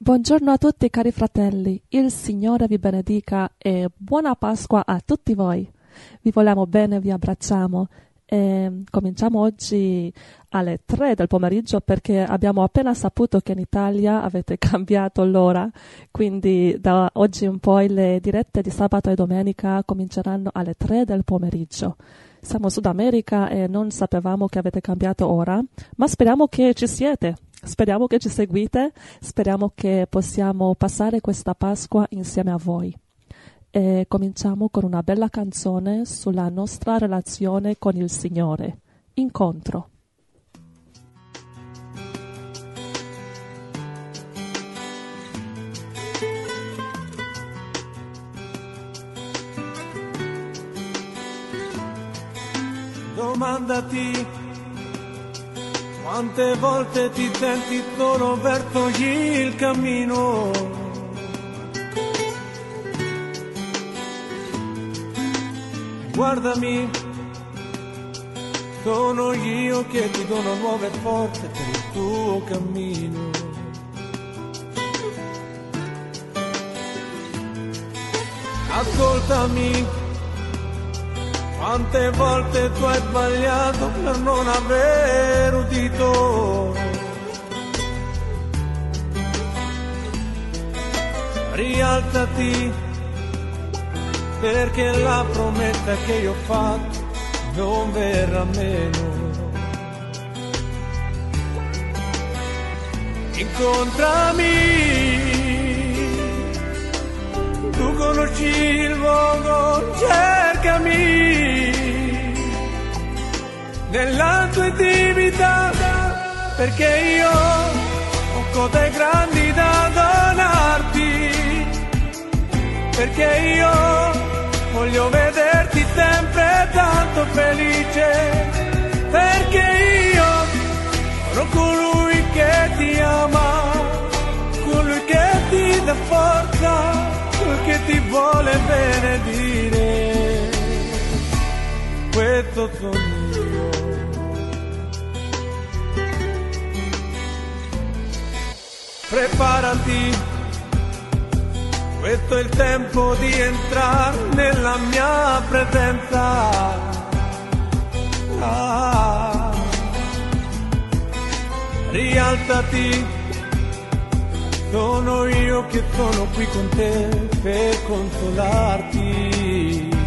Buongiorno a tutti cari fratelli, il Signore vi benedica e buona Pasqua a tutti voi. Vi vogliamo bene, vi abbracciamo e cominciamo oggi alle 3 del pomeriggio perché abbiamo appena saputo che in Italia avete cambiato l'ora, quindi da oggi in poi le dirette di sabato e domenica cominceranno alle 3 del pomeriggio. Siamo in Sud America e non sapevamo che avete cambiato ora, ma speriamo che ci siete. Speriamo che ci seguite, speriamo che possiamo passare questa Pasqua insieme a voi. E cominciamo con una bella canzone sulla nostra relazione con il Signore. Incontro. Domandati quante volte ti senti solo verso il cammino. Guardami, sono io che ti dono nuove forze per il tuo cammino. Ascoltami, quante volte tu hai sbagliato per non aver udito? Rialzati perché la promessa che io ho fatto non verrà meno. Incontrami, tu conosci il luogo, cercami nella tua intimità, perché io ho cose grandi da donarti, perché io voglio vederti sempre tanto felice, perché io sono colui che ti ama, colui che ti dà forza, colui che ti vuole benedire. Questo sono preparati, questo è il tempo di entrare nella mia presenza. Ah, rialzati, sono io che sono qui con te per consolarti.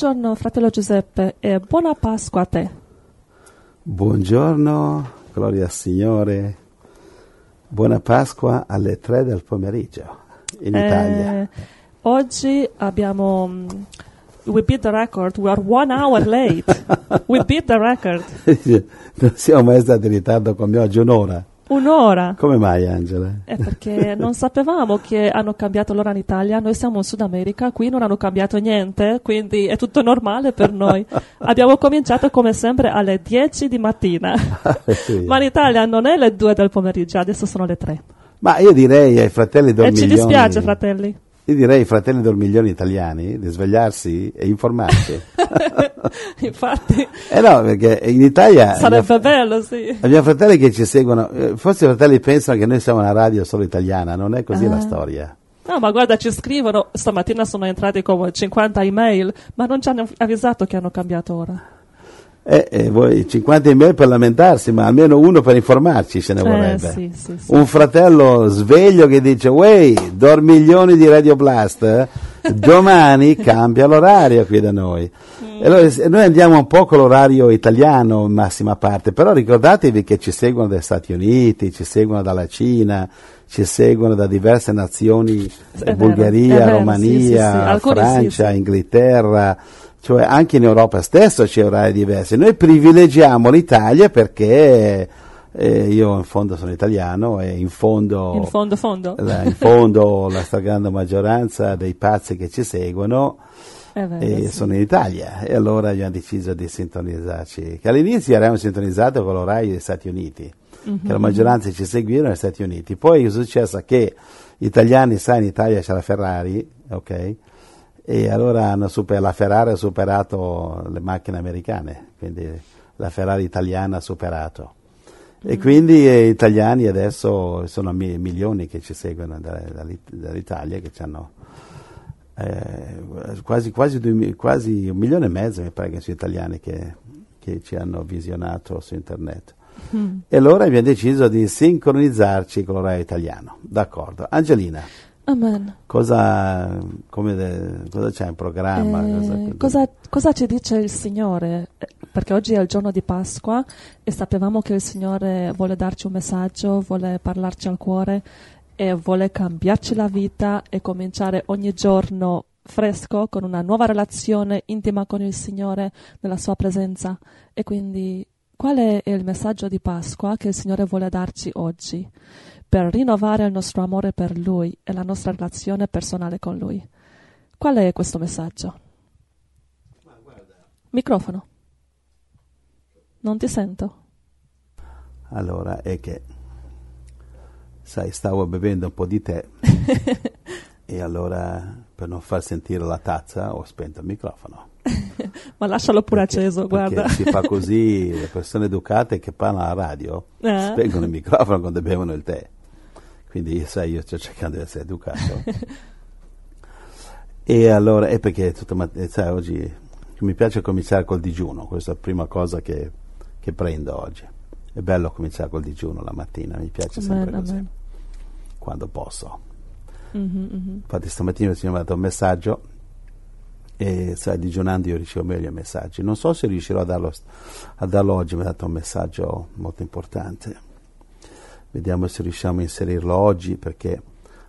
Buongiorno fratello Giuseppe e buona Pasqua a te. Buongiorno, gloria al Signore. Buona Pasqua alle 3 del pomeriggio in Italia. Eh, oggi abbiamo mh, we beat the record. We are one hour late. we beat the record. non siamo mai stati in ritardo come oggi, un'ora. Un'ora. Come mai, Angela? È perché non sapevamo che hanno cambiato l'ora in Italia, noi siamo in Sud America, qui non hanno cambiato niente, quindi è tutto normale per noi. Abbiamo cominciato come sempre alle 10 di mattina, Sì. ma in Italia non è le 2 del pomeriggio, adesso sono le 3. Ma io direi ai fratelli E ci dispiace, fratelli. Io direi ai fratelli dormiglioni italiani di svegliarsi e informarsi. Infatti, eh no, perché in Italia... sarebbe bello, sì. Abbiamo fratelli che ci seguono, eh, forse i fratelli pensano che noi siamo una radio solo italiana, non è così Ah. la storia. No, ma guarda, ci scrivono, stamattina sono entrati come 50 email, ma non ci hanno avvisato che hanno cambiato ora. Eh, eh, voi 50 email per lamentarsi, ma almeno uno per informarci ce ne Eh, vorrebbe. sì, sì, sì. Un fratello sveglio che dice, wey, dormiglioni di Radio Blast, eh, domani cambia l'orario qui da noi. Mm. Allora, se- noi andiamo un po' con l'orario italiano in massima parte, però ricordatevi che ci seguono dagli Stati Uniti, ci seguono dalla Cina, ci seguono da diverse nazioni, Bulgaria, vero, Romania, Francia. Inghilterra, cioè anche in Europa stesso c'è orari diversi. Noi privilegiamo l'Italia perché eh, io in fondo sono italiano e in fondo, In fondo, fondo. la, in fondo la stragrande maggioranza dei pazzi che ci seguono È vero, eh, sì. sono in Italia e allora abbiamo deciso di sintonizzarci. Che all'inizio eravamo sintonizzati con l'orario degli Stati Uniti, Mhm. che la maggioranza ci seguivano negli Stati Uniti. Poi è successo che gli italiani, sai, in Italia c'è la Ferrari, ok? E allora hanno super- la Ferrari ha superato le macchine americane, quindi la Ferrari italiana ha superato. E quindi eh, italiani adesso sono mi- milioni che ci seguono da- dall'It- dall'Italia, che ci hanno eh, quasi, quasi, due quasi un milione e mezzo, mi pare che sono italiani che, che ci hanno visionato su internet. Mm. E allora abbiamo deciso di sincronizzarci con l'orario italiano. D'accordo. Angelina, Amen. cosa, come cosa c'è in programma? Eh, cosa, cosa ci dice il Signore? Perché oggi è il giorno di Pasqua e sapevamo che il Signore vuole darci un messaggio, vuole parlarci al cuore e vuole cambiarci la vita e cominciare ogni giorno fresco con una nuova relazione intima con il Signore nella sua presenza. E quindi qual è il messaggio di Pasqua che il Signore vuole darci oggi per rinnovare il nostro amore per Lui e la nostra relazione personale con Lui? Qual è questo messaggio? Microfono. Non ti sento. Allora, è che, sai, stavo bevendo un po' di tè e allora per non far sentire la tazza ho spento il microfono. Ma lascialo pure Perché- acceso, perché guarda. si fa così, le persone educate che parlano alla radio Eh? spengono il microfono quando bevono il tè. Quindi, sai, io sto cercando di essere educato. e allora, è perché tutta mat- eh, sai, oggi mi piace cominciare col digiuno, questa è la prima cosa che, che prendo oggi. È bello cominciare col digiuno la mattina, mi piace sempre Amen, così, amen. quando posso. Mhm, mhm. Infatti stamattina il Signore mi ha dato un messaggio e sai, digiunando io ricevo meglio i messaggi. Non so se riuscirò a darlo, a darlo oggi, mi ha dato un messaggio molto importante. Vediamo se riusciamo a inserirlo oggi perché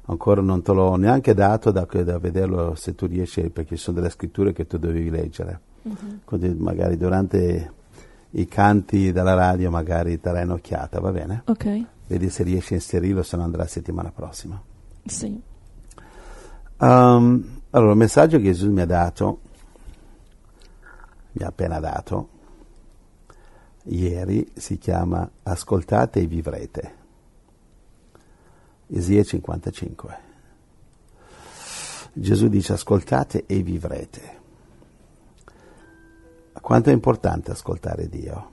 ancora non te l'ho neanche dato da, da vederlo se tu riesci, perché ci sono delle scritture che tu dovevi leggere. Quindi magari durante i canti della radio magari darai un'occhiata, va bene? Ok, Vedi se riesci a inserirlo, se no andrà la settimana prossima. sì. Um, allora, il messaggio che Gesù mi ha dato, mi ha appena dato, ieri, si chiama Ascoltate e vivrete. Esie 55. Gesù dice ascoltate e vivrete. Quanto è importante ascoltare Dio?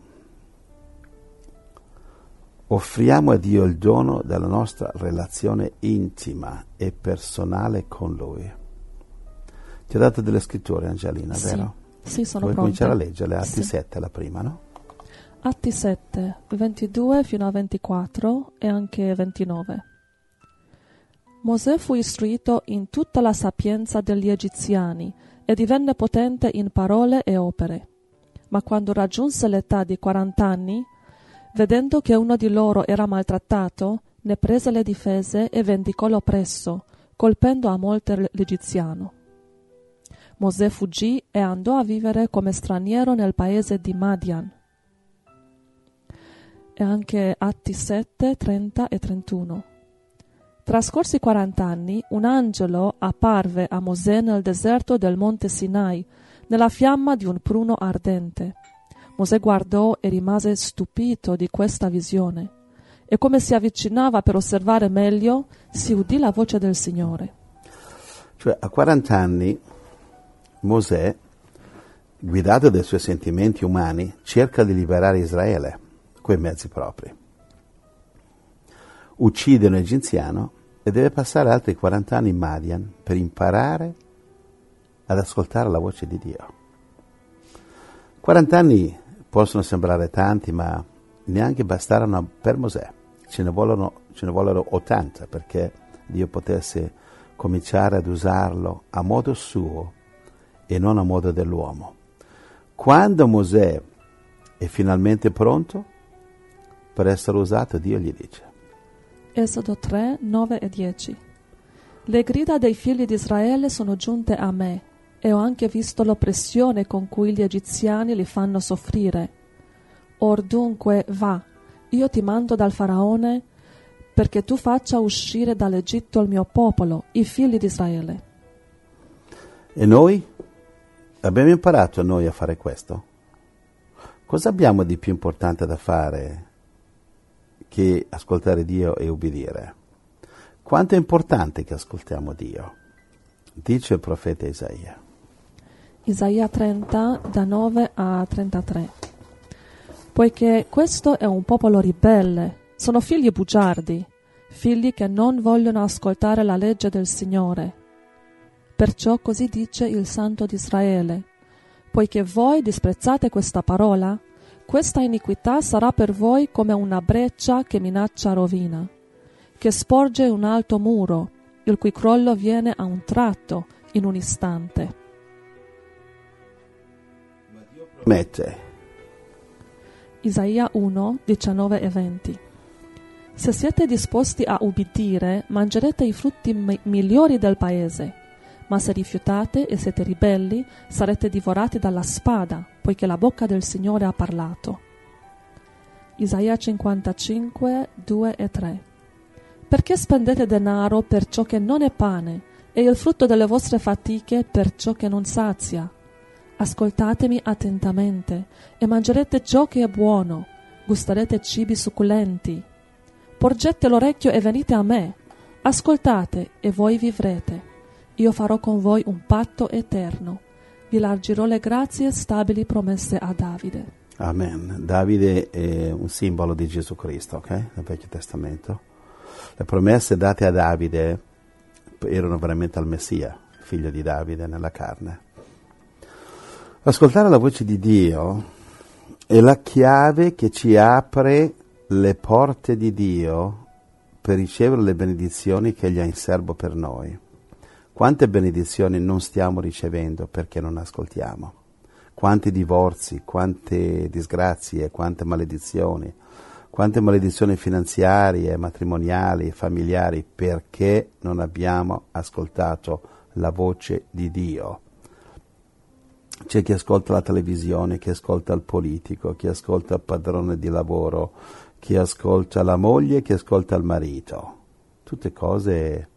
Offriamo a Dio il dono della nostra relazione intima e personale con Lui. Ti ho dato delle scritture, Angelina, Sì, vero? sì, sono Vuoi pronta. cominciare a leggerle? Atti Sì. 7, la prima, no? Atti 7, 22 fino a 24 e anche 29. Mosè fu istruito in tutta la sapienza degli egiziani e divenne potente in parole e opere. Ma quando raggiunse l'età di 40 anni, vedendo che uno di loro era maltrattato, ne prese le difese e vendicò l'oppresso, colpendo a morte l'egiziano. Mosè fuggì e andò a vivere come straniero nel paese di Madian. E anche Atti 7, 30 e 31. Trascorsi 40 anni, un angelo apparve a Mosè nel deserto del monte Sinai, nella fiamma di un pruno ardente. Mosè guardò e rimase stupito di questa visione, e come si avvicinava per osservare meglio, si udì la voce del Signore. Cioè, a 40 anni Mosè, guidato dai suoi sentimenti umani, cerca di liberare Israele coi mezzi propri. Uccide un egiziano e deve passare altri 40 anni in Madian per imparare ad ascoltare la voce di Dio. 40 anni possono sembrare tanti, ma neanche bastarono per Mosè. Ce ne vollero, ce ne vollero 80 perché Dio potesse cominciare ad usarlo a modo suo e non a modo dell'uomo. Quando Mosè è finalmente pronto per essere usato, Dio gli dice. Esodo 3, 9 e 10. Le grida dei figli di Israele sono giunte a me e ho anche visto l'oppressione con cui gli egiziani li fanno soffrire. Or dunque va, io ti mando dal faraone perché tu faccia uscire dall'Egitto il mio popolo, i figli di Israele. E noi? Abbiamo imparato noi a fare questo? Cosa abbiamo di più importante da fare che ascoltare Dio e ubbidire? Quanto è importante che ascoltiamo Dio? Dice il profeta Isaia. Isaia 30 da 9 a 33. Poiché questo è un popolo ribelle, sono figli bugiardi, figli che non vogliono ascoltare la legge del Signore. Perciò così dice il Santo di Israele. Poiché voi disprezzate questa parola, questa iniquità sarà per voi come una breccia che minaccia rovina, che sporge un alto muro, il cui crollo viene a un tratto, in un istante. Promette. Isaia 1, 19 e 20. Se siete disposti a ubbidire, mangerete i frutti mi- migliori del paese. Ma se rifiutate e siete ribelli, sarete divorati dalla spada, poiché la bocca del Signore ha parlato. Isaia 55, 2 e 3. Perché spendete denaro per ciò che non è pane e il frutto delle vostre fatiche per ciò che non sazia? Ascoltatemi attentamente e mangerete ciò che è buono, gusterete cibi succulenti. Porgete l'orecchio e venite a me, ascoltate e voi vivrete. Io farò con voi un patto eterno, vi largirò le grazie stabili promesse a Davide. Amen. Davide è un simbolo di Gesù Cristo, ok? Nel Vecchio Testamento. Le promesse date a Davide erano veramente al Messia, figlio di Davide nella carne. Ascoltare la voce di Dio è la chiave che ci apre le porte di Dio per ricevere le benedizioni che egli ha in serbo per noi. Quante benedizioni non stiamo ricevendo perché non ascoltiamo? Quanti divorzi, quante disgrazie, quante maledizioni, quante maledizioni finanziarie, matrimoniali, familiari perché non abbiamo ascoltato la voce di Dio. C'è chi ascolta la televisione, chi ascolta il politico, chi ascolta il padrone di lavoro, chi ascolta la moglie, chi ascolta il marito. Tutte cose,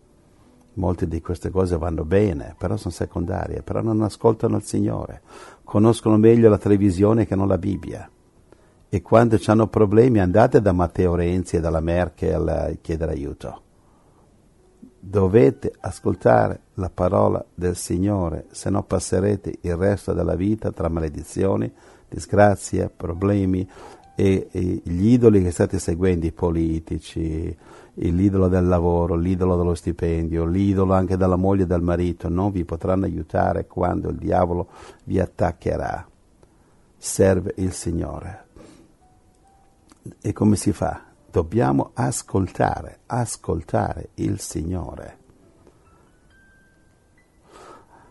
molte di queste cose vanno bene, però sono secondarie, però non ascoltano il Signore. Conoscono meglio la televisione che non la Bibbia. E quando hanno problemi andate da Matteo Renzi e dalla Merkel a chiedere aiuto. Dovete ascoltare la parola del Signore, se no passerete il resto della vita tra maledizioni, disgrazie, problemi e, e gli idoli che state seguendo, i politici, l'idolo del lavoro, l'idolo dello stipendio, l'idolo anche della moglie e del marito, non vi potranno aiutare quando il diavolo vi attaccherà. Serve il Signore. E come si fa? Dobbiamo ascoltare, ascoltare il Signore.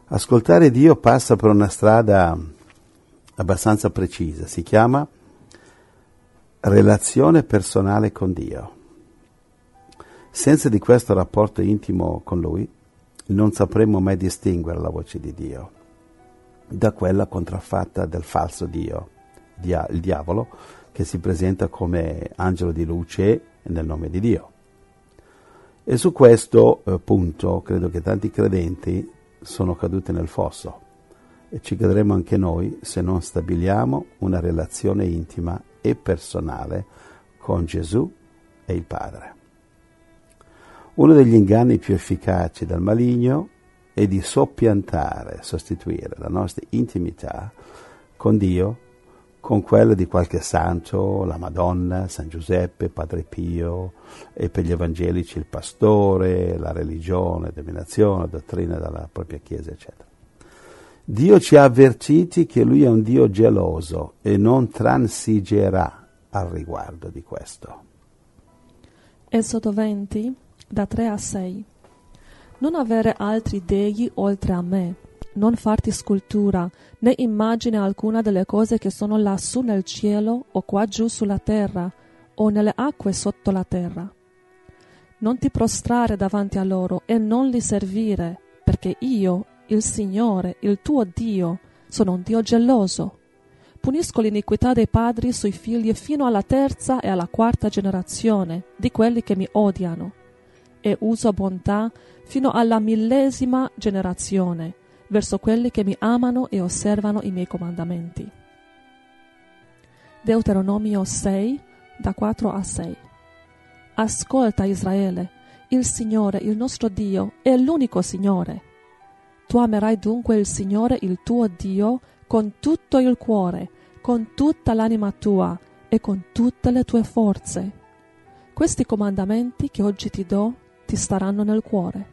Ascoltare Dio passa per una strada abbastanza precisa, si chiama relazione personale con Dio. Senza di questo rapporto intimo con Lui non sapremo mai distinguere la voce di Dio. da quella contraffatta del falso Dio, dia- il diavolo, che si presenta come angelo di luce nel nome di Dio. E su questo eh, punto credo che tanti credenti sono caduti nel fosso e ci cadremo anche noi se non stabiliamo una relazione intima e personale con Gesù e il Padre. Uno degli inganni più efficaci dal maligno è di soppiantare, sostituire la nostra intimità con Dio con quella di qualche santo, la Madonna, San Giuseppe, Padre Pio e per gli evangelici il pastore, la religione, dominazione, dottrina della propria Chiesa, eccetera. Dio ci ha avvertiti che Lui è un Dio geloso e non transigerà al riguardo di questo. Esodo 20, da 3 a 6. Non avere altri dei oltre a me, non farti scultura, né immagine alcuna delle cose che sono lassù nel cielo o qua giù sulla terra o nelle acque sotto la terra. Non ti prostrare davanti a loro e non li servire, perché io, il Signore, il tuo Dio, sono un Dio geloso. Punisco l'iniquità dei padri sui figli fino alla terza e alla quarta generazione di quelli che mi odiano, e uso bontà fino alla millesima generazione verso quelli che mi amano e osservano i miei comandamenti. Deuteronomio 6, da 4 a 6. Ascolta Israele, il Signore, il nostro Dio, è l'unico Signore. Tu amerai dunque il Signore, il tuo Dio, con tutto il cuore, con tutta l'anima tua e con tutte le tue forze. Questi comandamenti che oggi ti do ti staranno nel cuore.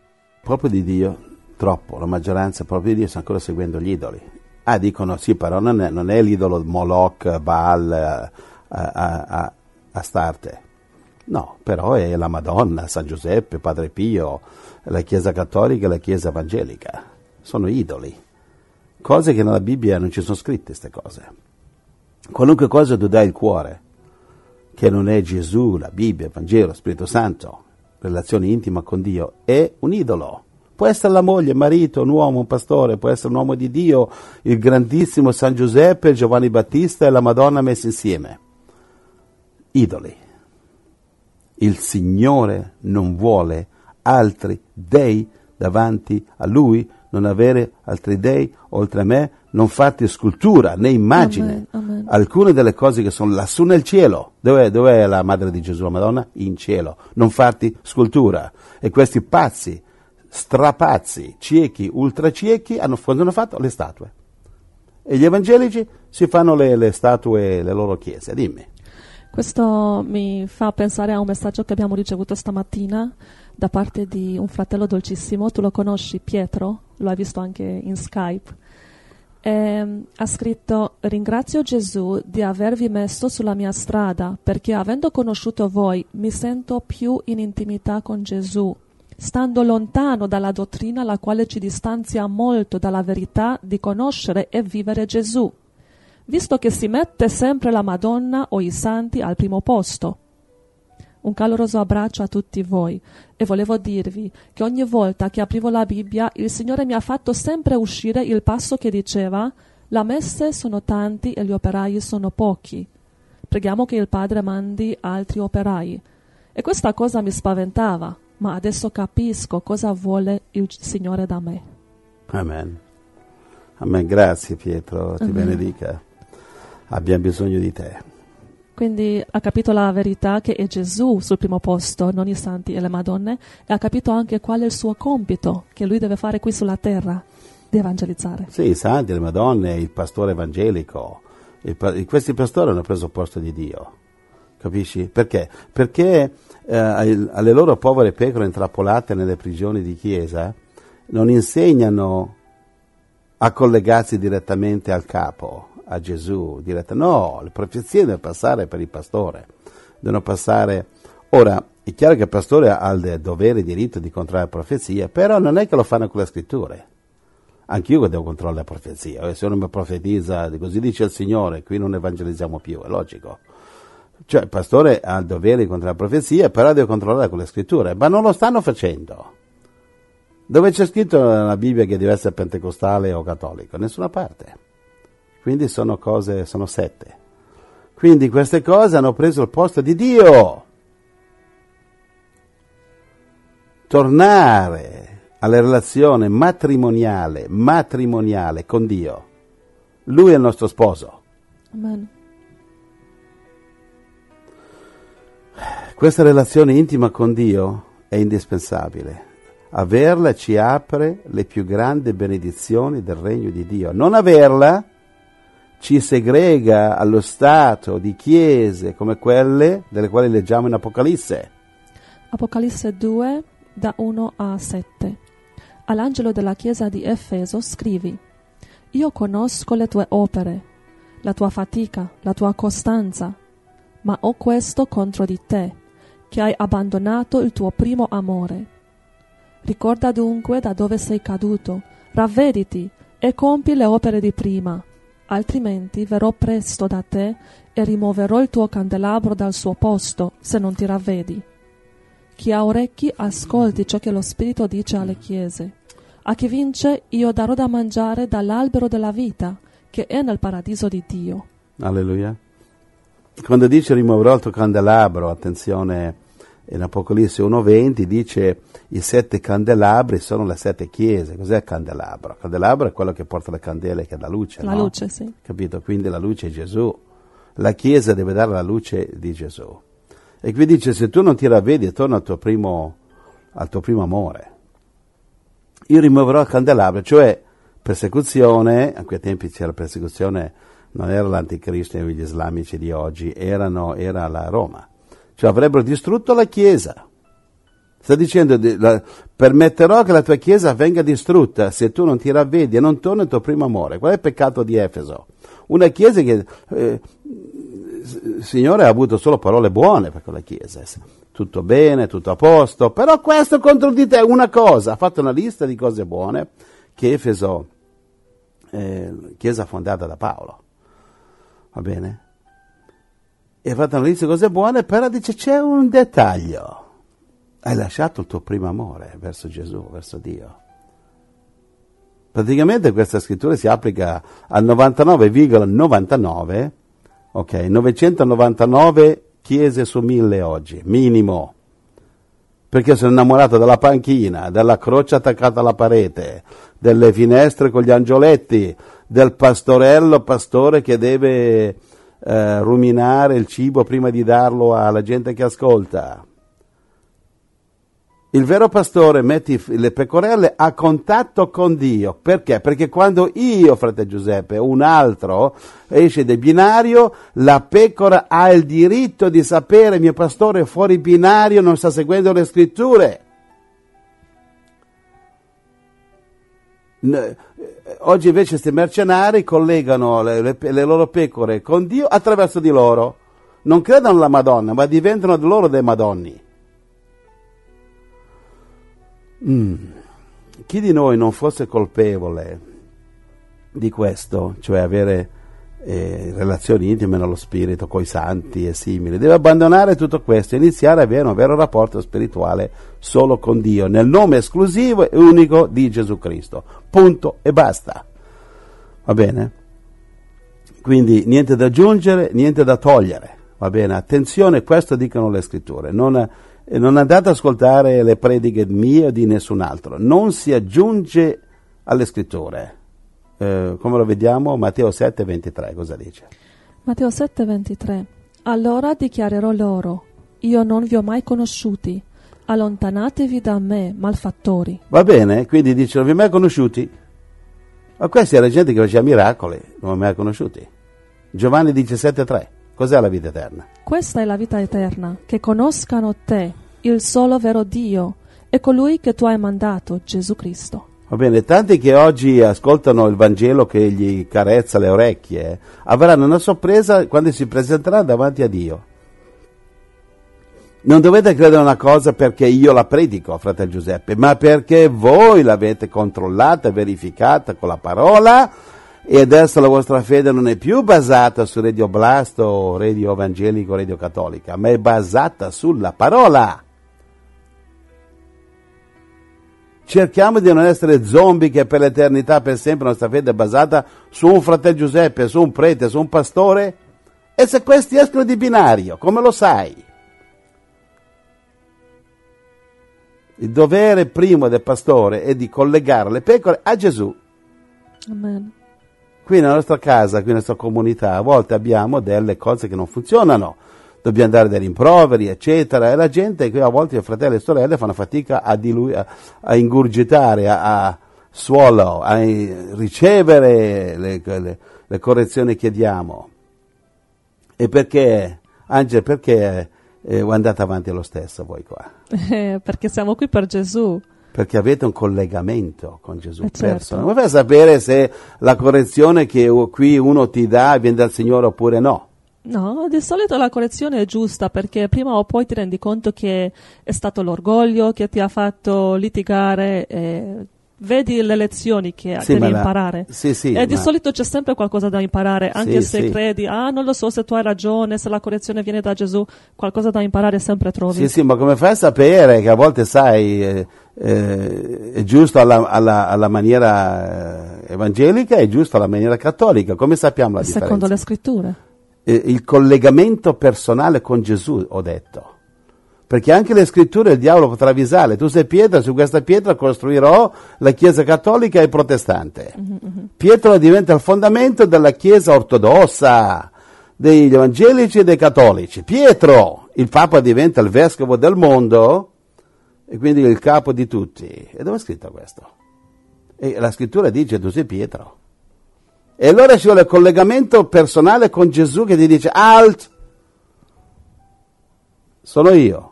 Proprio di Dio troppo, la maggioranza proprio di Dio sta ancora seguendo gli idoli. Ah, dicono sì, però non è, non è l'idolo Moloch, Baal, a, Astarte. No, però è la Madonna, San Giuseppe, Padre Pio, la Chiesa Cattolica e la Chiesa Evangelica. Sono idoli. Cose che nella Bibbia non ci sono scritte, queste cose. Qualunque cosa tu dai il cuore, che non è Gesù, la Bibbia, il Vangelo, lo Spirito Santo, relazione intima con Dio, è un idolo. Può essere la moglie, il marito, un uomo, un pastore, può essere un uomo di Dio, il grandissimo San Giuseppe, Giovanni Battista e la Madonna messi insieme. Idoli. Il Signore non vuole altri dei davanti a Lui, non avere altri dei oltre a me, non farti scultura né immagine. Amen, amen. Alcune delle cose che sono lassù nel cielo, dov'è, dov'è la madre di Gesù, la Madonna? In cielo. Non farti scultura. E questi pazzi strapazzi, ciechi, ultraciechi, hanno, hanno fatto le statue. E gli evangelici si fanno le, le statue, le loro chiese. Dimmi. Questo mi fa pensare a un messaggio che abbiamo ricevuto stamattina da parte di un fratello dolcissimo, tu lo conosci, Pietro, lo hai visto anche in Skype. E, ha scritto: Ringrazio Gesù di avervi messo sulla mia strada perché, avendo conosciuto voi, mi sento più in intimità con Gesù stando lontano dalla dottrina la quale ci distanzia molto dalla verità di conoscere e vivere Gesù, visto che si mette sempre la Madonna o i santi al primo posto. Un caloroso abbraccio a tutti voi e volevo dirvi che ogni volta che aprivo la Bibbia il Signore mi ha fatto sempre uscire il passo che diceva la messe sono tanti e gli operai sono pochi. Preghiamo che il Padre mandi altri operai. E questa cosa mi spaventava, ma adesso capisco cosa vuole il Signore da me. Amen. Amen. Grazie Pietro, ti Amen. benedica. Abbiamo bisogno di te. Quindi ha capito la verità che è Gesù sul primo posto, non i santi e le madonne, e ha capito anche qual è il suo compito che lui deve fare qui sulla terra, di evangelizzare. Sì, i santi, le madonne, il pastore evangelico. Il questi pastori hanno preso il posto di Dio. Capisci? Perché? Perché eh, alle loro povere pecore intrappolate nelle prigioni di chiesa non insegnano a collegarsi direttamente al capo, a Gesù. Diretta. No, le profezie devono passare per il pastore. Devono passare. Ora, è chiaro che il pastore ha il dovere e diritto di controllare le profezie, però non è che lo fanno con le scritture. Anch'io devo controllare la profezia. Eh, Se uno mi profetizza, così dice il Signore, qui non evangelizziamo più, è logico. Cioè, il pastore ha il dovere di controllare la profezia, però deve controllare con le scritture, ma non lo stanno facendo. Dove c'è scritto nella Bibbia che deve essere pentecostale o cattolico? Nessuna parte. Quindi sono cose, sono sette. Quindi queste cose hanno preso il posto di Dio. Tornare alla relazione matrimoniale, matrimoniale con Dio. Lui è il nostro sposo. Amen. Questa relazione intima con Dio è indispensabile. Averla ci apre le più grandi benedizioni del regno di Dio. Non averla ci segrega allo stato di chiese come quelle delle quali leggiamo in Apocalisse. Apocalisse 2, da 1 a 7. All'angelo della chiesa di Efeso scrivi: Io conosco le tue opere, la tua fatica, la tua costanza, ma ho questo contro di te, che hai abbandonato il tuo primo amore. Ricorda dunque da dove sei caduto, ravvediti e compi le opere di prima, altrimenti verrò presto da te e rimuoverò il tuo candelabro dal suo posto, se non ti ravvedi. Chi ha orecchi ascolti ciò che lo Spirito dice alle chiese. A chi vince io darò da mangiare dall'albero della vita, che è nel paradiso di Dio. Alleluia. Quando dice rimuoverò il tuo candelabro, attenzione, in Apocalisse 1.20 dice i sette candelabri sono le sette chiese. Cos'è il candelabro? Il candelabro è quello che porta le candele che dà luce. La no? luce, sì. Capito? Quindi la luce è Gesù. La chiesa deve dare la luce di Gesù. E qui dice se tu non ti ravvedi torna al tuo primo, al tuo primo amore. Io rimuoverò il candelabro, cioè persecuzione, a quei tempi c'era persecuzione, non era l'anticristo e gli islamici di oggi, erano, era la Roma. Cioè avrebbero distrutto la Chiesa. Sta dicendo, permetterò che la tua Chiesa venga distrutta se tu non ti ravvedi e non torni al tuo primo amore. Qual è il peccato di Efeso? Una Chiesa che, eh, il Signore ha avuto solo parole buone per quella Chiesa. Tutto bene, tutto a posto, però questo contro di te è una cosa. Ha fatto una lista di cose buone che Efeso, eh, Chiesa fondata da Paolo. Va bene? E ha fatto una lista di cose buone, però dice c'è un dettaglio. Hai lasciato il tuo primo amore verso Gesù, verso Dio. Praticamente questa scrittura si applica al 99,99, ok, 999 chiese su mille oggi, minimo. Perché sono innamorato della panchina, della croce attaccata alla parete, delle finestre con gli angioletti, del pastorello pastore che deve eh, ruminare il cibo prima di darlo alla gente che ascolta. Il vero pastore mette le pecorelle a contatto con Dio. Perché? Perché quando io, frate Giuseppe, un altro esce del binario, la pecora ha il diritto di sapere mio pastore è fuori binario, non sta seguendo le scritture. Oggi invece questi mercenari collegano le, le- le loro pecore con Dio attraverso di loro. Non credono alla Madonna, ma diventano di loro dei Madonni. Mm. Chi di noi non fosse colpevole di questo, cioè avere eh, relazioni intime nello spirito con i santi e simili, deve abbandonare tutto questo e iniziare a avere un vero rapporto spirituale solo con Dio, nel nome esclusivo e unico di Gesù Cristo. Punto e basta. Va bene? Quindi niente da aggiungere, niente da togliere. Va bene? Attenzione, questo dicono le scritture. Non, eh, non andate ad ascoltare le prediche mie o di nessun altro. Non si aggiunge alle scritture. Eh, come lo vediamo? Matteo 7, 23, cosa dice? Matteo 7, 23. Allora dichiarerò loro: Io non vi ho mai conosciuti. Allontanatevi da me, malfattori. Va bene? Quindi dice, non vi ho mai conosciuti? Ma questi era gente che faceva miracoli, non vi ho mai conosciuti. Giovanni 17, 3. Cos'è la vita eterna? Questa è la vita eterna, che conoscano te, il solo vero Dio, e colui che tu hai mandato, Gesù Cristo. Va bene, tanti che oggi ascoltano il Vangelo che gli carezza le orecchie, avranno una sorpresa quando si presenteranno davanti a Dio. Non dovete credere una cosa perché io la predico, fratello Giuseppe, ma perché voi l'avete controllata, verificata con la parola e adesso la vostra fede non è più basata su Radio Blasto o Radio Evangelico o Radio Cattolica, ma è basata sulla parola. Cerchiamo di non essere zombie che per l'eternità, per sempre, la nostra fede è basata su un fratello Giuseppe, su un prete, su un pastore. E se questi escono di binario, come lo sai? Il dovere primo del pastore è di collegare le pecore a Gesù. Amen. Qui nella nostra casa, qui nella nostra comunità, a volte abbiamo delle cose che non funzionano dobbiamo dare dei rimproveri, eccetera, e la gente, a volte i fratelli e sorelle fanno fatica a, dilui- a, a ingurgitare, a, a swallow, a ricevere le, le, le correzioni che diamo. E perché, Angela, perché eh, andate avanti lo stesso voi qua? Eh, perché siamo qui per Gesù. Perché avete un collegamento con Gesù Eh, certo. Come fai a sapere se la correzione che qui uno ti dà viene dal Signore oppure no? No, di solito la correzione è giusta perché prima o poi ti rendi conto che è stato l'orgoglio che ti ha fatto litigare. e vedi le lezioni che Sì, devi ma la- imparare. sì, sì, e di ma- solito c'è sempre qualcosa da imparare, anche se credi, ah, non lo so se tu hai ragione, se la correzione viene da Gesù, qualcosa da imparare sempre trovi. Sì, sì, ma come fai a sapere che a volte sai eh, eh, è giusto alla, alla- alla maniera eh, evangelica e è giusto alla maniera cattolica? Come sappiamo la differenza? Secondo le scritture. Eh, il collegamento personale con Gesù, ho detto. Perché anche le scritture il diavolo potrà avvisare, tu sei pietra, su questa pietra costruirò la Chiesa cattolica e protestante. Pietro diventa il fondamento della Chiesa ortodossa, degli evangelici e dei cattolici. Pietro, il Papa diventa il vescovo del mondo e quindi il capo di tutti. E dove è scritto questo? E la scrittura dice tu sei Pietro. E allora ci vuole il collegamento personale con Gesù che ti dice alt, sono io,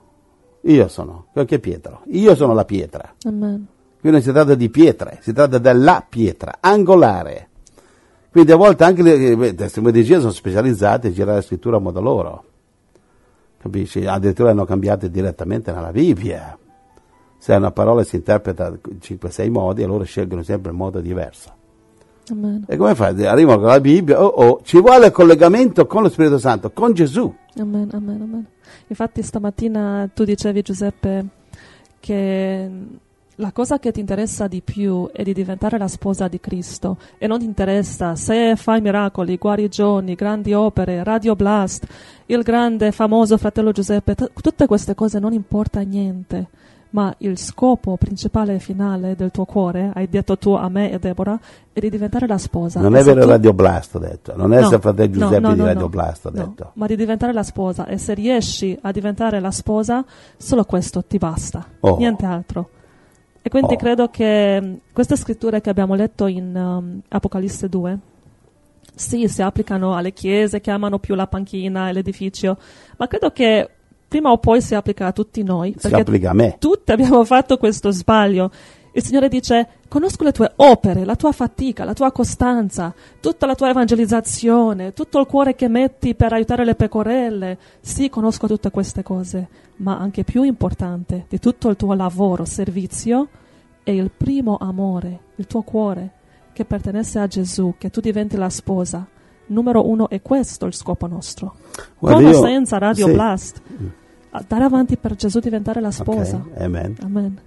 io sono, che Pietro, io sono la pietra. Amen. Qui non si tratta di pietre, si tratta della pietra, angolare. Quindi a volte anche le- i testimoni di Gesù sono specializzati a girare la scrittura a modo loro. Capisci? Addirittura hanno cambiato direttamente nella Bibbia. Se una parola si interpreta in 5-6 modi, allora scelgono sempre il modo diverso. Amen. E come fai? Arrivano con la Bibbia, oh oh, ci vuole il collegamento con lo Spirito Santo, con Gesù. Amen, amen, amen. Infatti stamattina tu dicevi Giuseppe che la cosa che ti interessa di più è di diventare la sposa di Cristo e non ti interessa se fai miracoli, guarigioni, grandi opere, Radio Blast, il grande famoso fratello Giuseppe, t- tutte queste cose non importa niente. Ma il scopo principale e finale del tuo cuore, hai detto tu a me e Deborah, è di diventare la sposa. Non E è vero tu- Radio Blast, ho detto. Non è No, fratello no, Giuseppe no, di no, Radio no. Blast, ho No, detto. ma di diventare la sposa e se riesci a diventare la sposa, solo questo ti basta, Oh. niente altro. E quindi Oh. credo che mh, queste scritture che abbiamo letto in um, Apocalisse 2, sì, si applicano alle chiese che amano più la panchina e l'edificio, ma credo che prima o poi si applica a tutti noi, Si applica a me. tutti abbiamo fatto questo sbaglio. Il Signore dice, conosco le tue opere, la tua fatica, la tua costanza, tutta la tua evangelizzazione, tutto il cuore che metti per aiutare le pecorelle. Sì, conosco tutte queste cose, ma anche più importante di tutto il tuo lavoro, servizio, è il primo amore, il tuo cuore, che pertenesse a Gesù, che tu diventi la sposa. Numero uno è questo il scopo nostro. Guarda, Con o io- senza Radio sì. Blast. Andare avanti per Gesù diventare la sposa. Ok, Amen. Amen.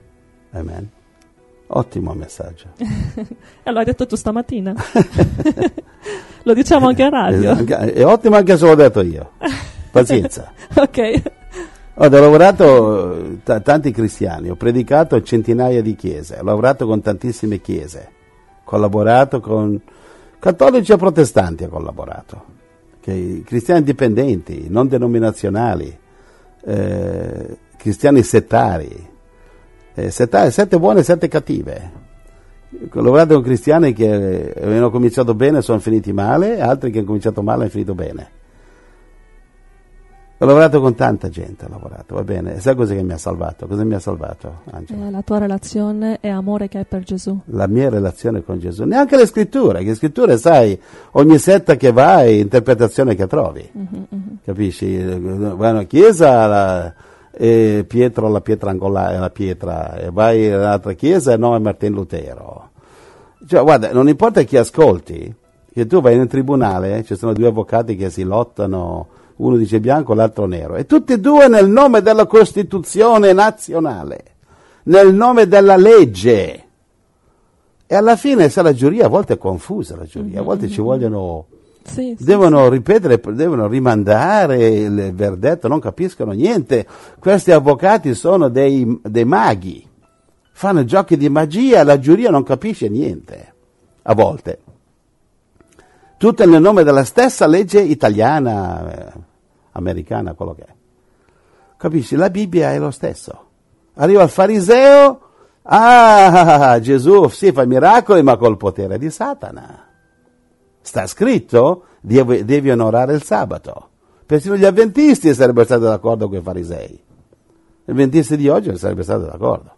Amen. Ottimo messaggio. E lo hai detto tu stamattina. lo diciamo anche a radio. È ottimo anche se l'ho detto io. Pazienza. ok. Ho lavorato t- tanti cristiani, ho predicato a centinaia di chiese, ho lavorato con tantissime chiese, collaborato con cattolici e protestanti, ho collaborato, che- cristiani indipendenti, non denominazionali, eh, cristiani settari, eh, settari, sette buone e sette cattive. Ho lavorato con cristiani che eh, avevano cominciato bene e sono finiti male, altri che hanno cominciato male e hanno finito bene. Ho lavorato con tanta gente, ho lavorato, va bene. E sai cosa che mi ha salvato? Cosa mi ha salvato, Angelo? Eh, la tua relazione e amore che hai per Gesù. La mia relazione con Gesù. Neanche le scritture, che le scritture, sai, ogni setta che vai, interpretazione che trovi. Capisci? Vai una chiesa, la- e Pietro la pietra angolare, la pietra, e vai in un'altra chiesa e no è Martin Lutero. Cioè, guarda, non importa chi ascolti, che tu vai in un tribunale, ci sono due avvocati che si lottano, uno dice bianco, l'altro nero, e tutti e due nel nome della Costituzione nazionale. nel nome della legge. E alla fine, se la giuria a volte è confusa, la giuria, a volte ci vogliono, Sì, sì, devono ripetere, devono rimandare il verdetto, non capiscono niente. Questi avvocati sono dei, dei maghi, fanno giochi di magia, la giuria non capisce niente, a volte. Tutto nel nome della stessa legge italiana, eh, americana, quello che è. Capisci? La Bibbia è lo stesso. Arriva il fariseo, ah, Gesù sì fa miracoli, ma col potere di Satana. Sta scritto, devi, devi onorare il sabato. Persino gli avventisti sarebbero stati d'accordo con i farisei. Gli avventisti di oggi non sarebbero stati d'accordo.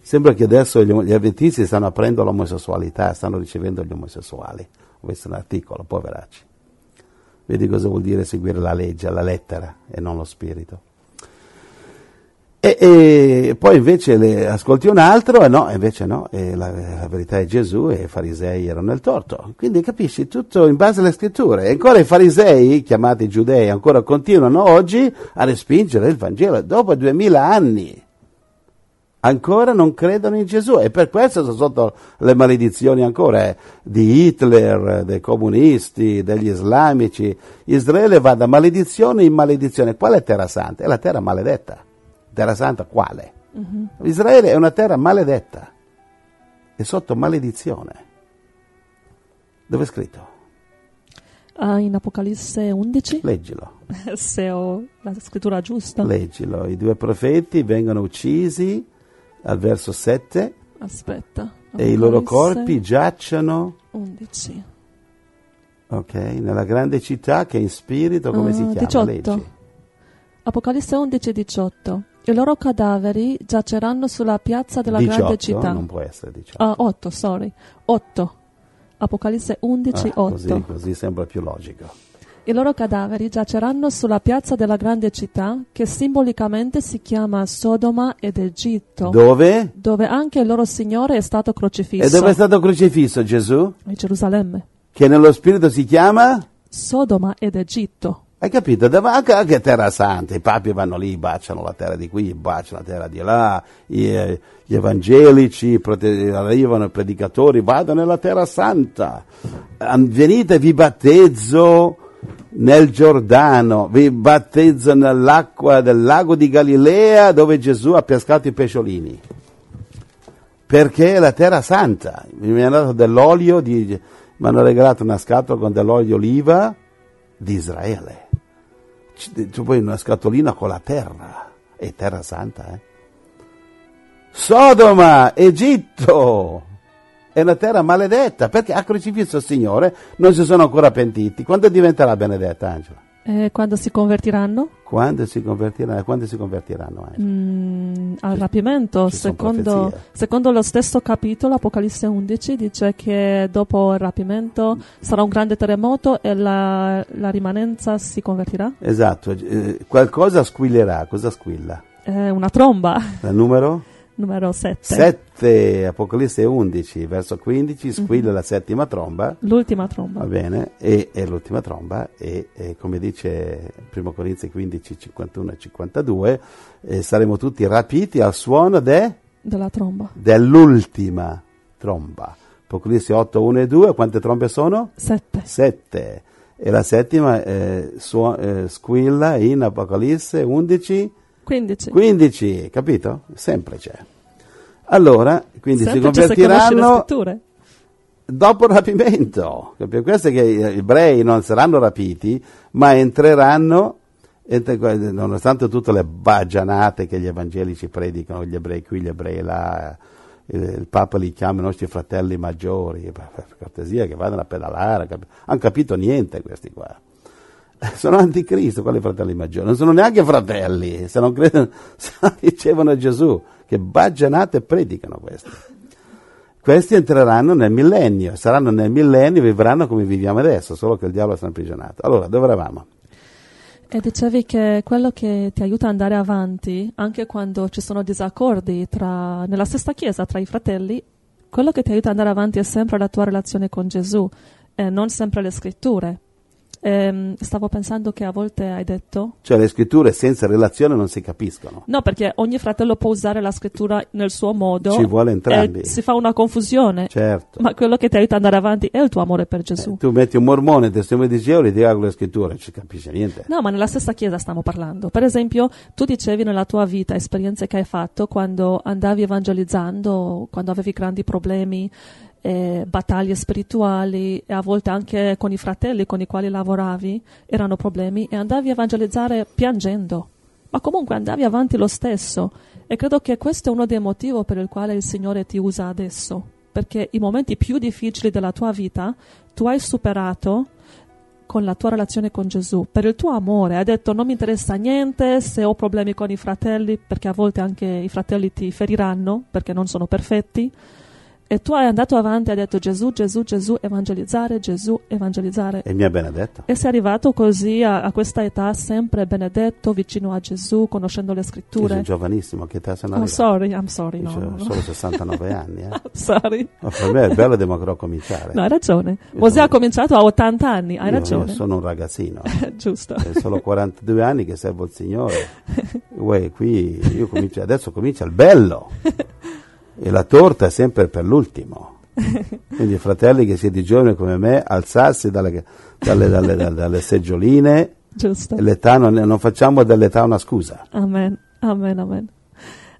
Sembra che adesso gli, gli avventisti stanno aprendo l'omosessualità, stanno ricevendo gli omosessuali. Ho visto un articolo, poveracci. Vedi cosa vuol dire seguire la legge, la lettera e non lo spirito. E, e poi invece le, ascolti un altro e no, invece no, la, la verità è Gesù e i farisei erano nel torto. Quindi capisci tutto in base alle scritture. E ancora i farisei, chiamati giudei, ancora continuano oggi a respingere il Vangelo dopo duemila anni. Ancora non credono in Gesù e per questo sono sotto le maledizioni ancora eh, di Hitler, dei comunisti, degli islamici. Israele va da maledizione in maledizione. Qual è terra santa? È la terra maledetta. Terra santa quale? Israele è una terra maledetta, è sotto maledizione. Dove è scritto? Ah, in Apocalisse 11, Leggilo, se ho la scrittura giusta. leggilo. I due profeti vengono uccisi al verso 7 Aspetta. e i loro corpi giacciono 11. ok, nella grande città che in spirito come si Ah, chiama? 18. Leggi. Apocalisse 11, 18. I loro cadaveri giaceranno sulla piazza della grande 18, città. non può essere 18. Ah, 8, sorry. 8. Apocalisse 11, Ah, 8. così, così sembra più logico. I loro cadaveri giaceranno sulla piazza della grande città, che simbolicamente si chiama Sodoma ed Egitto, Dove? dove anche il loro Signore è stato crocifisso. E dove è stato crocifisso Gesù? A Gerusalemme. Che nello spirito si chiama? Sodoma ed Egitto. Hai capito? Anche, anche Terra Santa, i papi vanno lì, baciano la terra di qui, baciano la terra di là, i, eh, gli evangelici i prote- arrivano, i predicatori, vado nella Terra Santa, An- venite vi battezzo nel Giordano, vi battezzo nell'acqua del lago di Galilea dove Gesù ha pescato i pesciolini. Perché è la Terra Santa, mi hanno dato dell'olio, di, mi hanno regalato una scatola con dell'olio oliva di Israele tu poi una scatolina con la terra, è terra santa, eh? Sodoma, Egitto, è una terra maledetta, perché ha crocifisso il Signore, non si sono ancora pentiti. Quando diventerà benedetta, Angela? E quando si convertiranno? Quando si convertiranno? Quando si convertiranno, Angela? Mm, al rapimento, Ci secondo, secondo lo stesso capitolo, Apocalisse 11, dice che dopo il rapimento sarà un grande terremoto e la, la rimanenza si convertirà. Esatto, eh, qualcosa squillerà, cosa squilla? È una tromba, Il numero? Numero 7. 7, Apocalisse 11, verso 15, squilla la settima tromba. L'ultima tromba. Va bene, e, e l'ultima tromba, e, e come dice 1 Corinzi 15, 51 e 52, eh, saremo tutti rapiti al suono de- Della tromba. dell'ultima tromba. Apocalisse 8, 1 e 2, quante trombe sono? 7. 7. E la settima eh, suo- eh, squilla in Apocalisse 11, 15. 15, capito? Sempre c'è. Allora, quindi si Semplice le convertiranno scritture. dopo il rapimento. Questo è che gli ebrei non saranno rapiti, ma entreranno, entre- nonostante tutte le bagianate che gli evangelici predicano, gli ebrei qui, gli ebrei là, il, Papa li chiama i nostri fratelli maggiori, per per cortesia che vadano a pedalare, cap- hanno capito niente questi qua. Sono anticristo, quali fratelli maggiori? Non sono neanche fratelli, se non credono, se non ricevono Gesù, che bagianate predicano questi. Questi entreranno nel millennio, saranno nel millennio e vivranno come viviamo adesso, solo che il diavolo sta imprigionato. Allora, dove eravamo? E dicevi che quello che ti aiuta ad andare avanti, anche quando ci sono disaccordi tra, nella stessa chiesa tra i fratelli, quello che ti aiuta ad andare avanti è sempre la tua relazione con Gesù e non sempre le scritture. Ehm, stavo pensando che a volte hai detto Cioè le scritture senza relazione non si capiscono. no, perché ogni fratello può usare la scrittura nel suo modo. Ci vuole entrambi. si fa una confusione. Certo. Ma quello che ti aiuta ad andare avanti è il tuo amore per Gesù. Eh, tu metti un mormone, testimone di Geo, gli dica con le scritture, non ci capisce niente. No, ma nella stessa chiesa stiamo parlando. Per esempio, tu dicevi nella tua vita esperienze che hai fatto quando andavi evangelizzando, quando avevi grandi problemi, eh, battaglie spirituali e a volte anche con i fratelli con i quali lavoravi erano problemi e andavi a evangelizzare piangendo. Ma comunque andavi avanti lo stesso e credo che questo è uno dei motivi per il quale il Signore ti usa adesso, perché i momenti più difficili della tua vita tu hai superato con la tua relazione con Gesù, per il tuo amore. Hai detto non mi interessa niente se ho problemi con i fratelli, perché a volte anche i fratelli ti feriranno perché non sono perfetti. E tu hai andato avanti e hai detto Gesù, Gesù, Gesù, evangelizzare, Gesù, evangelizzare. E mi ha benedetto. E sei arrivato così a, a questa età sempre benedetto, vicino a Gesù, conoscendo le scritture. giovanissimo, che età sono Oh, arrivato? sorry, I'm sorry. No, no, solo 69 anni. Eh. sorry. Ma per me è bello devo cominciare. No, hai ragione. Io Mosè ha cominciato a 80 anni, hai Io- ragione. Io sono un ragazzino. Giusto. È solo 42 anni che servo il Signore. Uè, qui io comincio, adesso comincia il bello. E la torta è sempre per l'ultimo. Quindi fratelli che siete giovani come me, alzarsi dalle, dalle- dalle- dalle- seggioline. Giusto. L'età non, non facciamo dell'età una scusa. Amen, amen, amen.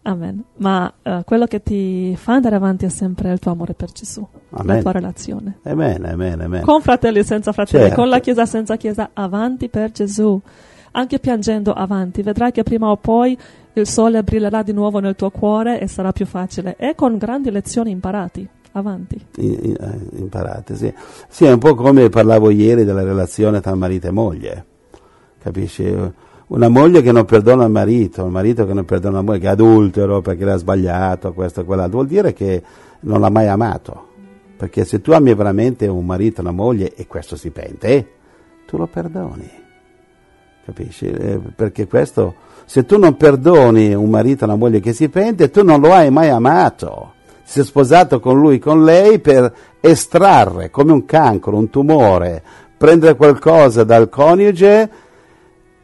Amen. Ma eh, quello che ti fa andare avanti è sempre il tuo amore per Gesù, Amen. la tua relazione. Amen, amen, amen. Con fratelli senza fratelli, Certo. con la Chiesa senza Chiesa, avanti per Gesù. Anche piangendo avanti, vedrai che prima o poi il sole brillerà di nuovo nel tuo cuore e sarà più facile. E con grandi lezioni imparati, avanti. Eh, imparate, sì. Sì, è un po' come parlavo ieri della relazione tra marito e moglie. Capisci? Una moglie che non perdona il marito, un marito che non perdona la moglie, che è adultero perché l'ha sbagliato, questo e quell'altro, vuol dire che non l'ha mai amato. Perché se tu ami veramente un marito, una moglie, e questo si pente, tu lo perdoni. Capisci? Eh, perché questo, se tu non perdoni un marito, una moglie che si pente, tu non lo hai mai amato. Ti sei sposato con lui, con lei, per estrarre come un cancro, un tumore, prendere qualcosa dal coniuge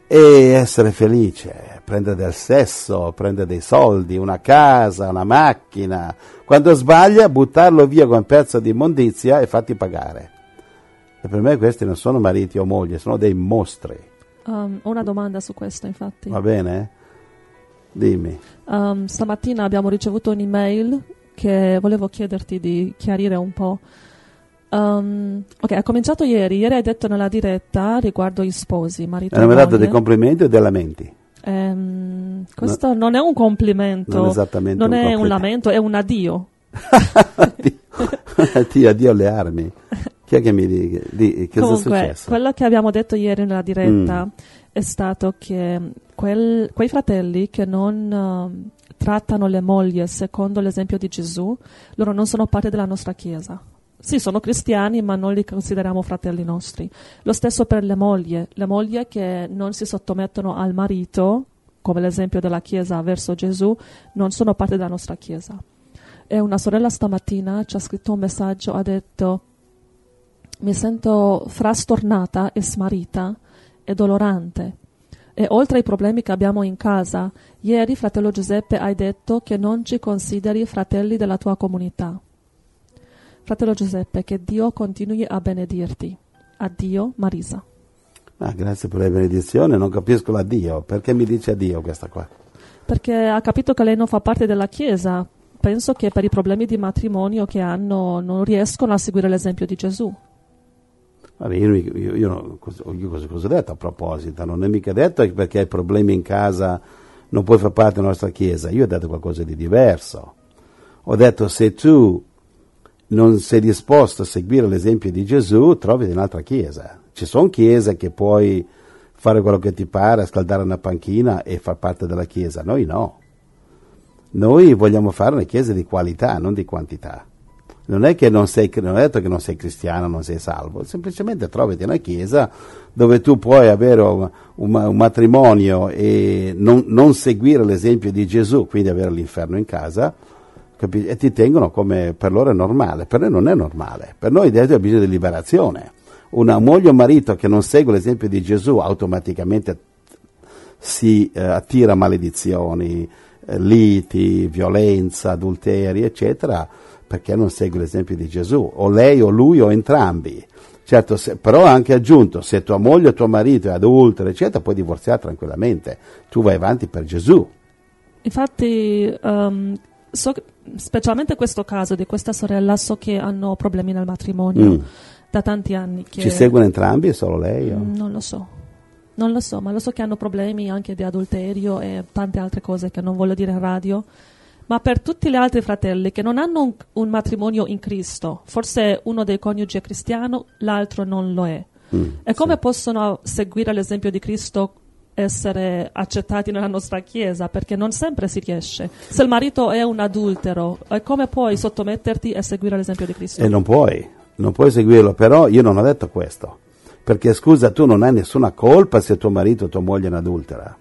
e essere felice, prendere del sesso, prendere dei soldi, una casa, una macchina. Quando sbaglia, buttarlo via come un pezzo di immondizia e farti pagare. E per me questi non sono mariti o mogli, sono dei mostri. Um, ho una domanda su questo, infatti. Va bene? Dimmi. Um, stamattina abbiamo ricevuto un'email che volevo chiederti di chiarire un po'. Um, ok, ha cominciato ieri. Ieri hai detto nella diretta riguardo gli sposi, marito e mi dato moglie. dei complimenti o dei lamenti? Ehm, questo non è un complimento, Non esattamente non un è un complimento. lamento, è un addio. Dio, addio alle armi. Chi è che mi dice? Di, che cosa è Comunque, successo? quello che abbiamo detto ieri nella diretta Mm. è stato che quel- quei fratelli che non ehm, trattano le mogli secondo l'esempio di Gesù, loro non sono parte della nostra Chiesa. Sì, sono cristiani, ma non li consideriamo fratelli nostri. Lo stesso per le mogli, le mogli che non si sottomettono al marito, come l'esempio della Chiesa verso Gesù, non sono parte della nostra Chiesa. E una sorella stamattina ci ha scritto un messaggio, ha detto mi sento frastornata e smarrita e dolorante. E oltre ai problemi che abbiamo in casa, ieri, fratello Giuseppe, hai detto che non ci consideri fratelli della tua comunità. Fratello Giuseppe, che Dio continui a benedirti. Addio, Marisa. Ah, grazie per le benedizioni, non capisco l'addio. Perché mi dice addio questa qua? Perché ha capito che lei non fa parte della Chiesa. Penso che per i problemi di matrimonio che hanno non riescono a seguire l'esempio di Gesù. Vabbè, io, io- io io cosa- cosa ho detto a proposito? Non è mica detto perché hai problemi in casa non puoi far parte della nostra chiesa. Io ho detto qualcosa di diverso. Ho detto se tu non sei disposto a seguire l'esempio di Gesù, trovi un'altra chiesa. Ci sono chiese che puoi fare quello che ti pare, scaldare una panchina e far parte della chiesa. Noi no. Noi vogliamo fare una chiesa di qualità, non di quantità. Non è che non sei, non è detto che non sei cristiano, non sei salvo, semplicemente trovati una chiesa dove tu puoi avere un, un- matrimonio e non, non seguire l'esempio di Gesù, quindi avere l'inferno in casa, capi- e ti tengono come per loro è normale, per noi non è normale, per noi Dio ha bisogno di liberazione. una moglie o marito che non segue l'esempio di Gesù automaticamente si eh, attira maledizioni, eh, liti, violenza, adulteri, eccetera, perché non segue l'esempio di Gesù, o lei o lui o entrambi. Certo, se, però ha anche aggiunto, se tua moglie o tuo marito è adultero, eccetera, puoi divorziare tranquillamente, tu vai avanti per Gesù. Infatti, um, so, specialmente questo caso di questa sorella, so che hanno problemi nel matrimonio Mm. da tanti anni. Che, Ci seguono entrambi o solo lei? o? Mm, Non lo so. Non lo so, ma lo so che hanno problemi anche di adulterio e tante altre cose che non voglio dire in radio. Ma per tutti gli altri fratelli che non hanno un, un matrimonio in Cristo, forse uno dei coniugi è cristiano, l'altro non lo è. Mm, E come sì. possono seguire l'esempio di Cristo, essere accettati nella nostra Chiesa? Perché non sempre si riesce. Se il marito è un adultero, come puoi sottometterti e seguire l'esempio di Cristo? E non puoi, non puoi seguirlo, però io non ho detto questo. Perché scusa, tu non hai nessuna colpa se tuo marito o tua moglie è un'adultera.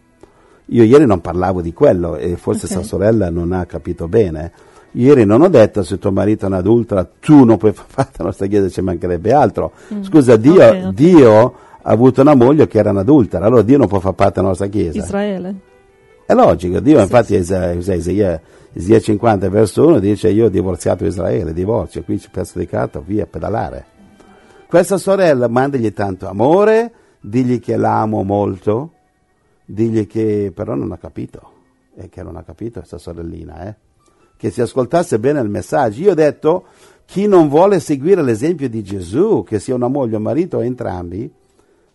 Io ieri non parlavo di quello e forse Ok. sua sorella non ha capito bene. Ieri non ho detto se tuo marito è un'adultera, tu non puoi far parte della nostra chiesa, ci mancherebbe altro. Scusa, Dio, Ok, ok. Dio ha avuto una moglie che era un'adultera, allora Dio non può far parte della nostra chiesa. Israele. È logico, Dio Sì, infatti sì. Isa- Isa- Isaia, Isaia 50 verso 1 dice io ho divorziato Israele, divorzio, qui c'è pezzo di carta, via, pedalare. Questa sorella mandagli tanto amore, digli che l'amo molto, digli che però non ha capito, e che non ha capito questa sorellina, eh? che si ascoltasse bene il messaggio. Io ho detto, chi non vuole seguire l'esempio di Gesù, che sia una moglie o un marito o entrambi,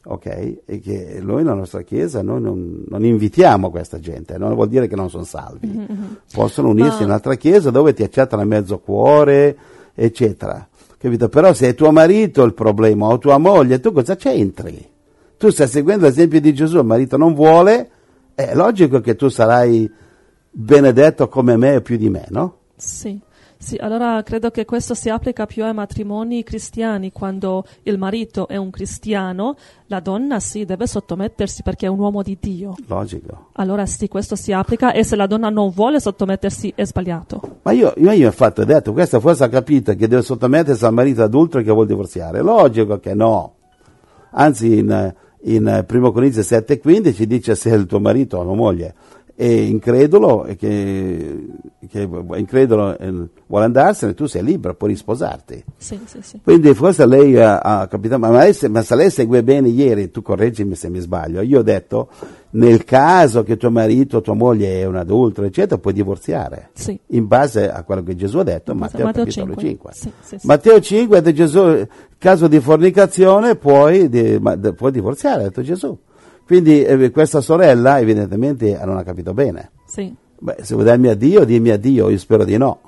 ok? E che noi nella nostra chiesa noi non, non invitiamo questa gente, non vuol dire che non sono salvi. Possono unirsi Ma- in un'altra chiesa dove ti accettano a mezzo cuore, eccetera. Capito? Però se è tuo marito il problema o tua moglie, tu cosa c'entri? Tu stai seguendo l'esempio di Gesù, il marito non vuole, è logico che tu sarai benedetto come me o più di me, no? Sì, sì, allora credo che questo si applica più ai matrimoni cristiani, quando il marito è un cristiano, la donna sì, deve sottomettersi perché è un uomo di Dio. Logico. Allora sì, questo si applica e se la donna non vuole sottomettersi è sbagliato. Ma io, io, io infatti ho detto, questa forse ha capito che deve sottomettersi al marito adultero che vuol divorziare. Logico che no. Anzi, in, in 1 Corinzi 7,15 dice se il tuo marito o tua moglie è incredulo e che, che è incredulo e vuole andarsene, tu sei libero, puoi risposarti. Sì, sì, sì. Quindi forse lei ha, ha capito, ma, lei se, ma se lei segue bene ieri, tu correggimi se mi sbaglio, io ho detto, nel caso che tuo marito o tua moglie è un adultero, eccetera, puoi divorziare. Sì. In base a quello che Gesù ha detto, Matteo, Matteo capitolo 5. 5. Sì, sì. Matteo 5 ha detto Gesù, caso di fornicazione puoi, di- ma- puoi divorziare, ha detto Gesù. Quindi eh, questa sorella evidentemente non ha capito bene. Sì. Beh, se vuoi darmi addio, dimmi addio, io spero di no.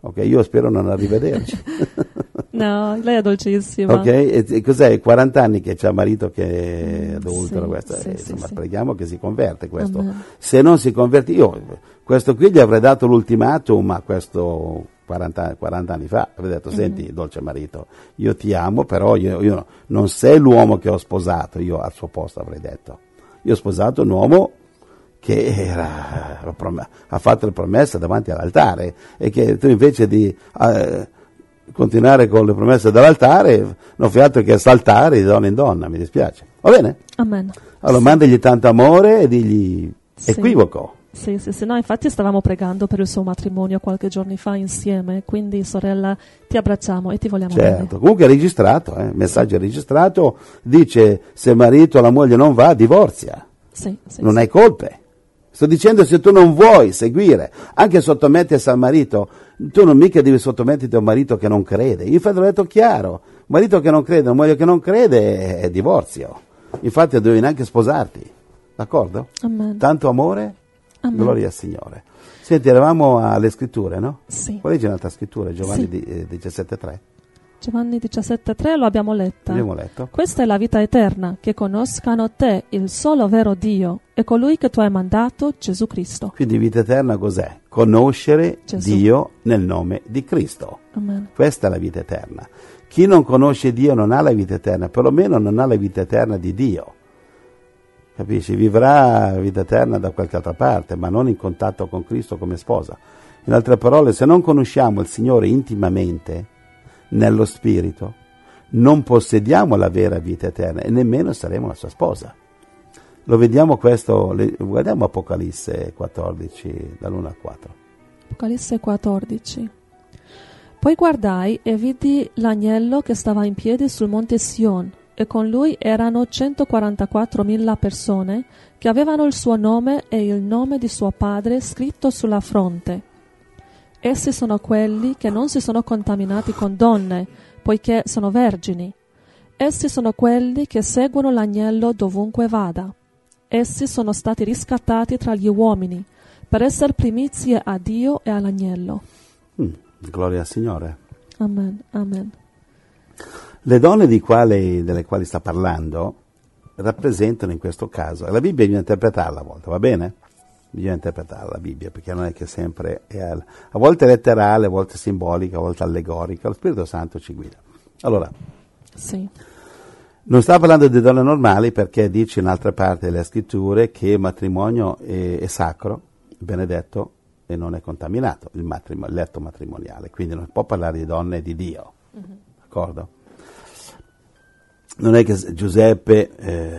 Ok, io spero non arrivederci. No, lei è dolcissima. Ok, e, e cos'è? 40 anni che c'ha marito che è adultero, sì, eh, sì, insomma, sì. preghiamo che si converte questo. Amen. Se non si converte, io questo qui gli avrei dato l'ultimatum a questo 40, 40 anni fa, avrei detto, Mhm. senti dolce marito, io ti amo, però io, io non sei l'uomo che ho sposato, io al suo posto avrei detto. Io ho sposato un uomo che era, ha fatto le promesse davanti all'altare e che tu invece di eh, continuare con le promesse dall'altare non fai altro che saltare di donna in donna, mi dispiace. Va bene? Amen. Allora mandagli tanto amore e digli Sì. equivoco. Sì, sì, sì, no, infatti stavamo pregando per il suo matrimonio qualche giorno fa insieme, quindi sorella ti abbracciamo e ti vogliamo Certo, bene. comunque è registrato, eh, il messaggio è registrato, dice se il marito o la moglie non va, divorzia, Sì, sì, non sì. hai colpe. Sto dicendo se tu non vuoi seguire, anche sottomettersi al marito, tu non mica devi sottometterti a un marito che non crede. Io infatti l'ho detto chiaro, marito che non crede, una moglie che non crede è, è divorzio. Infatti non devi neanche sposarti, d'accordo? Amen. Tanto amore, Amen. gloria al Signore. Senti, eravamo alle scritture, no? Sì. Qual è un'altra scrittura? Giovanni Sì. eh, 17.3? Giovanni 17,3 lo abbiamo letta. Abbiamo letto. Questa è la vita eterna, che conoscano te, il solo vero Dio, e colui che tu hai mandato, Gesù Cristo. Quindi vita eterna cos'è? Conoscere Gesù. Dio nel nome di Cristo. Amen. Questa è la vita eterna. Chi non conosce Dio non ha la vita eterna, perlomeno non ha la vita eterna di Dio. Capisci? Vivrà vita eterna da qualche altra parte, ma non in contatto con Cristo come sposa. In altre parole, se non conosciamo il Signore intimamente, nello spirito, non possediamo la vera vita eterna e nemmeno saremo la sua sposa. Lo vediamo questo, guardiamo Apocalisse 14, dall'1 al 4. Apocalisse 14. Poi guardai e vidi l'agnello che stava in piedi sul monte Sion, e con lui erano 144.000 persone che avevano il suo nome e il nome di suo padre scritto sulla fronte. Essi sono quelli che non si sono contaminati con donne, poiché sono vergini. Essi sono quelli che seguono l'agnello dovunque vada. Essi sono stati riscattati tra gli uomini, per essere primizie a Dio e all'agnello. Mm, gloria al Signore. Amen, amen. Le donne di quale- delle quali sta parlando rappresentano in questo caso, la Bibbia bisogna interpretarla a volte, va bene? Bisogna interpretarla la Bibbia, perché non è che sempre è al- a volte letterale, a volte simbolica, a volte allegorica, lo Spirito Santo ci guida. Allora, Sì, non sta parlando di donne normali perché dice in altre parti delle scritture che il matrimonio è, è sacro, benedetto e non è contaminato, il, matrimo- il letto matrimoniale, quindi non può parlare di donne di Dio, d'accordo? Non è che Giuseppe, eh,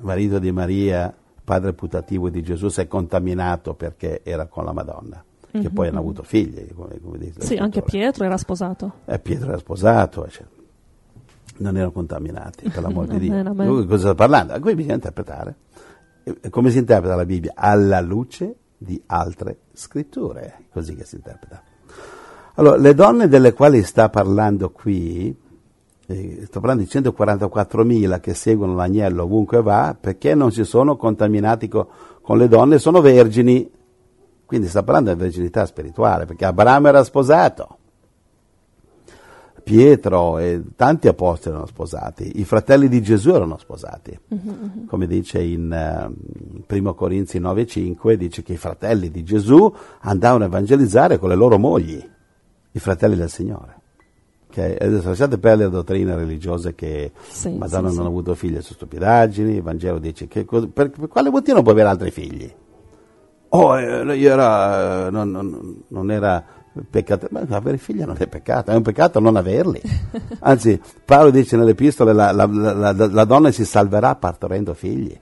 marito di Maria, padre putativo di Gesù, si è contaminato perché era con la Madonna, che poi hanno avuto figli, come, come dice sì anche. Pietro era sposato. Eh, Pietro era sposato, eccetera. non erano contaminati, per l'amor di Dio. Lui cosa sta parlando? Qui bisogna interpretare. E- Come si interpreta la Bibbia? Alla luce di altre scritture, così che si interpreta. Allora, le donne delle quali sta parlando qui, eh, sto parlando di 144.000 che seguono l'agnello ovunque va, perché non si sono contaminati co- con le donne, sono vergini. Quindi sta parlando di verginità spirituale, perché Abramo era sposato. Pietro e tanti apostoli erano sposati, i fratelli di Gesù erano sposati, come dice in eh, 1 Corinzi 9,5, dice che i fratelli di Gesù andavano a evangelizzare con le loro mogli, i fratelli del Signore. Adesso lasciate perdere le dottrine religiose che Sì, Madonna sì, non sì. ha avuto figli su stupidaggini, il Vangelo dice che per, per quale motivo non può avere altri figli? Oh, eh, lei era, eh, non, non- non era peccato, ma avere figli non è peccato, è un peccato non averli. Anzi, Paolo dice nelle epistole la, la- la- la- la donna si salverà partorendo figli.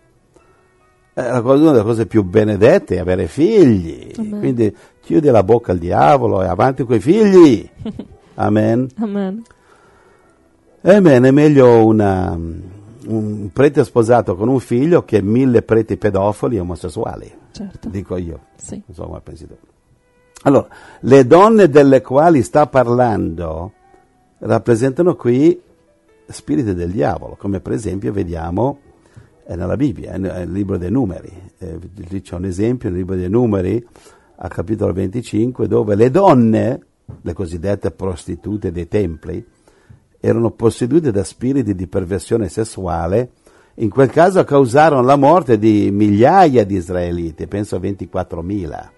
È la cosa- una delle cose più benedette è avere figli. Amen. Quindi chiudi la bocca al diavolo e avanti coi figli. Amen. Amen. Ebbene, è meglio una- un prete sposato con un figlio che mille preti pedofili e omosessuali. Certo. Dico io. Sì. Come pensi tu. Allora, le donne delle quali sta parlando rappresentano qui spiriti del diavolo, come per esempio vediamo nella Bibbia, nel libro dei numeri. Eh, lì c'è un esempio nel libro dei numeri, al capitolo 25, dove le donne, le cosiddette prostitute dei templi, erano possedute da spiriti di perversione sessuale, in quel caso causarono la morte di migliaia di israeliti, penso a 24.000.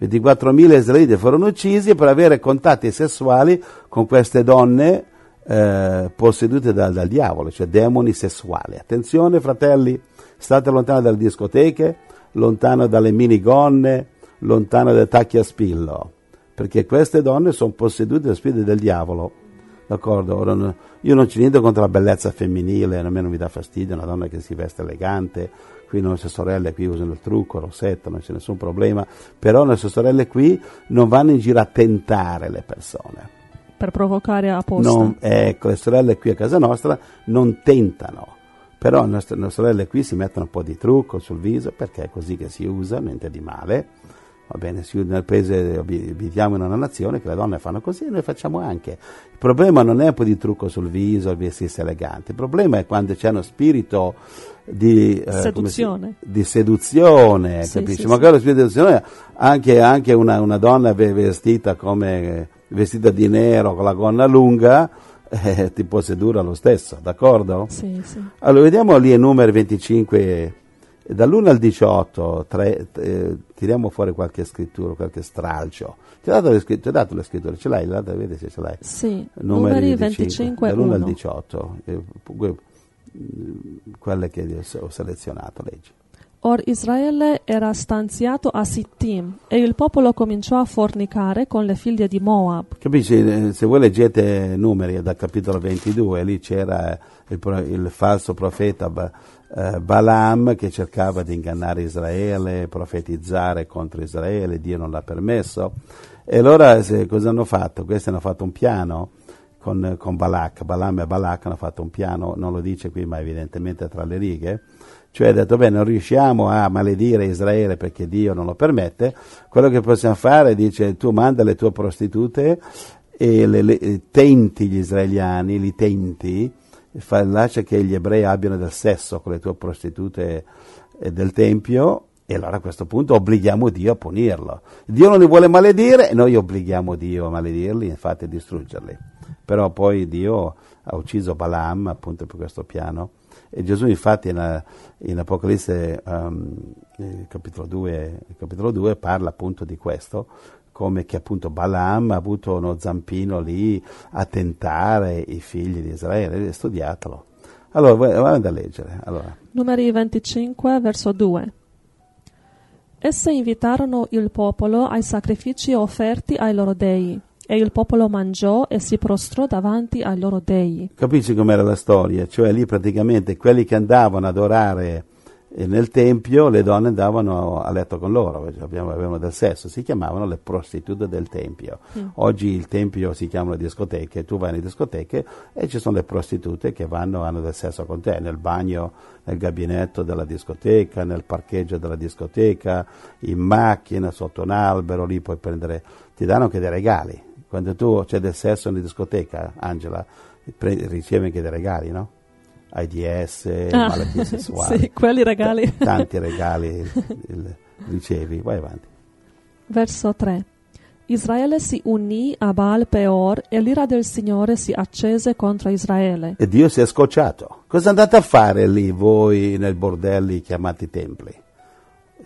24.000 israeliti furono uccisi per avere contatti sessuali con queste donne eh, possedute dal, dal diavolo, cioè demoni sessuali. Attenzione fratelli, state lontano dalle discoteche, lontano dalle minigonne, lontano dai tacchi a spillo, perché queste donne sono possedute da spiriti del diavolo. D'accordo? Ora, io non c'è niente contro la bellezza femminile, a me non mi dà fastidio una donna che si veste elegante, qui le nostre sorelle qui usano il trucco, il rossetto, non c'è nessun problema, però le nostre sorelle qui non vanno in giro a tentare le persone. Per provocare apposta. Non- ecco, le sorelle qui a casa nostra non tentano, però le nostre, le sorelle qui si mettono un po' di trucco sul viso perché è così che si usa, niente di male. Va bene, nel paese abi- abitiamo in una nazione che le donne fanno così e noi facciamo anche. Il problema non è un po' di trucco sul viso, il vestirsi elegante, il problema è quando c'è uno spirito di eh, come si- Seduzione. di seduzione, Sì, capisci? sì, Magari lo spirito di seduzione, anche, anche una, una donna ve- vestita come vestita di nero con la gonna lunga eh, ti può sedurre lo stesso, d'accordo? Sì, sì. Allora, vediamo lì i numeri 25, dall'1 al 18, tre- eh, tiriamo fuori qualche scrittura, qualche stralcio. Ti ho dato le, scri- ti ho dato le scritture, ce l'hai? Guarda, vedi se ce l'hai. Sì, numeri 25 dall'1 al 1. 18, eh, mm, quelle che ho selezionato, leggi. Or Israele era stanziato a Sittim e il popolo cominciò a fornicare con le figlie di Moab. Capisci? Eh, Se voi leggete numeri dal capitolo 22, lì c'era il, il falso profeta eh, Balaam che cercava di ingannare Israele, profetizzare contro Israele, Dio non l'ha permesso. E allora se- cosa hanno fatto? Questi hanno fatto un piano con, con Balak, Balaam e Balak hanno fatto un piano, non lo dice qui ma evidentemente tra le righe, cioè ha detto beh non riusciamo a maledire Israele perché Dio non lo permette, quello che possiamo fare dice tu manda le tue prostitute e le, le- tenti gli israeliani, li tenti, fa- lascia che gli ebrei abbiano del sesso con le tue prostitute del Tempio e allora a questo punto obblighiamo Dio a punirlo. Dio non li vuole maledire e noi obblighiamo Dio a maledirli, infatti a distruggerli. Però poi Dio ha ucciso Balaam appunto per questo piano e Gesù infatti in, in Apocalisse um, capitolo, 2, capitolo 2 parla appunto di questo come che appunto Balaam ha avuto uno zampino lì a tentare i figli di Israele, studiatelo. Allora, vado a leggere. Allora, Numeri 25, verso 2. Esse invitarono il popolo ai sacrifici offerti ai loro dei, e il popolo mangiò e si prostrò davanti ai loro dei. capisci com'era la storia? Cioè lì praticamente quelli che andavano ad orare eh, nel tempio, le donne andavano a letto con loro, abbiamo- avevano del sesso, si chiamavano le prostitute del tempio. Oggi il tempio si chiamano discoteche, tu vai nelle discoteche e ci sono le prostitute che vanno, hanno del sesso con te, nel bagno, nel gabinetto della discoteca, nel parcheggio della discoteca, in macchina, sotto un albero, lì puoi prendere, ti danno anche dei regali. Quando tu c'è del sesso in discoteca, Angela, pre- ricevi anche dei regali, no? AIDS, Ah, malattie sessuali. sì, quelli regali. Tanti regali ricevi, vai avanti. Verso 3. Israele si unì a Baal Peor e l'ira del Signore si accese contro Israele. E Dio si è scocciato. Cosa andate a fare lì voi nei bordelli chiamati templi?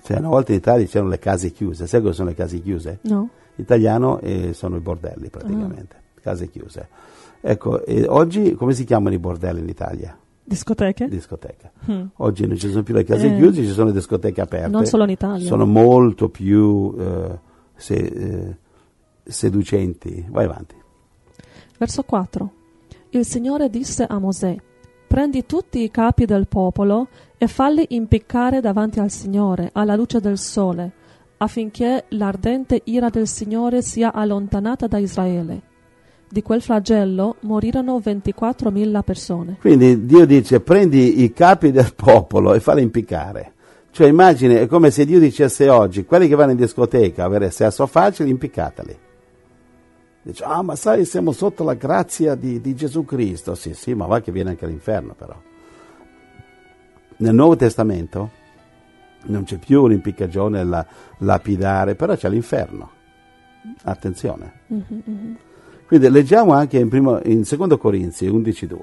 Cioè, una volta in Italia c'erano le case chiuse. Sai cosa sono le case chiuse? No? Italiano eh, sono i bordelli praticamente, case chiuse. Ecco, oggi come si chiamano i bordelli in Italia? Discoteche? Discoteca. Mm. Oggi non ci sono più le case Eh. chiuse, ci sono le discoteche aperte. Non solo in Italia. Sono molto più eh, se- eh, seducenti. Vai avanti. Verso 4. Il Signore disse a Mosè: Prendi tutti i capi del popolo e falli impiccare davanti al Signore alla luce del sole, affinché l'ardente ira del Signore sia allontanata da Israele. Di quel flagello morirono 24.000 persone. Quindi Dio dice prendi i capi del popolo e falli impiccare. Cioè immagini, è come se Dio dicesse oggi, quelli che vanno in discoteca a avere sesso facile, impiccateli. Dice, ah ma sai, siamo sotto la grazia di, di Gesù Cristo. Sì, sì, ma va che viene anche all'inferno però. Nel Nuovo Testamento non c'è più l'impiccagione, la lapidare, però c'è l'inferno. Attenzione. Quindi leggiamo anche in, primo, in 2 Corinzi 11.2.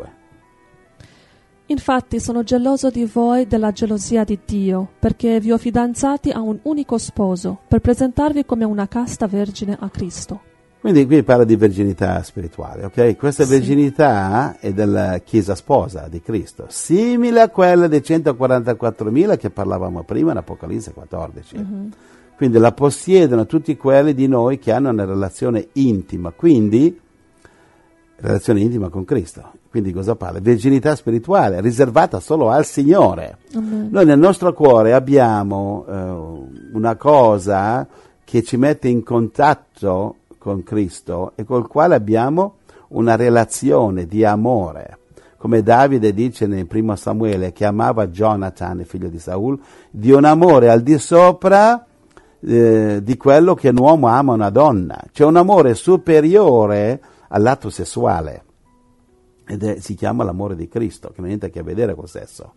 Infatti sono geloso di voi della gelosia di Dio, perché vi ho fidanzati a un unico sposo, per presentarvi come una casta vergine a Cristo. Quindi qui parla di verginità spirituale, ok? Questa Sì. verginità è della Chiesa sposa di Cristo, simile a quella dei 144.000 che parlavamo prima in Apocalisse 14. Quindi la possiedono tutti quelli di noi che hanno una relazione intima, quindi relazione intima con Cristo. Quindi cosa parla? Verginità spirituale, riservata solo al Signore. Amen. Noi nel nostro cuore abbiamo eh, una cosa che ci mette in contatto con Cristo e col quale abbiamo una relazione di amore. Come Davide dice nel primo Samuele che amava Jonathan, figlio di Saul, di un amore al di sopra eh, di quello che un uomo ama una donna. C'è un amore superiore all'atto sessuale ed è, si chiama l'amore di Cristo, che non ha niente a che vedere col sesso.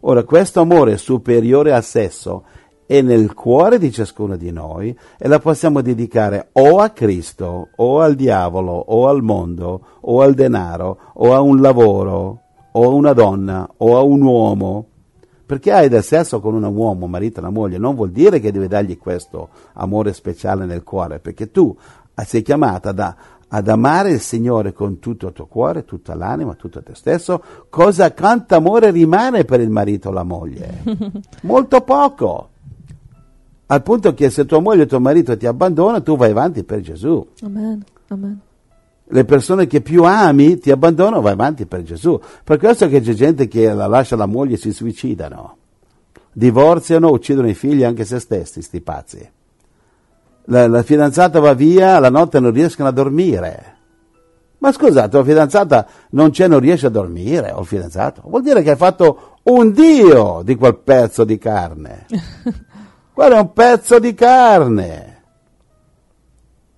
Ora, questo amore superiore al sesso è nel cuore di ciascuno di noi e la possiamo dedicare o a Cristo, o al diavolo, o al mondo, o al denaro, o a un lavoro, o a una donna, o a un uomo. Perché hai del sesso con un uomo, un marito, una moglie, non vuol dire che devi dargli questo amore speciale nel cuore, perché tu sei chiamata da ad amare il Signore con tutto il tuo cuore, tutta l'anima, tutto te stesso, cosa, quanto amore rimane per il marito o la moglie? Molto poco. Al punto che se tua moglie o tuo marito ti abbandona, tu vai avanti per Gesù. Amen. Amen. Le persone che più ami ti abbandonano, vai avanti per Gesù. Per questo che c'è gente che la lascia la moglie e si suicidano. Divorziano, uccidono i figli, anche se stessi, sti pazzi la, la fidanzata va via, la notte non riescono a dormire. Ma scusate, la fidanzata non c'è, non riesce a dormire, o il fidanzato. Vuol dire che hai fatto un dio di quel pezzo di carne. Quello è un pezzo di carne.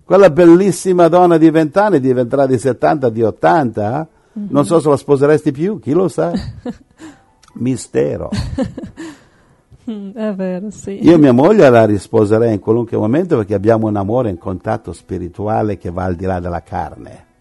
Quella bellissima donna di 20 anni diventerà di 70, di 80. Mm-hmm. Non so se la sposeresti più, chi lo sa? Mistero. Mm, è vero, sì. Io mia moglie la risposerei in qualunque momento perché abbiamo un amore in contatto spirituale che va al di là della carne.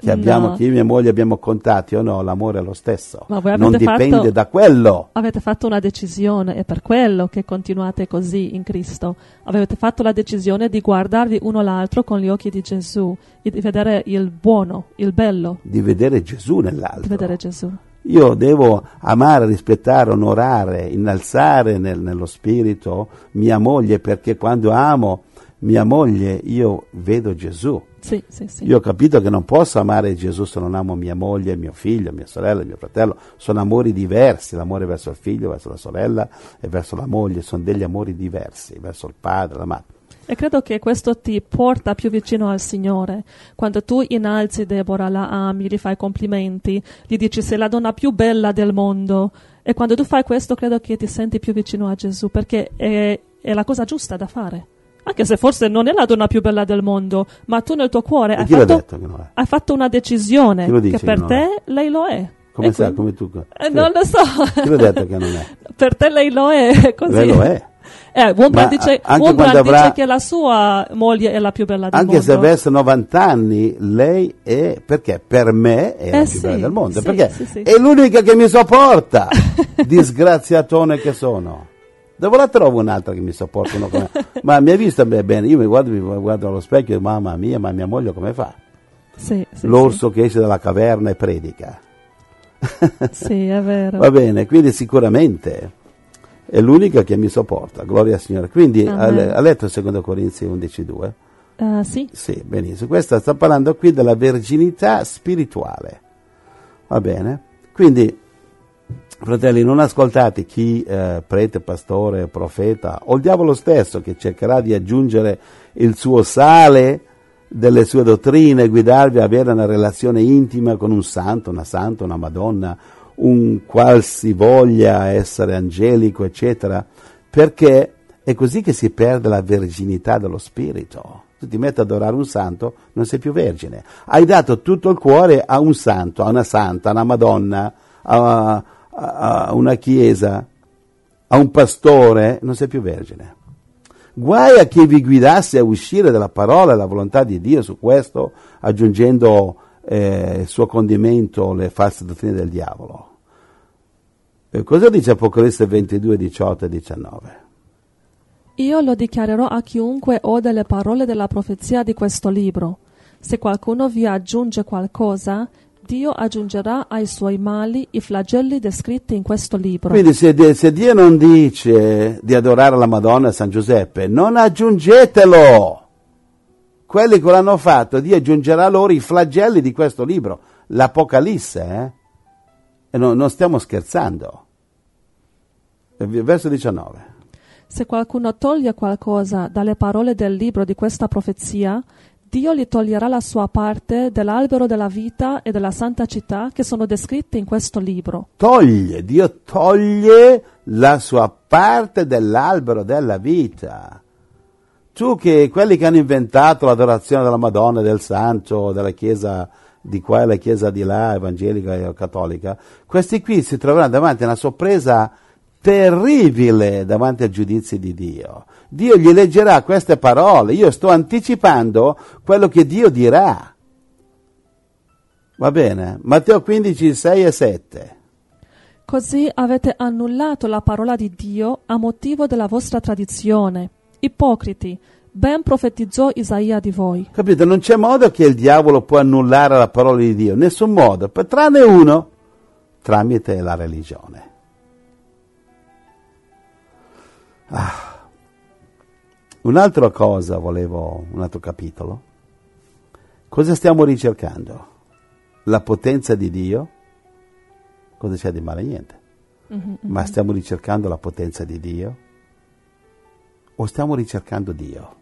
Che abbiamo, No. che io e mia moglie abbiamo contatti o no, l'amore è lo stesso. Non dipende fatto- da quello. Avete fatto una decisione, è per quello che continuate così in Cristo. Avete fatto la decisione di guardarvi uno l'altro con gli occhi di Gesù, e di vedere il buono, il bello, Di vedere Gesù nell'altro. di vedere Gesù. Io devo amare, rispettare, onorare, innalzare nel- nello spirito mia moglie perché quando amo mia moglie io vedo Gesù. Sì, sì, sì. Io ho capito che non posso amare Gesù se non amo mia moglie, mio figlio, mia sorella, mio fratello. Sono amori diversi, l'amore verso il figlio, verso la sorella e verso la moglie, sono degli amori diversi, verso il padre, la madre. E credo che questo ti porta più vicino al Signore. Quando tu innalzi Deborah, la ami, gli fai complimenti, gli dici sei la donna più bella del mondo. E quando tu fai questo, credo che ti senti più vicino a Gesù, perché è, è la cosa giusta da fare. Anche se forse non è la donna più bella del mondo, ma tu nel tuo cuore hai fatto, hai fatto una decisione che per che te lei lo è. Come sai, quindi- come tu? Eh, non lo so. Chi l'ha detto che non è? per te lei lo è. Così. Lei lo è. Eh, Wombrand Ma dice, anche avrà- dice che la sua moglie è la più bella del Anche mondo. se avesse 90 anni, lei è, perché per me è la Eh più sì, bella del mondo, sì, perché sì. è l'unica che mi sopporta, disgraziatone che sono. Dove la trovo un'altra che mi sopporta? ma mi hai visto bene? Io mi guardo, mi guardo allo specchio e dico, mamma mia, ma mia moglie come fa? Sì, sì, L'orso che esce dalla caverna e predica. Sì, sì, è vero. Va bene, quindi sicuramente è l'unica che mi sopporta, gloria al Signore. Quindi ha, ha letto il 2 Corinzi 11.2? Eh, sì, Sì, benissimo. Questa sta parlando qui della verginità spirituale. Va bene? Quindi, fratelli, non ascoltate chi eh, prete, pastore, profeta o il diavolo stesso che cercherà di aggiungere il suo sale delle sue dottrine, guidarvi a avere una relazione intima con un santo, una santa, una madonna, un qualsivoglia essere angelico, eccetera, perché è così che si perde la verginità dello spirito. Tu ti metti ad adorare un santo, non sei più vergine. Hai dato tutto il cuore a un santo, a una santa, a una madonna, a, a- una chiesa, a un pastore, non sei più vergine. Guai a chi vi guidasse a uscire dalla parola e la volontà di Dio su questo, aggiungendo eh, il suo condimento le false dottrine del diavolo. E cosa dice Apocalisse 22, 18 e 19? io lo dichiarerò a chiunque ode le parole della profezia di questo libro. Se qualcuno vi aggiunge qualcosa, Dio aggiungerà ai suoi mali i flagelli descritti in questo libro. Quindi se, se Dio non dice di adorare la Madonna e San Giuseppe, non aggiungetelo. Quelli che l'hanno fatto, Dio aggiungerà loro i flagelli di questo libro, l'Apocalisse. eh? E no- non stiamo scherzando. Verso 19. Se qualcuno toglie qualcosa dalle parole del libro di questa profezia, Dio gli toglierà la sua parte dell'albero della vita e della santa città che sono descritte in questo libro. Toglie, Dio toglie la sua parte dell'albero della vita. Tu che quelli che hanno inventato l'adorazione della Madonna, del Santo, della Chiesa di qua e la Chiesa di là, evangelica e cattolica, questi qui si troveranno davanti a una sorpresa terribile davanti ai giudizi di Dio. Dio gli leggerà queste parole, io sto anticipando quello che Dio dirà. Va bene? Matteo 15, 6 e 7. Così avete annullato la parola di Dio a motivo della vostra tradizione. Ipocriti, Ben profetizzò Isaia di voi. Capito? Non c'è modo che il diavolo può annullare la parola di Dio, nessun modo, tranne uno, tramite la religione. Ah. Un'altra cosa volevo, un altro capitolo. Cosa stiamo ricercando? La potenza di Dio? Cosa c'è di male? Niente. Ma stiamo ricercando la potenza di Dio? O stiamo ricercando Dio?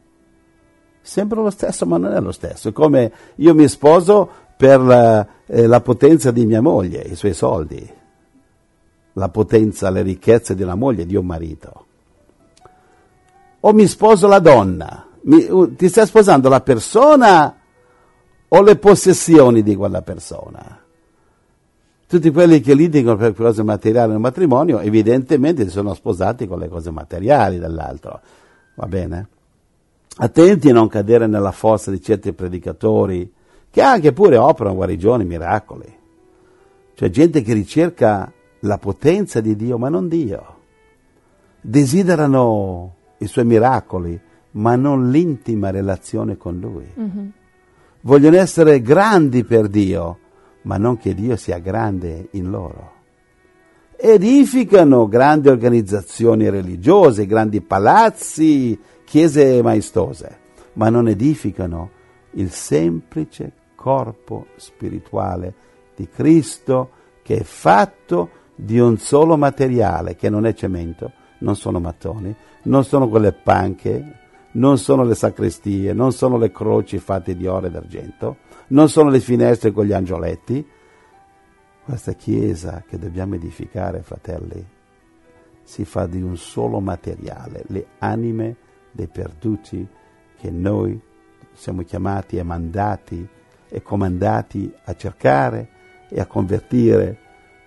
Sembra lo stesso, ma non è lo stesso. È come io mi sposo per la, eh, la potenza di mia moglie, i suoi soldi, la potenza, le ricchezze di una moglie, di un marito. O mi sposo la donna. Mi- ti stai sposando la persona o le possessioni di quella persona? Tutti quelli che litigano per cose materiali nel matrimonio, evidentemente si sono sposati con le cose materiali dell'altro. Va bene? Attenti a non cadere nella fossa di certi predicatori che anche pure operano guarigioni, miracoli. Cioè gente che ricerca la potenza di Dio, ma non Dio. Desiderano i suoi miracoli, ma non l'intima relazione con Lui. Vogliono essere grandi per Dio, ma non che Dio sia grande in loro. Edificano grandi organizzazioni religiose, grandi palazzi, chiese maestose, ma non edificano il semplice corpo spirituale di Cristo che è fatto di un solo materiale, che non è cemento, non sono mattoni, non sono quelle panche, non sono le sacrestie, non sono le croci fatte di oro e d'argento, non sono le finestre con gli angioletti. Questa chiesa che dobbiamo edificare, fratelli, si fa di un solo materiale, le anime dei perduti che noi siamo chiamati e mandati e comandati a cercare e a convertire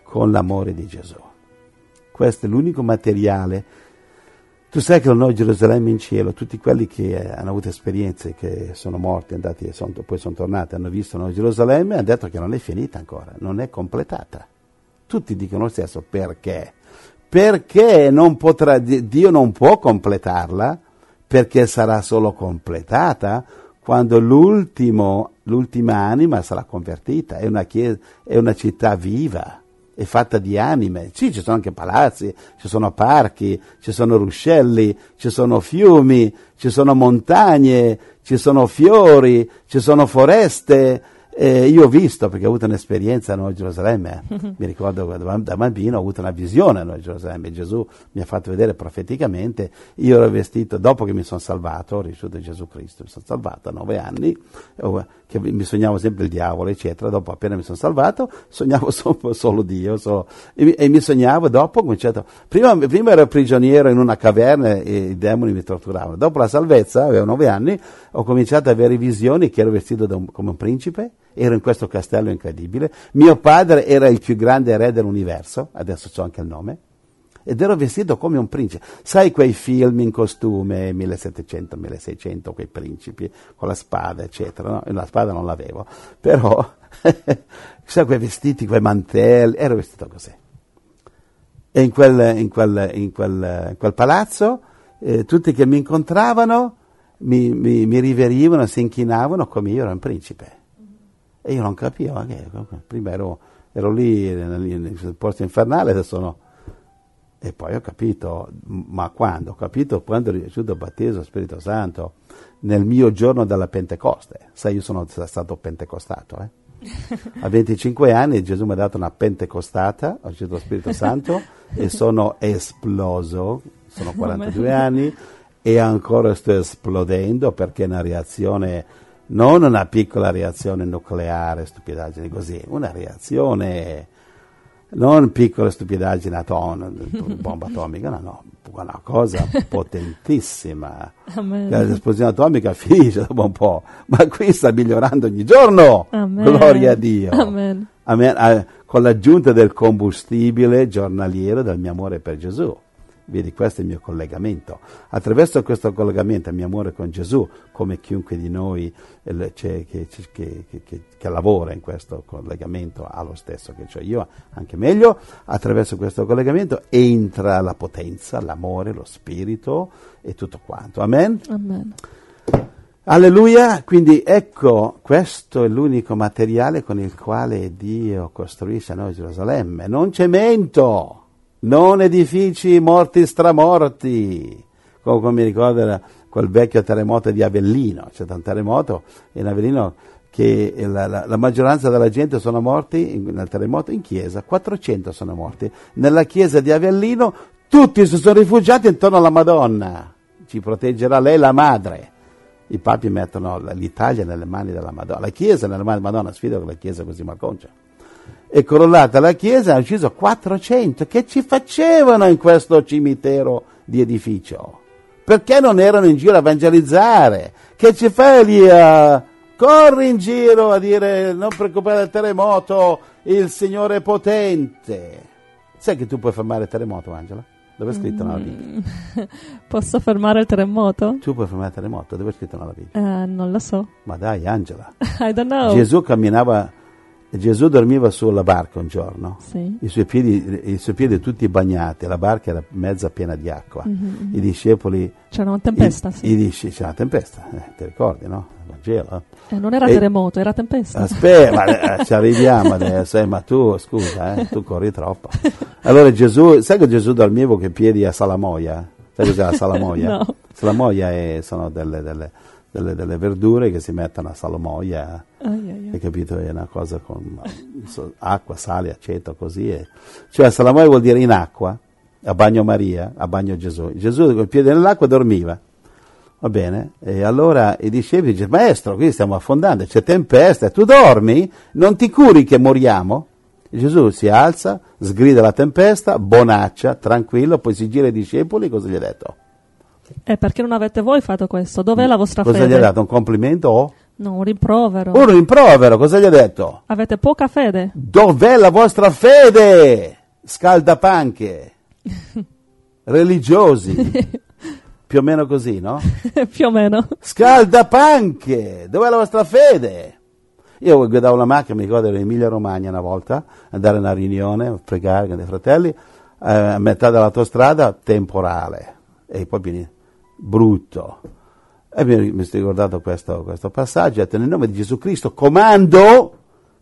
con l'amore di Gesù. Questo è l'unico materiale. Tu sai che la Nuova Gerusalemme in cielo, tutti quelli che eh, hanno avuto esperienze, che sono morti, andati e son- poi sono tornati, hanno visto Nuova Gerusalemme, hanno detto che non è finita ancora, non è completata. Tutti dicono lo stesso, perché? Perché non potrà, Dio non può completarla, perché sarà solo completata quando l'ultimo, l'ultima anima sarà convertita, è una, chiesa, è una città viva, è fatta di anime. Sì, ci sono anche palazzi, ci sono parchi, ci sono ruscelli, ci sono fiumi, ci sono montagne, ci sono fiori, ci sono foreste. Eh, io ho visto, perché ho avuto un'esperienza a Nuova Gerusalemme, mi ricordo da, da bambino ho avuto una visione a Nuova Gerusalemme, Gesù mi ha fatto vedere profeticamente, io ero vestito, dopo che mi sono salvato, ho ricevuto Gesù Cristo, mi sono salvato a nove anni, oh, che mi sognavo sempre il diavolo, eccetera, dopo appena mi sono salvato, sognavo solo, solo Dio, solo, e, mi, e, mi, sognavo, dopo ho cominciato, prima, prima, ero prigioniero in una caverna e i demoni mi torturavano, dopo la salvezza, avevo nove anni, ho cominciato ad avere visioni che ero vestito un, come un principe, ero in questo castello incredibile, mio padre era il più grande re dell'universo, adesso so anche il nome, ed ero vestito come un principe. Sai quei film in costume 1700, 1600, quei principi con la spada, eccetera. No? La spada non l'avevo, però sai quei vestiti, quei mantelli, ero vestito così. E in quel, in quel, in quel, in quel palazzo eh, tutti che mi incontravano mi, mi, mi riverivano, si inchinavano come io ero un principe. E io non capivo, che, prima ero, ero lì nel, posto infernale, adesso no. E poi ho capito, ma quando? Ho capito quando ho ricevuto il battesimo Spirito Santo, nel mio giorno della Pentecoste. Sai, io sono stato pentecostato, eh? A 25 anni Gesù mi ha dato una pentecostata, ho ricevuto lo Spirito Santo e sono esploso, sono 42 anni e ancora sto esplodendo perché è una reazione non una piccola reazione nucleare, stupidaggine così, una reazione, non piccola stupidaggine atomica, bomba atomica, no, no, una cosa potentissima. Amen. L'esplosione atomica finisce dopo un po', ma qui sta migliorando ogni giorno. Amen. Gloria a Dio. Amen. Amen. Con l'aggiunta del combustibile giornaliero del mio amore per Gesù. Vedi, questo è il mio collegamento. Attraverso questo collegamento, il mio amore con Gesù, come chiunque di noi eh, che, che, che, che, lavora in questo collegamento ha lo stesso che ho io, anche meglio, attraverso questo collegamento entra la potenza, l'amore, lo spirito e tutto quanto. Amen? Amen. Alleluia, quindi ecco, questo è l'unico materiale con il quale Dio costruisce a noi Gerusalemme, non cemento, non edifici morti stramorti, come, come mi ricordo era quel vecchio terremoto di Avellino, c'è un terremoto in Avellino che la, la, la, maggioranza della gente sono morti in, nel terremoto in chiesa, 400 sono morti. Nella chiesa di Avellino tutti si sono rifugiati intorno alla Madonna, ci proteggerà lei la madre. I papi mettono l'Italia nelle mani della Madonna, la chiesa nelle mani della Madonna, sfido che la chiesa così malconcia. È crollata la chiesa e hanno ucciso 400. Che ci facevano in questo cimitero di edificio? Perché non erano in giro a evangelizzare? Che ci fai lì a corri in giro a dire non preoccupare del terremoto, il Signore è potente. Sai che tu puoi fermare il terremoto, Angela? Dove è scritto nella Bibbia? Posso fermare il terremoto? Tu puoi fermare il terremoto, dove è scritto nella Bibbia? Uh, non lo so. Ma dai, Angela. I don't know. Gesù camminava, Gesù dormiva sulla barca un giorno, sì. i, suoi piedi, i, suoi piedi, tutti bagnati, la barca era mezza piena di acqua. Mm-hmm. I discepoli... C'era una tempesta, i, sì. I discepoli, c'era una tempesta, eh, ti ricordi, no? Vangelo. Eh, non era E- terremoto, era tempesta. Aspetta, ma eh, ci arriviamo adesso, eh, ma tu scusa, eh, tu corri troppo. Allora Gesù, sai che Gesù dormiva con i piedi a salamoia? Sai cos'è la salamoia? No. Salamoia è- sono delle, delle- delle- delle verdure che si mettono a salamoia, Ai, ai, ai. hai capito? È una cosa con so- acqua, sale, aceto, così. e- Cioè salamoia vuol dire in acqua, a bagno Maria, a bagno Gesù. Gesù con i piedi nell'acqua dormiva. Va bene, e allora i discepoli dicono, maestro, qui stiamo affondando, c'è tempesta, e tu dormi? Non ti curi che moriamo? E Gesù si alza, sgrida la tempesta, bonaccia, tranquillo, poi si gira ai discepoli, cosa gli ha detto? Eh, perché non avete voi fatto questo? Dov'è la vostra Cosa fede? gli ha dato? Un complimento o No, un rimprovero. un rimprovero? Cosa gli ha detto? Avete poca fede? Dov'è la vostra fede? Scaldapanche, religiosi, più o meno così, no? Più o meno. Scaldapanche, dov'è la vostra fede? Io guidavo la macchina, mi ricordo ero in Emilia Romagna una volta, andare a una riunione, a pregare con dei fratelli, eh, a metà dell'autostrada, temporale, e poi viene brutto. E mi, sono ricordato questo, questo passaggio, ho detto, nel nome di Gesù Cristo comando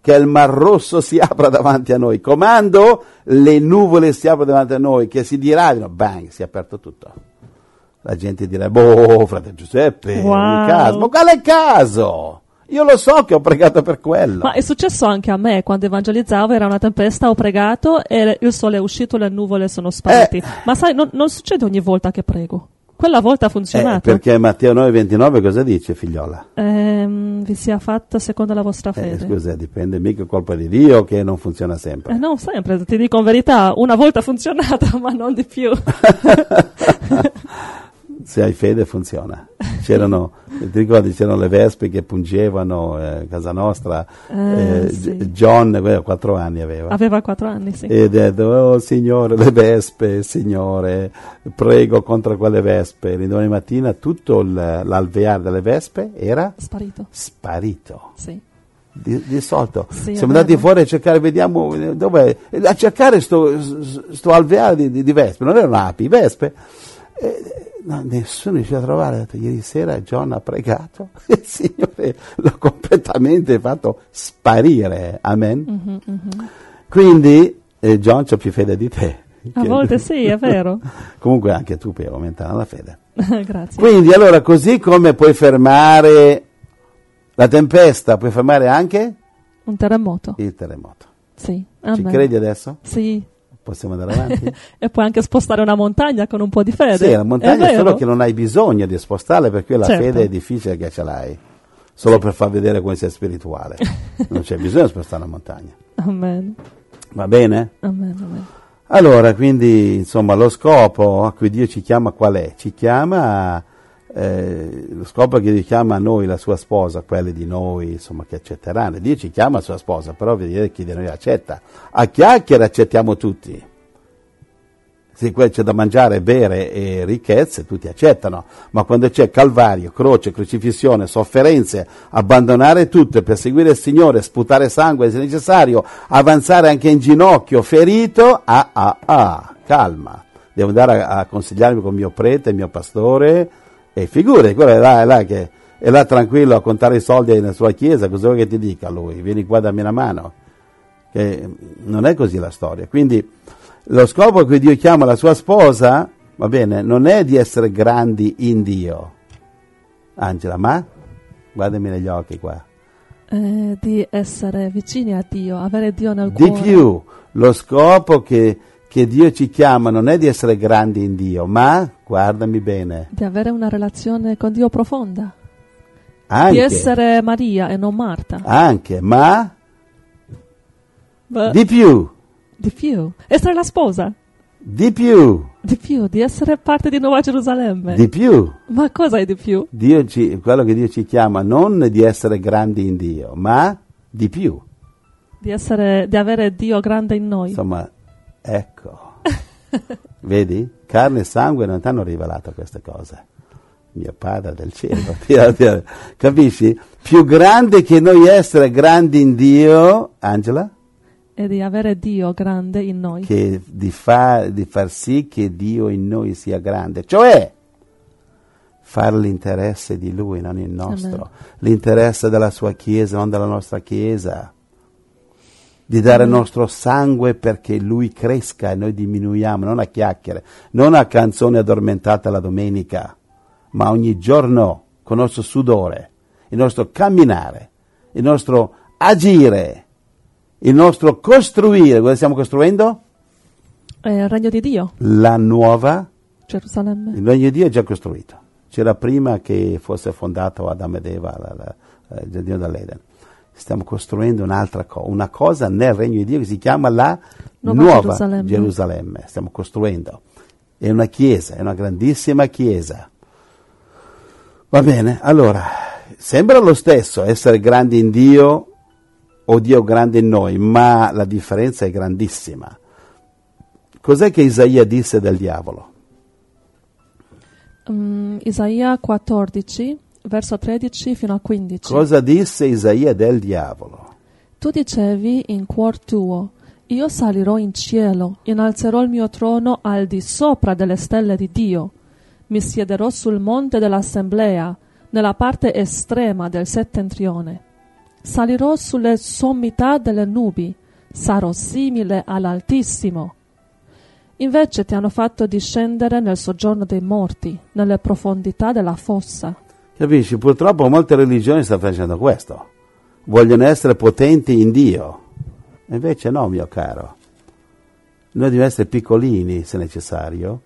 che il Mar Rosso si apra davanti a noi, comando le nuvole si aprono davanti a noi, che si diradino, bang, si è aperto tutto. La gente dirà, boh, frate Giuseppe, Wow. caso. Ma quale caso? Io lo so che ho pregato per quello. Ma è successo anche a me quando evangelizzavo, era una tempesta, ho pregato e il sole è uscito, le nuvole sono sparite. Eh. Ma sai, non, non succede ogni volta che prego. Quella volta ha Eh, funzionato. perché Matteo 9,29 cosa dice, figliola? Ehm, vi sia fatta secondo la vostra Eh, fede. scusa, dipende mica colpa di Dio che non funziona sempre. Eh, no, sempre, ti dico in verità, una volta ha funzionato, ma non di più. Se hai fede funziona. C'erano, ti ricordi, c'erano le vespe che pungevano eh, a casa nostra. Eh, eh, sì. John, quello quattro anni aveva. Aveva quattro anni, sì. E detto, oh signore, le vespe, signore, prego contro quelle vespe. L'indomani mattina tutto l'alveare delle vespe era Sparito, sparito. sì. Di, di solito Sì, siamo andati fuori a cercare, vediamo eh, dov'è, a cercare sto, sto alveare di, di- di vespe, non erano api, vespe. Eh, no, nessuno riusciva a trovare. Detto, ieri sera John ha pregato e il Signore l'ha completamente fatto sparire. Amen. Mhm, mhm. Quindi eh, John c'ha più fede di te. A volte sì, è vero. Comunque anche tu puoi aumentare la fede. Grazie. Quindi allora così come puoi fermare la tempesta, puoi fermare anche Un terremoto, il terremoto. sì. Ci Amen. credi adesso? Sì. Possiamo andare avanti? E puoi anche spostare una montagna con un po' di fede. sì, la montagna è solo che non hai bisogno di spostarla perché la Certo. fede è difficile che ce l'hai. Solo per far vedere come sei spirituale. non c'è bisogno di spostare la montagna. Amen. Va bene? Amen, amen. Allora, quindi, insomma, lo scopo a cui Dio ci chiama qual è? Ci chiama, eh, lo scopo che Dio chiama a noi, la sua sposa, quelle di noi, insomma, che accetteranno. Dio ci chiama la sua sposa, però vedete chi di noi accetta. A chiacchiere accettiamo tutti. Se c'è da mangiare, bere e ricchezze, tutti accettano, ma quando c'è calvario, croce, crocifissione, sofferenze, abbandonare tutto per seguire il Signore, sputare sangue se necessario, avanzare anche in ginocchio, ferito, ah ah ah, calma. Devo andare a, a consigliarmi con mio prete, mio pastore, e figure, quello è là, è là che è là tranquillo a contare i soldi nella sua chiesa, cosa vuoi che ti dica lui? Vieni qua dammi una mano. Che non è così la storia. Quindi lo scopo che Dio chiama la sua sposa, va bene, non è di essere grandi in Dio. Angela, ma guardami negli occhi qua. Eh, di essere vicini a Dio, avere Dio nel Di cuore. più, lo scopo che, che Dio ci chiama non è di essere grandi in Dio, ma, guardami bene, Di avere una relazione con Dio profonda. Di anche, essere Maria e non Marta. anche, ma Beh, di più, di più. Essere la sposa. di più, Di più, di essere parte di Nuova Gerusalemme. di più. Ma cosa è di più? Dio ci- quello che Dio ci chiama non di essere grandi in Dio, ma di più. Di, essere, di avere Dio grande in noi. Insomma, ecco. Vedi? Carne e sangue non ti hanno rivelato queste cose. Mio Padre del cielo. Capisci? Più grande che noi essere grandi in Dio, Angela, E di avere Dio grande in noi. che di, fa- di far sì che Dio in noi sia grande. Cioè, fare l'interesse di Lui, non il nostro. Amen. L'interesse della sua Chiesa, non della nostra Chiesa. Di dare il nostro sangue perché Lui cresca e noi diminuiamo, non a chiacchiere, non a canzoni addormentate la domenica, ma ogni giorno con il nostro sudore, il nostro camminare, il nostro agire, il nostro costruire. Cosa stiamo costruendo? È il regno di Dio, La nuova Gerusalemme. il regno di Dio è già costruito. C'era prima che fosse fondato Adamo ed Eva, la- il giardino dell'Eden. Stiamo costruendo un'altra cosa, una cosa nel regno di Dio che si chiama la Nuova nuova, Gerusalemme. Gerusalemme. Stiamo costruendo. È una chiesa, è una grandissima chiesa. Va bene, allora, sembra lo stesso essere grandi in Dio o Dio grande in noi, ma la differenza è grandissima. Cos'è che Isaia disse del diavolo? Mm, Isaia 14, verso 13 fino a 15. Cosa disse Isaia del diavolo? Tu dicevi in cuor tuo, io salirò in cielo, innalzerò il mio trono al di sopra delle stelle di Dio, mi siederò sul monte dell'assemblea, nella parte estrema del settentrione. Salirò sulle sommità delle nubi, sarò simile all'Altissimo. Invece ti hanno fatto discendere nel soggiorno dei morti, nelle profondità della fossa. Capisci? Purtroppo molte religioni stanno facendo questo. Vogliono essere potenti in Dio. Invece no, mio caro. Noi dobbiamo essere piccolini, se necessario,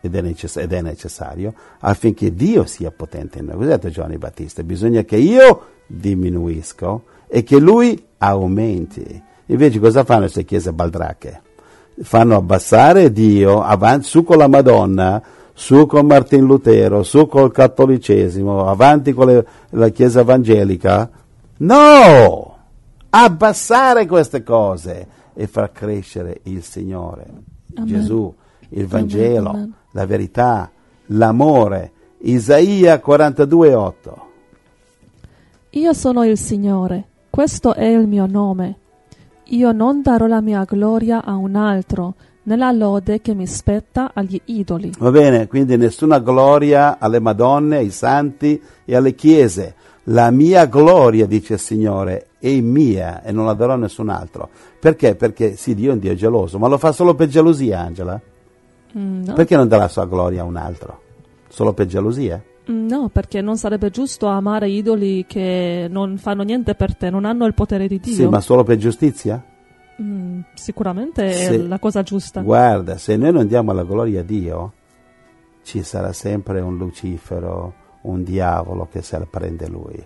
ed è, necess- ed è necessario, affinché Dio sia potente in noi. Cos'ha detto Giovanni Battista? Bisogna che io diminuisco e che Lui aumenti. Invece cosa fanno queste chiese baldrache? fanno abbassare Dio avanti, su con la Madonna, su con Martin Lutero, su col cattolicesimo, avanti con le- la Chiesa evangelica. No! Abbassare queste cose e far crescere il Signore, Amen. Gesù, il Vangelo, Amen. la verità, l'amore. Isaia 42,8. Io sono il Signore, questo è il mio nome. Io non darò la mia gloria a un altro, nella lode che mi spetta agli idoli. Va bene, quindi nessuna gloria alle Madonne, ai santi e alle chiese. La mia gloria, dice il Signore, è mia e non la darò a nessun altro. Perché? Perché sì, Dio è un Dio geloso, ma lo fa solo per gelosia, Angela. Mm, no. Perché non dà la sua gloria a un altro? Solo per gelosia? Mm, no, perché non sarebbe giusto amare idoli che non fanno niente per te, non hanno il potere di Dio. Sì, ma solo per giustizia? Mm, sicuramente è Sì. la cosa giusta. Guarda, se noi non diamo la gloria a Dio, ci sarà sempre un Lucifero, un diavolo che se la prende lui.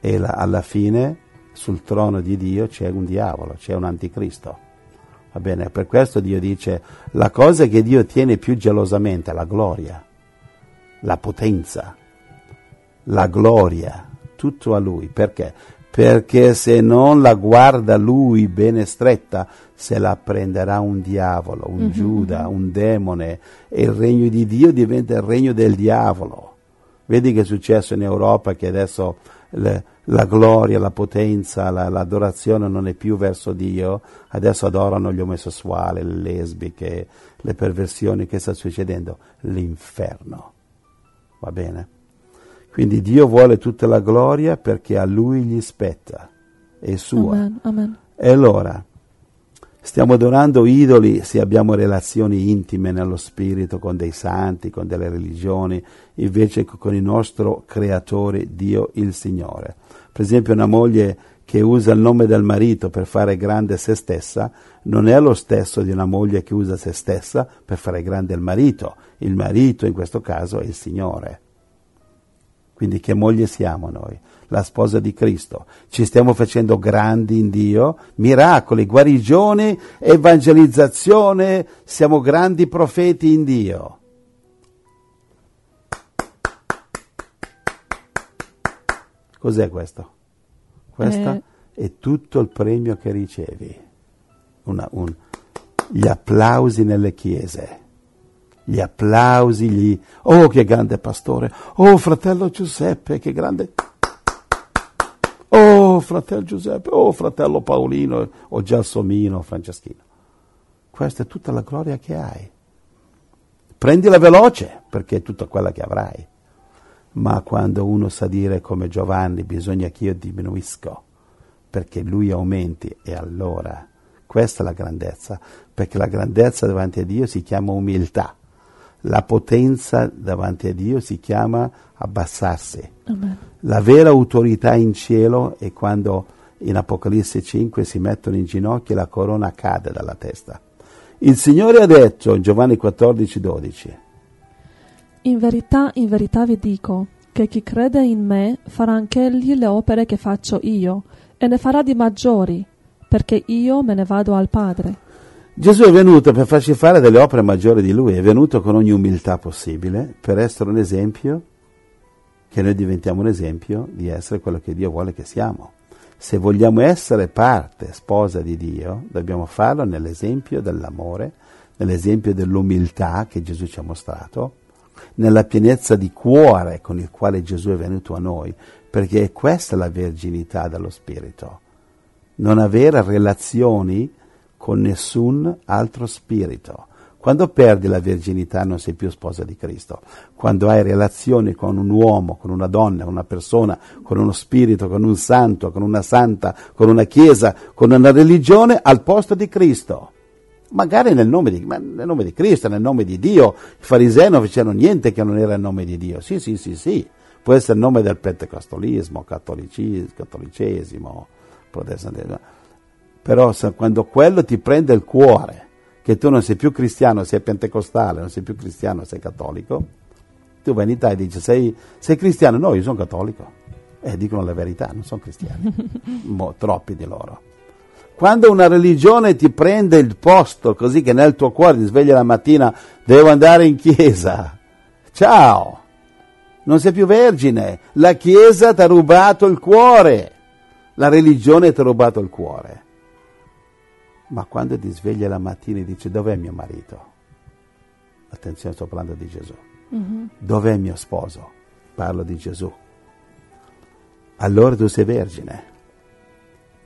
E la- alla fine, sul trono di Dio c'è un diavolo, c'è un anticristo. Va bene, per questo Dio dice, la cosa che Dio tiene più gelosamente è la gloria, la potenza, la gloria, tutto a Lui. Perché? Perché se non la guarda Lui bene stretta, se la prenderà un diavolo, un Giuda, un demone, e il regno di Dio diventa il regno del diavolo. Vedi che è successo in Europa che adesso le- la gloria, la potenza, la- l'adorazione non è più verso Dio, adesso adorano gli omosessuali, le lesbiche, le perversioni, che sta succedendo? L'inferno. Va bene? Quindi Dio vuole tutta la gloria perché a Lui gli spetta, è sua. Amen. Amen. E allora, stiamo adorando idoli se abbiamo relazioni intime nello spirito con dei santi, con delle religioni, invece con il nostro creatore, Dio il Signore. Per esempio una moglie che usa il nome del marito per fare grande se stessa non è lo stesso di una moglie che usa se stessa per fare grande il marito. Il marito in questo caso è il Signore. Quindi che moglie siamo noi? La sposa di Cristo. Ci stiamo facendo grandi in Dio, miracoli, guarigioni, evangelizzazione, siamo grandi profeti in Dio. Cos'è questo? Questo Eh. è tutto il premio che ricevi. Una- un- gli applausi nelle chiese gli applausi, gli oh che grande pastore, oh fratello Giuseppe, che grande, oh fratello Giuseppe, oh fratello Paolino, o Gelsomino, Franceschino. Questa è tutta la gloria che hai. Prendila veloce, perché è tutta quella che avrai. Ma quando uno sa dire come Giovanni, bisogna che io diminuisco, perché lui aumenti, e allora questa è la grandezza, perché la grandezza davanti a Dio si chiama umiltà. La potenza davanti a Dio si chiama abbassarsi. Amen. La vera autorità in cielo è quando in Apocalisse 5 si mettono in ginocchio e la corona cade dalla testa. Il Signore ha detto in Giovanni 14, 12, In verità, in verità vi dico che chi crede in me farà anch'egli le opere che faccio io, e ne farà di maggiori, perché io me ne vado al Padre. Gesù è venuto per farci fare delle opere maggiori di Lui, è venuto con ogni umiltà possibile per essere un esempio, che noi diventiamo un esempio di essere quello che Dio vuole che siamo. Se vogliamo essere parte, sposa di Dio, dobbiamo farlo nell'esempio dell'amore, nell'esempio dell'umiltà che Gesù ci ha mostrato, nella pienezza di cuore con il quale Gesù è venuto a noi, perché è questa la verginità dello Spirito. Non avere relazioni con nessun altro spirito. Quando perdi la verginità non sei più sposa di Cristo. Quando hai relazioni con un uomo, con una donna, con una persona, con uno spirito, con un santo, con una santa, con una chiesa, con una religione al posto di Cristo. Magari nel nome di, nel nome di Cristo, nel nome di Dio. I farisei non facevano niente che non era il nome di Dio. Sì, sì, sì, sì. Può essere il nome del pentecostolismo, cattolici- cattolicesimo, protestantismo. Però quando quello ti prende il cuore, che tu non sei più cristiano, sei pentecostale, non sei più cristiano, sei cattolico, tu vai in Italia e dici sei, sei cristiano? No, io sono cattolico. E dicono la verità, non sono cristiani. Mo- troppi di loro. Quando una religione ti prende il posto così che nel tuo cuore ti sveglia la mattina, devo andare in chiesa. Ciao! Non sei più vergine. La chiesa ti ha rubato il cuore. La religione ti ha rubato il cuore. Ma quando ti sveglia la mattina e dici dov'è mio marito? Attenzione, sto parlando di Gesù. Dov'è mio sposo? Parlo di Gesù. Allora tu sei vergine.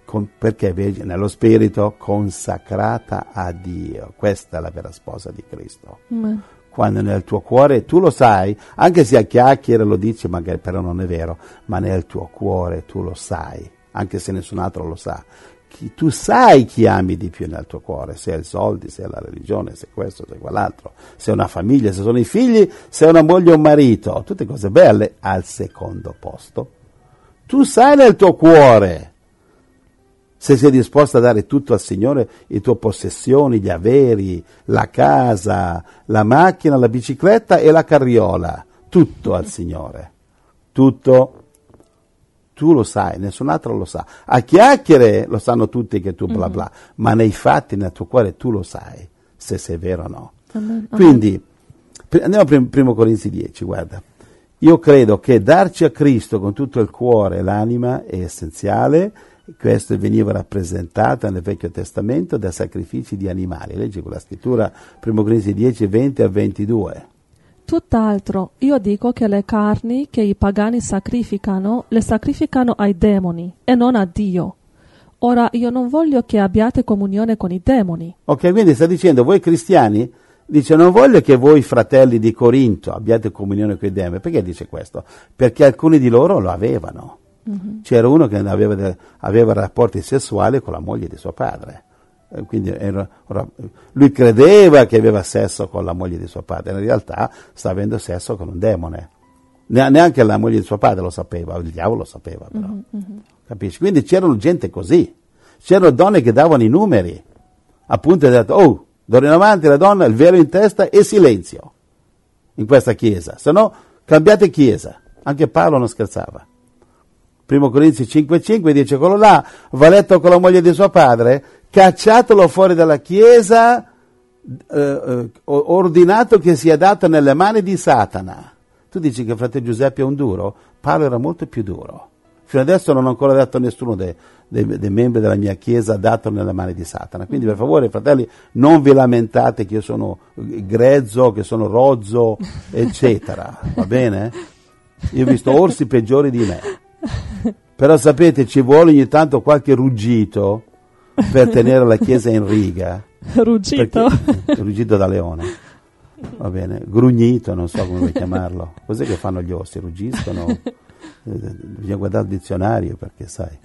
Con- perché vergine? Nello spirito consacrata a Dio. Questa è la vera sposa di Cristo. Amen. Quando nel tuo cuore, tu lo sai, anche se a chiacchiere lo dici, magari però non è vero, ma nel tuo cuore tu lo sai, anche se nessun altro lo sa. Chi- tu sai chi ami di più nel tuo cuore, se è i soldi, se è la religione, se è questo, se è quell'altro, se è una famiglia, se sono i figli, se è una moglie o un marito, tutte cose belle al secondo posto. Tu sai nel tuo cuore se sei disposto a dare tutto al Signore, le tue possessioni, gli averi, la casa, la macchina, la bicicletta e la carriola, tutto al Signore. Tutto, tu lo sai, nessun altro lo sa. A chiacchiere lo sanno tutti che tu bla bla, ma nei fatti, nel tuo cuore, tu lo sai, se sei vero o no. Amen. Quindi, andiamo a 1 Corinzi 10, guarda. Io credo che darci a Cristo con tutto il cuore e l'anima è essenziale, questo veniva rappresentato nel Vecchio Testamento da sacrifici di animali. Leggi quella scrittura, 1 Corinzi 10, 20 a 22. Tutt'altro, io dico che le carni che i pagani sacrificano, le sacrificano ai demoni e non a Dio. Ora io non voglio che abbiate comunione con i demoni. Ok, quindi sta dicendo, voi cristiani Dice, non voglio che voi fratelli di Corinto abbiate comunione con i demoni. Perché dice questo? Perché alcuni di loro lo avevano. C'era uno che aveva, aveva rapporti sessuali con la moglie di suo padre. Eh, Quindi era- lui credeva che aveva sesso con la moglie di suo padre, in realtà sta avendo sesso con un demone. Ne- Neanche la moglie di suo padre lo sapeva, il diavolo lo sapeva però. Capisci? Quindi c'erano gente così. C'erano donne che davano i numeri. Appunto, ha detto, oh, d'ora in avanti la donna, il velo in testa e silenzio in questa chiesa. Se no, cambiate chiesa. Anche Paolo non scherzava. Primo Corinzi 5,5 dice quello là va letto con la moglie di suo padre, cacciatelo fuori dalla chiesa, eh, eh, ordinato che sia dato nelle mani di Satana. Tu dici che fratello Giuseppe è un duro? Paolo era molto più duro. Fino adesso non ho ancora dato a nessuno dei, dei- dei membri della mia chiesa dato nelle mani di Satana. Quindi per favore, fratelli, non vi lamentate che io sono grezzo, che sono rozzo, eccetera. Va bene? Io ho visto orsi peggiori di me. Però sapete, ci vuole ogni tanto qualche ruggito per tenere la chiesa in riga. Ruggito. Perché- ruggito da leone. Va bene, grugnito, non so come vuoi chiamarlo. Cos'è che fanno gli orsi? Ruggiscono? Bisogna guardare il dizionario perché sai.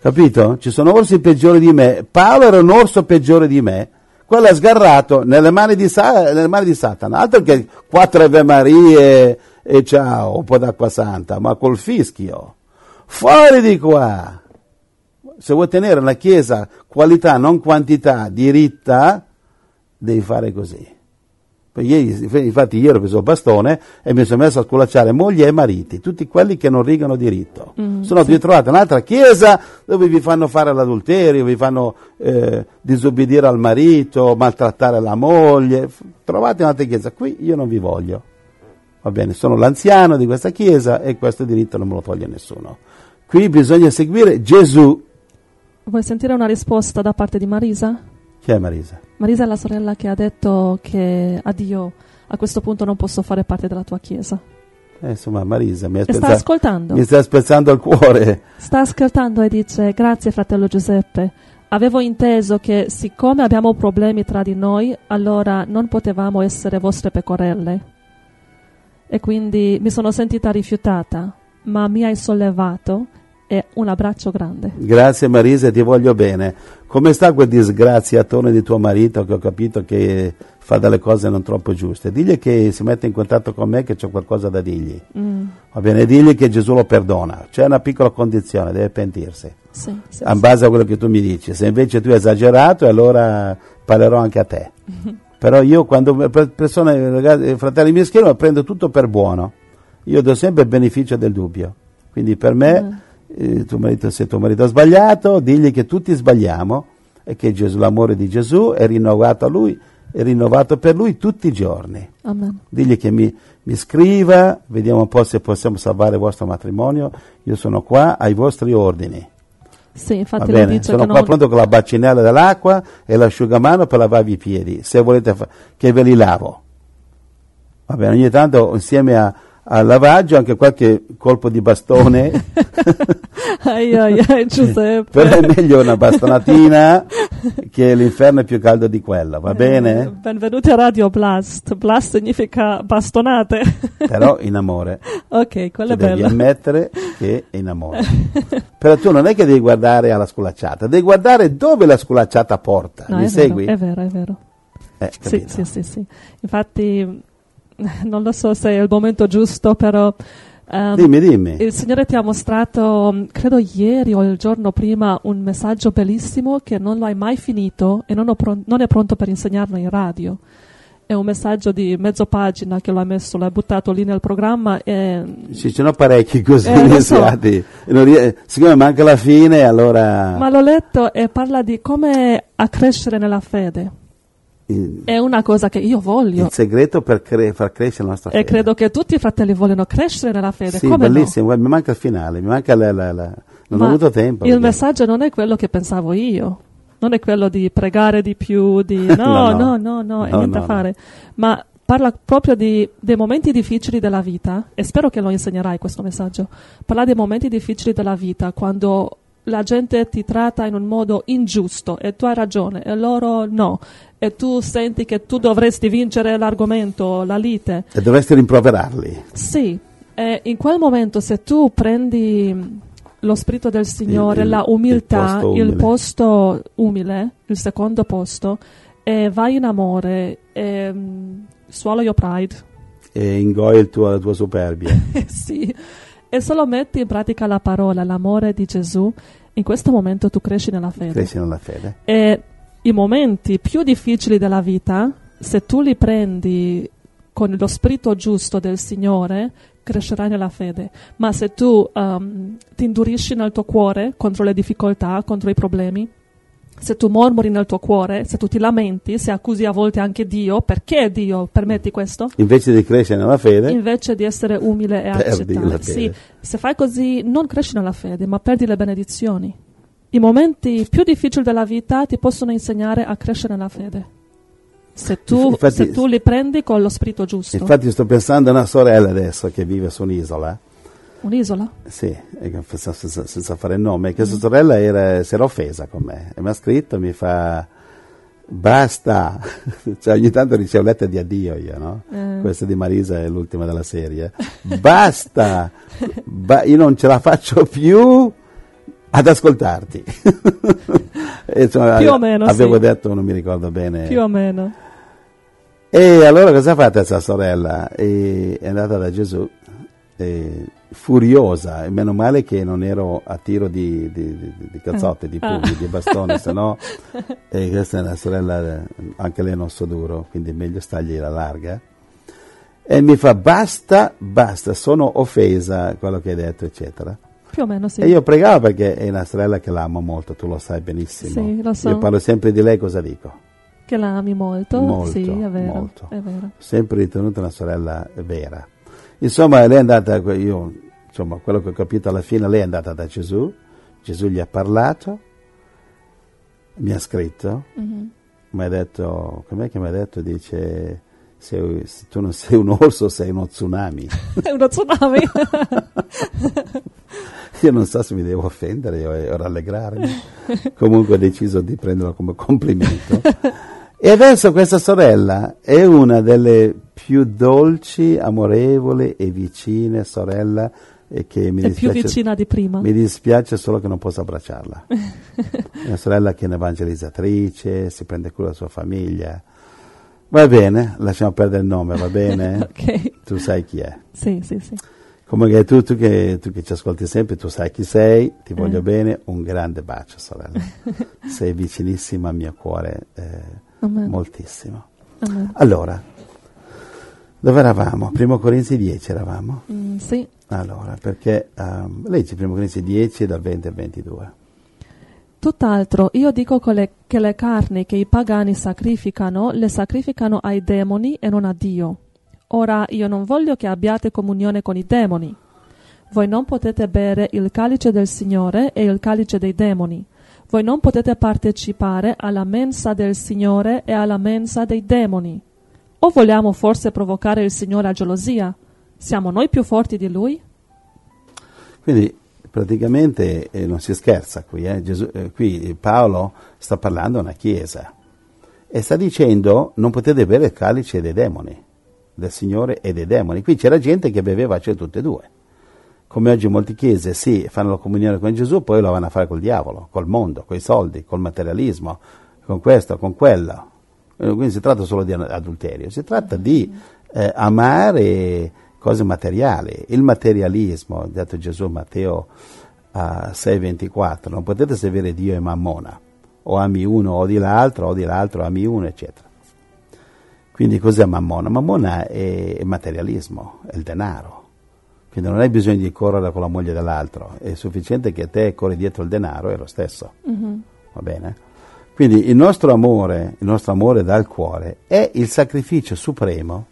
Capito? Ci sono orsi peggiori di me. Paolo era un orso peggiore di me. Quello è sgarrato nelle mani di, Sa- nelle mani di Satana. Altro che quattro Ave Marie e ciao, un po' d'acqua santa, ma col fischio. Fuori di qua! Se vuoi tenere una chiesa qualità, non quantità, diritta, devi fare così. Ieri- infatti ieri ho preso il bastone e mi sono messo a sculacciare mogli e mariti, tutti quelli che non rigano diritto. Se no vi trovate un'altra chiesa dove vi fanno fare l'adulterio, vi fanno eh, disobbedire al marito, maltrattare la moglie. Trovate un'altra chiesa, qui io non vi voglio. Va bene, sono l'anziano di questa chiesa e questo diritto non me lo toglie nessuno. Qui bisogna seguire Gesù. Vuoi sentire una risposta da parte di Marisa? Chi è Marisa? Marisa è la sorella che ha detto che addio, a questo punto non posso fare parte della tua chiesa. Eh, insomma, Marisa mi, E sta spezza- ascoltando. mi sta spezzando il cuore. Sta ascoltando e dice grazie fratello Giuseppe. Avevo inteso che siccome abbiamo problemi tra di noi, allora non potevamo essere vostre pecorelle. E quindi mi sono sentita rifiutata, ma mi hai sollevato e un abbraccio grande. Grazie Marisa, ti voglio bene. Come sta quel disgraziatore di tuo marito che ho capito che fa delle cose non troppo giuste? Digli che si mette in contatto con me che c'è qualcosa da dirgli. Mm, Va bene, digli che Gesù lo perdona. C'è una piccola condizione, deve pentirsi. sì, sì, In sì. base a quello che tu mi dici. Se invece tu hai esagerato, allora parlerò anche a te. Però io quando per- persone, ragazzi, fratelli mi scrivono, prendo tutto per buono. Io do sempre il beneficio del dubbio. Quindi per me, eh, tuo marito, se tuo marito ha sbagliato, digli che tutti sbagliamo e che Gesù, l'amore di Gesù è rinnovato a lui, è rinnovato per lui tutti i giorni. Amen. Digli che mi, mi scriva, vediamo un po' se possiamo salvare il vostro matrimonio. Io sono qua ai vostri ordini. Sì, Va infatti lei bene, sono qua non... pronto con la bacinella dell'acqua e l'asciugamano per lavarvi i piedi, se volete fa- che ve li lavo. Va bene, ogni tanto insieme a- al lavaggio anche qualche colpo di bastone, ai, ai, ai, Giuseppe. però è meglio una bastonatina che l'inferno è più caldo di quella, va Eh, bene? benvenuti a Radio Blast. Blast significa bastonate. Però in amore, ok, quello è devi bello. ammettere che è in amore. Però tu non è che devi guardare alla sculacciata, devi guardare dove la sculacciata porta, No, mi è segui? Vero, è vero, è vero. Eh, Sì, sì, sì, sì. Infatti, non lo so se è il momento giusto, però ehm, Dimmi, dimmi. il Signore ti ha mostrato, credo ieri o il giorno prima, un messaggio bellissimo che non lo hai mai finito e non, ho pron- non è pronto per insegnarlo in radio. È un messaggio di mezzo pagina che l'ha messo, l'ha buttato lì nel programma e Ci sono parecchi così Eh, so. iniziati. Rie- siccome manca la fine, allora Ma l'ho letto e parla di come a crescere nella fede. Il, È una cosa che io voglio il segreto per cre- far crescere la nostra e fede. credo che tutti i fratelli vogliono crescere nella fede. Sì, come no? bellissimo. Guarda, Mi manca il finale, mi manca la, la- la- Non Ma ho avuto tempo. Il perché- messaggio non è quello che pensavo io. Non è quello di pregare di più, di no, No, no, no. no, no, è No, niente no, a fare. Ma parla proprio di, dei momenti difficili della vita, e spero che lo insegnerai questo messaggio. Parla dei momenti difficili della vita, quando la gente ti tratta in un modo ingiusto e tu hai ragione e loro no. E tu senti che tu dovresti vincere l'argomento, la lite. E dovresti rimproverarli. Sì, e in quel momento se tu prendi lo spirito del Signore, Il- il- la umiltà, il posto il umile. posto umile, il secondo posto, e vai in amore, e, mm, swallow your pride, E ingoi il tuo- la tua superbia. sì, e solo metti in pratica la parola, l'amore di Gesù, in questo momento tu cresci nella fede. Cresci nella fede. E i momenti più difficili della vita, se tu li prendi con lo spirito giusto del Signore, crescerai nella fede. Ma se tu um, ti indurisci nel tuo cuore contro le difficoltà, contro i problemi, se tu mormori nel tuo cuore, se tu ti lamenti, se accusi a volte anche Dio, perché Dio permetti questo? Invece di crescere nella fede, Invece di essere umile e accettare. fede. Sì, se fai così non cresci nella fede, ma perdi le benedizioni. I momenti più difficili della vita ti possono insegnare a crescere nella fede. Se tu, Infatti- se tu li prendi con lo spirito giusto. infatti sto pensando a una sorella adesso che vive su un'isola. Un'isola? Sì, senza, senza- fare il nome, che sua sorella era, si era offesa con me e mi ha scritto, mi fa basta, cioè, ogni tanto ricevo lettere di addio io, no? Eh. Questa di Marisa è l'ultima della serie. Basta, Ba- io non ce la faccio più ad ascoltarti. Insomma, Più o meno, Avevo sì. detto, non mi ricordo bene. Più o meno. E allora cosa ha fatto questa sorella? E è andata da Gesù, furiosa, e meno male che non ero a tiro di, di, di, di cazzotte, di Ah. pugni, di bastone, se no e questa è una sorella, anche lei non so duro, quindi è meglio stargli la larga. E mi fa basta, basta, sono offesa quello che hai detto, eccetera. Più o meno sì. E io pregavo perché è una sorella che l'amo molto, tu lo sai benissimo. Sì, lo so. Io parlo sempre di lei, cosa dico? Che la ami molto. Molto, sì, è vero. molto. È vero. sempre ritenuta una sorella vera. Insomma, lei è andata, io, insomma, quello che ho capito alla fine, lei è andata da Gesù, Gesù gli ha parlato, mi ha scritto, Mhm. mi ha detto, com'è che mi ha detto? Dice, se, se tu non sei un orso sei uno tsunami. È uno tsunami. Io non so se mi devo offendere o, o rallegrarmi. Comunque ho deciso di prenderlo come complimento. E adesso questa sorella è una delle più dolci, amorevoli e vicine sorella e che mi è più dispiace, vicina di prima. mi dispiace solo che non posso abbracciarla. È una sorella che è un'evangelizzatrice, si prende cura della sua famiglia. Va bene, lasciamo perdere il nome, va bene? ok. Tu sai chi è. Sì, sì, sì. Comunque tu, tu che, tu che ci ascolti sempre, tu sai chi sei, ti voglio Eh. bene, un grande bacio sorella. sei vicinissima al mio cuore, eh, moltissimo. Amen. Allora, dove eravamo? Primo Corinzi 10 eravamo? Mm, sì. Allora, perché um, leggi Primo Corinzi 10 dal 20 al 22. Tutt'altro, io dico che le, che le carni che i pagani sacrificano, le sacrificano ai demoni e non a Dio. Ora io non voglio che abbiate comunione con i demoni. Voi non potete bere il calice del Signore e il calice dei demoni. Voi non potete partecipare alla mensa del Signore e alla mensa dei demoni. O vogliamo forse provocare il Signore a gelosia? Siamo noi più forti di Lui? Quindi praticamente eh, non si scherza qui, eh, Gesù- eh, qui Paolo sta parlando a una chiesa e sta dicendo non potete bere il calice dei demoni, del Signore e dei demoni. Qui c'era gente che beveva cioè tutte e due. Come oggi molte chiese sì, fanno la comunione con Gesù, poi lo vanno a fare col diavolo, col mondo, con i soldi, col materialismo, con questo, con quello. Eh, Quindi si tratta solo di adulterio, si tratta di eh, amare cose materiali. Il materialismo, ha detto Gesù Matteo a 6:24, non potete servire Dio e Mammona, o ami uno o di l'altro, o di l'altro ami uno, eccetera. Quindi cos'è Mammona? Mammona è il materialismo, è il denaro. Quindi non hai bisogno di correre con la moglie dell'altro, è sufficiente che te corri dietro il denaro, è lo stesso. Mhm. Va bene? Quindi il nostro amore, il nostro amore dal cuore è il sacrificio supremo,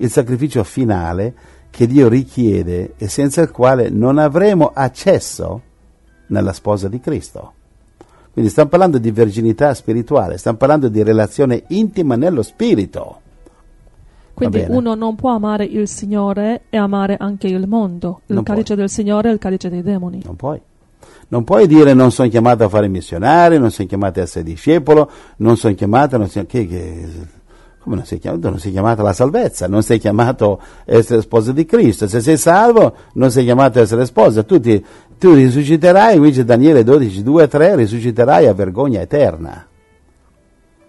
il sacrificio finale che Dio richiede e senza il quale non avremo accesso nella sposa di Cristo. Quindi stiamo parlando di verginità spirituale, stiamo parlando di relazione intima nello spirito. Quindi uno non può amare il Signore e amare anche il mondo, il Non calice del Signore e il calice dei demoni. Non puoi. Non puoi dire non sono chiamato a fare missionario, non sono chiamato a essere discepolo, non sono chiamato, non sono, che, che, come non sei chiamato? Non sei chiamato alla salvezza, non sei chiamato a essere sposa di Cristo. Se sei salvo, non sei chiamato a essere sposa. Tu, ti, tu risusciterai, qui c'è Daniele 12, 2 3, risusciterai a vergogna eterna.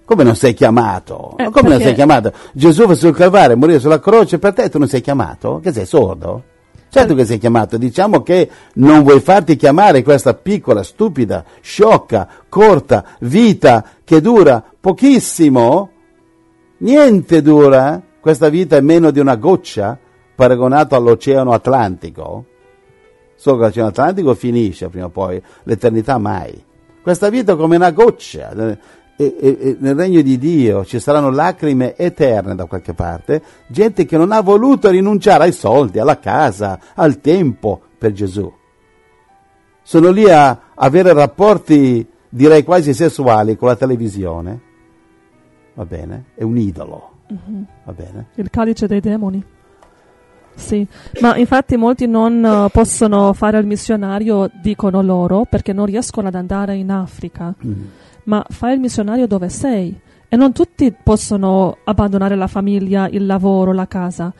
Come non sei chiamato? Eh, come non perché- sei chiamato? Gesù fa sul Calvario, morire sulla croce per te, tu non sei chiamato? Che sei sordo? Certo che sei chiamato, diciamo che non vuoi farti chiamare questa piccola, stupida, sciocca, corta vita che dura pochissimo, niente dura, questa vita è meno di una goccia paragonato all'Oceano Atlantico. Solo che l'Oceano Atlantico finisce prima o poi, l'eternità mai. Questa vita è come una goccia. E, e- e nel regno di Dio ci saranno lacrime eterne da qualche parte, gente che non ha voluto rinunciare ai soldi, alla casa, al tempo per Gesù. Sono lì a avere rapporti, direi quasi sessuali, con la televisione. Va bene? È un idolo. Va bene? Il calice dei demoni. Sì, ma infatti molti non eh, possono fare il missionario, dicono loro, perché non riescono ad andare in Africa. Ma fai il missionario dove sei. E non tutti possono abbandonare la famiglia, il lavoro, la casa.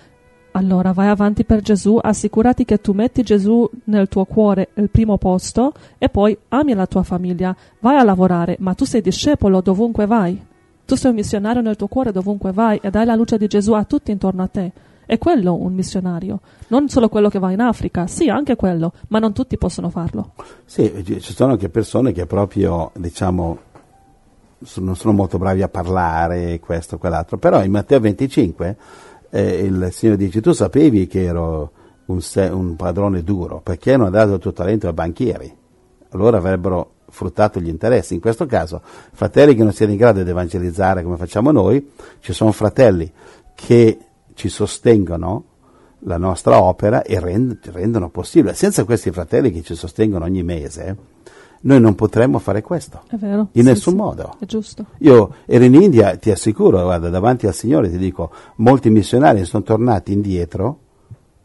Allora vai avanti per Gesù, assicurati che tu metti Gesù nel tuo cuore il primo posto e poi ami la tua famiglia, vai a lavorare, ma tu sei discepolo dovunque vai. Tu sei un missionario nel tuo cuore dovunque vai e dai la luce di Gesù a tutti intorno a te. È quello un missionario, non solo quello che va in Africa, sì, anche quello, ma non tutti possono farlo. Sì, ci sono anche persone che proprio, diciamo, non sono molto bravi a parlare, questo, quell'altro, però in Matteo 25 eh, il Signore dice, tu sapevi che ero un, un padrone duro, perché non ho dato il tuo talento ai banchieri? Allora avrebbero fruttato gli interessi. In questo caso, fratelli che non siano in grado di evangelizzare come facciamo noi, ci sono fratelli che ci sostengono la nostra opera e rend- rendono possibile. Senza questi fratelli che ci sostengono ogni mese, noi non potremmo fare questo. È vero? In Sì, nessun sì, modo. È giusto. Io ero in India, ti assicuro, guarda, davanti al Signore ti dico, molti missionari sono tornati indietro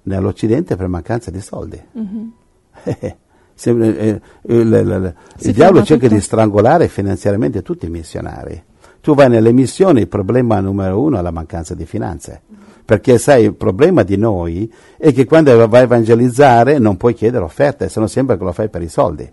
nell'Occidente per mancanza di soldi. Eh, sembra- eh, il, il- il- Si il diavolo cerca tutto. di strangolare finanziariamente tutti i missionari. Tu vai nelle missioni, il problema numero uno è la mancanza di finanze. Perché sai, il problema di noi è che quando vai a evangelizzare non puoi chiedere offerte, se no sembra che lo fai per i soldi.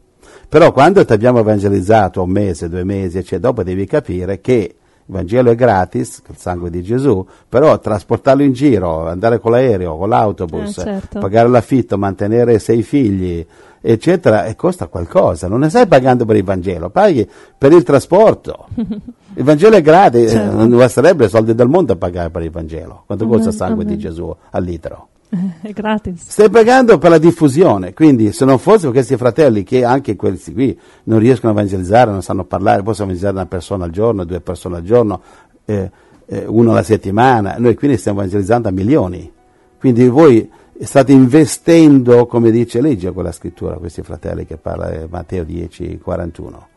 Però quando ti abbiamo evangelizzato un mese, due mesi, eccetera, dopo devi capire che il Vangelo è gratis, il sangue di Gesù, però trasportarlo in giro, andare con l'aereo, con l'autobus, Eh, certo. pagare l'affitto, mantenere sei figli, eccetera, e costa qualcosa. Non ne stai pagando per il Vangelo, paghi per il trasporto. Il Vangelo è gratis, Certo. non basterebbe i soldi del mondo a pagare per il Vangelo. Quanto costa il sangue di Gesù al litro? È gratis. Stai pagando per la diffusione, quindi se non fossero questi fratelli che anche questi qui non riescono a evangelizzare, non sanno parlare, possono evangelizzare una persona al giorno, due persone al giorno, eh, eh, uno alla settimana, noi quindi stiamo evangelizzando a milioni. Quindi voi state investendo, come dice legge quella scrittura, questi fratelli che parla eh, Matteo 10, 41.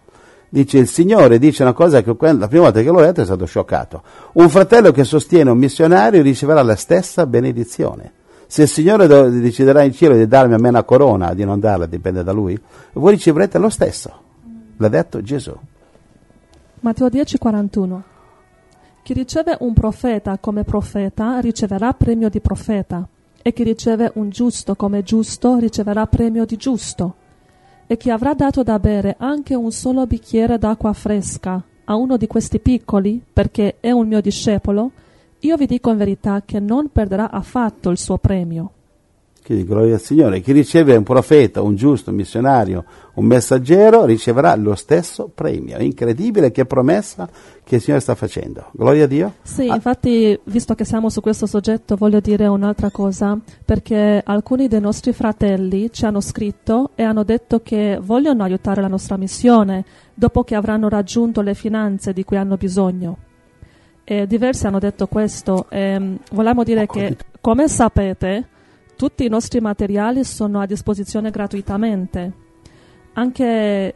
Dice il Signore, dice una cosa che la prima volta che l'ho letto è stato scioccato. Un fratello che sostiene un missionario riceverà la stessa benedizione. Se il Signore deciderà in cielo di darmi a me una corona, di non darla, dipende da Lui, voi riceverete lo stesso. L'ha detto Gesù. Matteo 10:41 Chi riceve un profeta come profeta riceverà premio di profeta, e chi riceve un giusto come giusto riceverà premio di giusto. E chi avrà dato da bere anche un solo bicchiere d'acqua fresca a uno di questi piccoli, perché è un mio discepolo, io vi dico in verità che non perderà affatto il suo premio. Quindi gloria al Signore. Chi riceve un profeta, un giusto, un missionario, un messaggero, riceverà lo stesso premio. È incredibile che promessa che il Signore sta facendo. Gloria a Dio. Sì, Ah. infatti, visto che siamo su questo soggetto, voglio dire un'altra cosa, perché alcuni dei nostri fratelli ci hanno scritto e hanno detto che vogliono aiutare la nostra missione dopo che avranno raggiunto le finanze di cui hanno bisogno. E diversi hanno detto questo. E, volevamo dire che, come sapete, tutti i nostri materiali sono a disposizione gratuitamente. Anche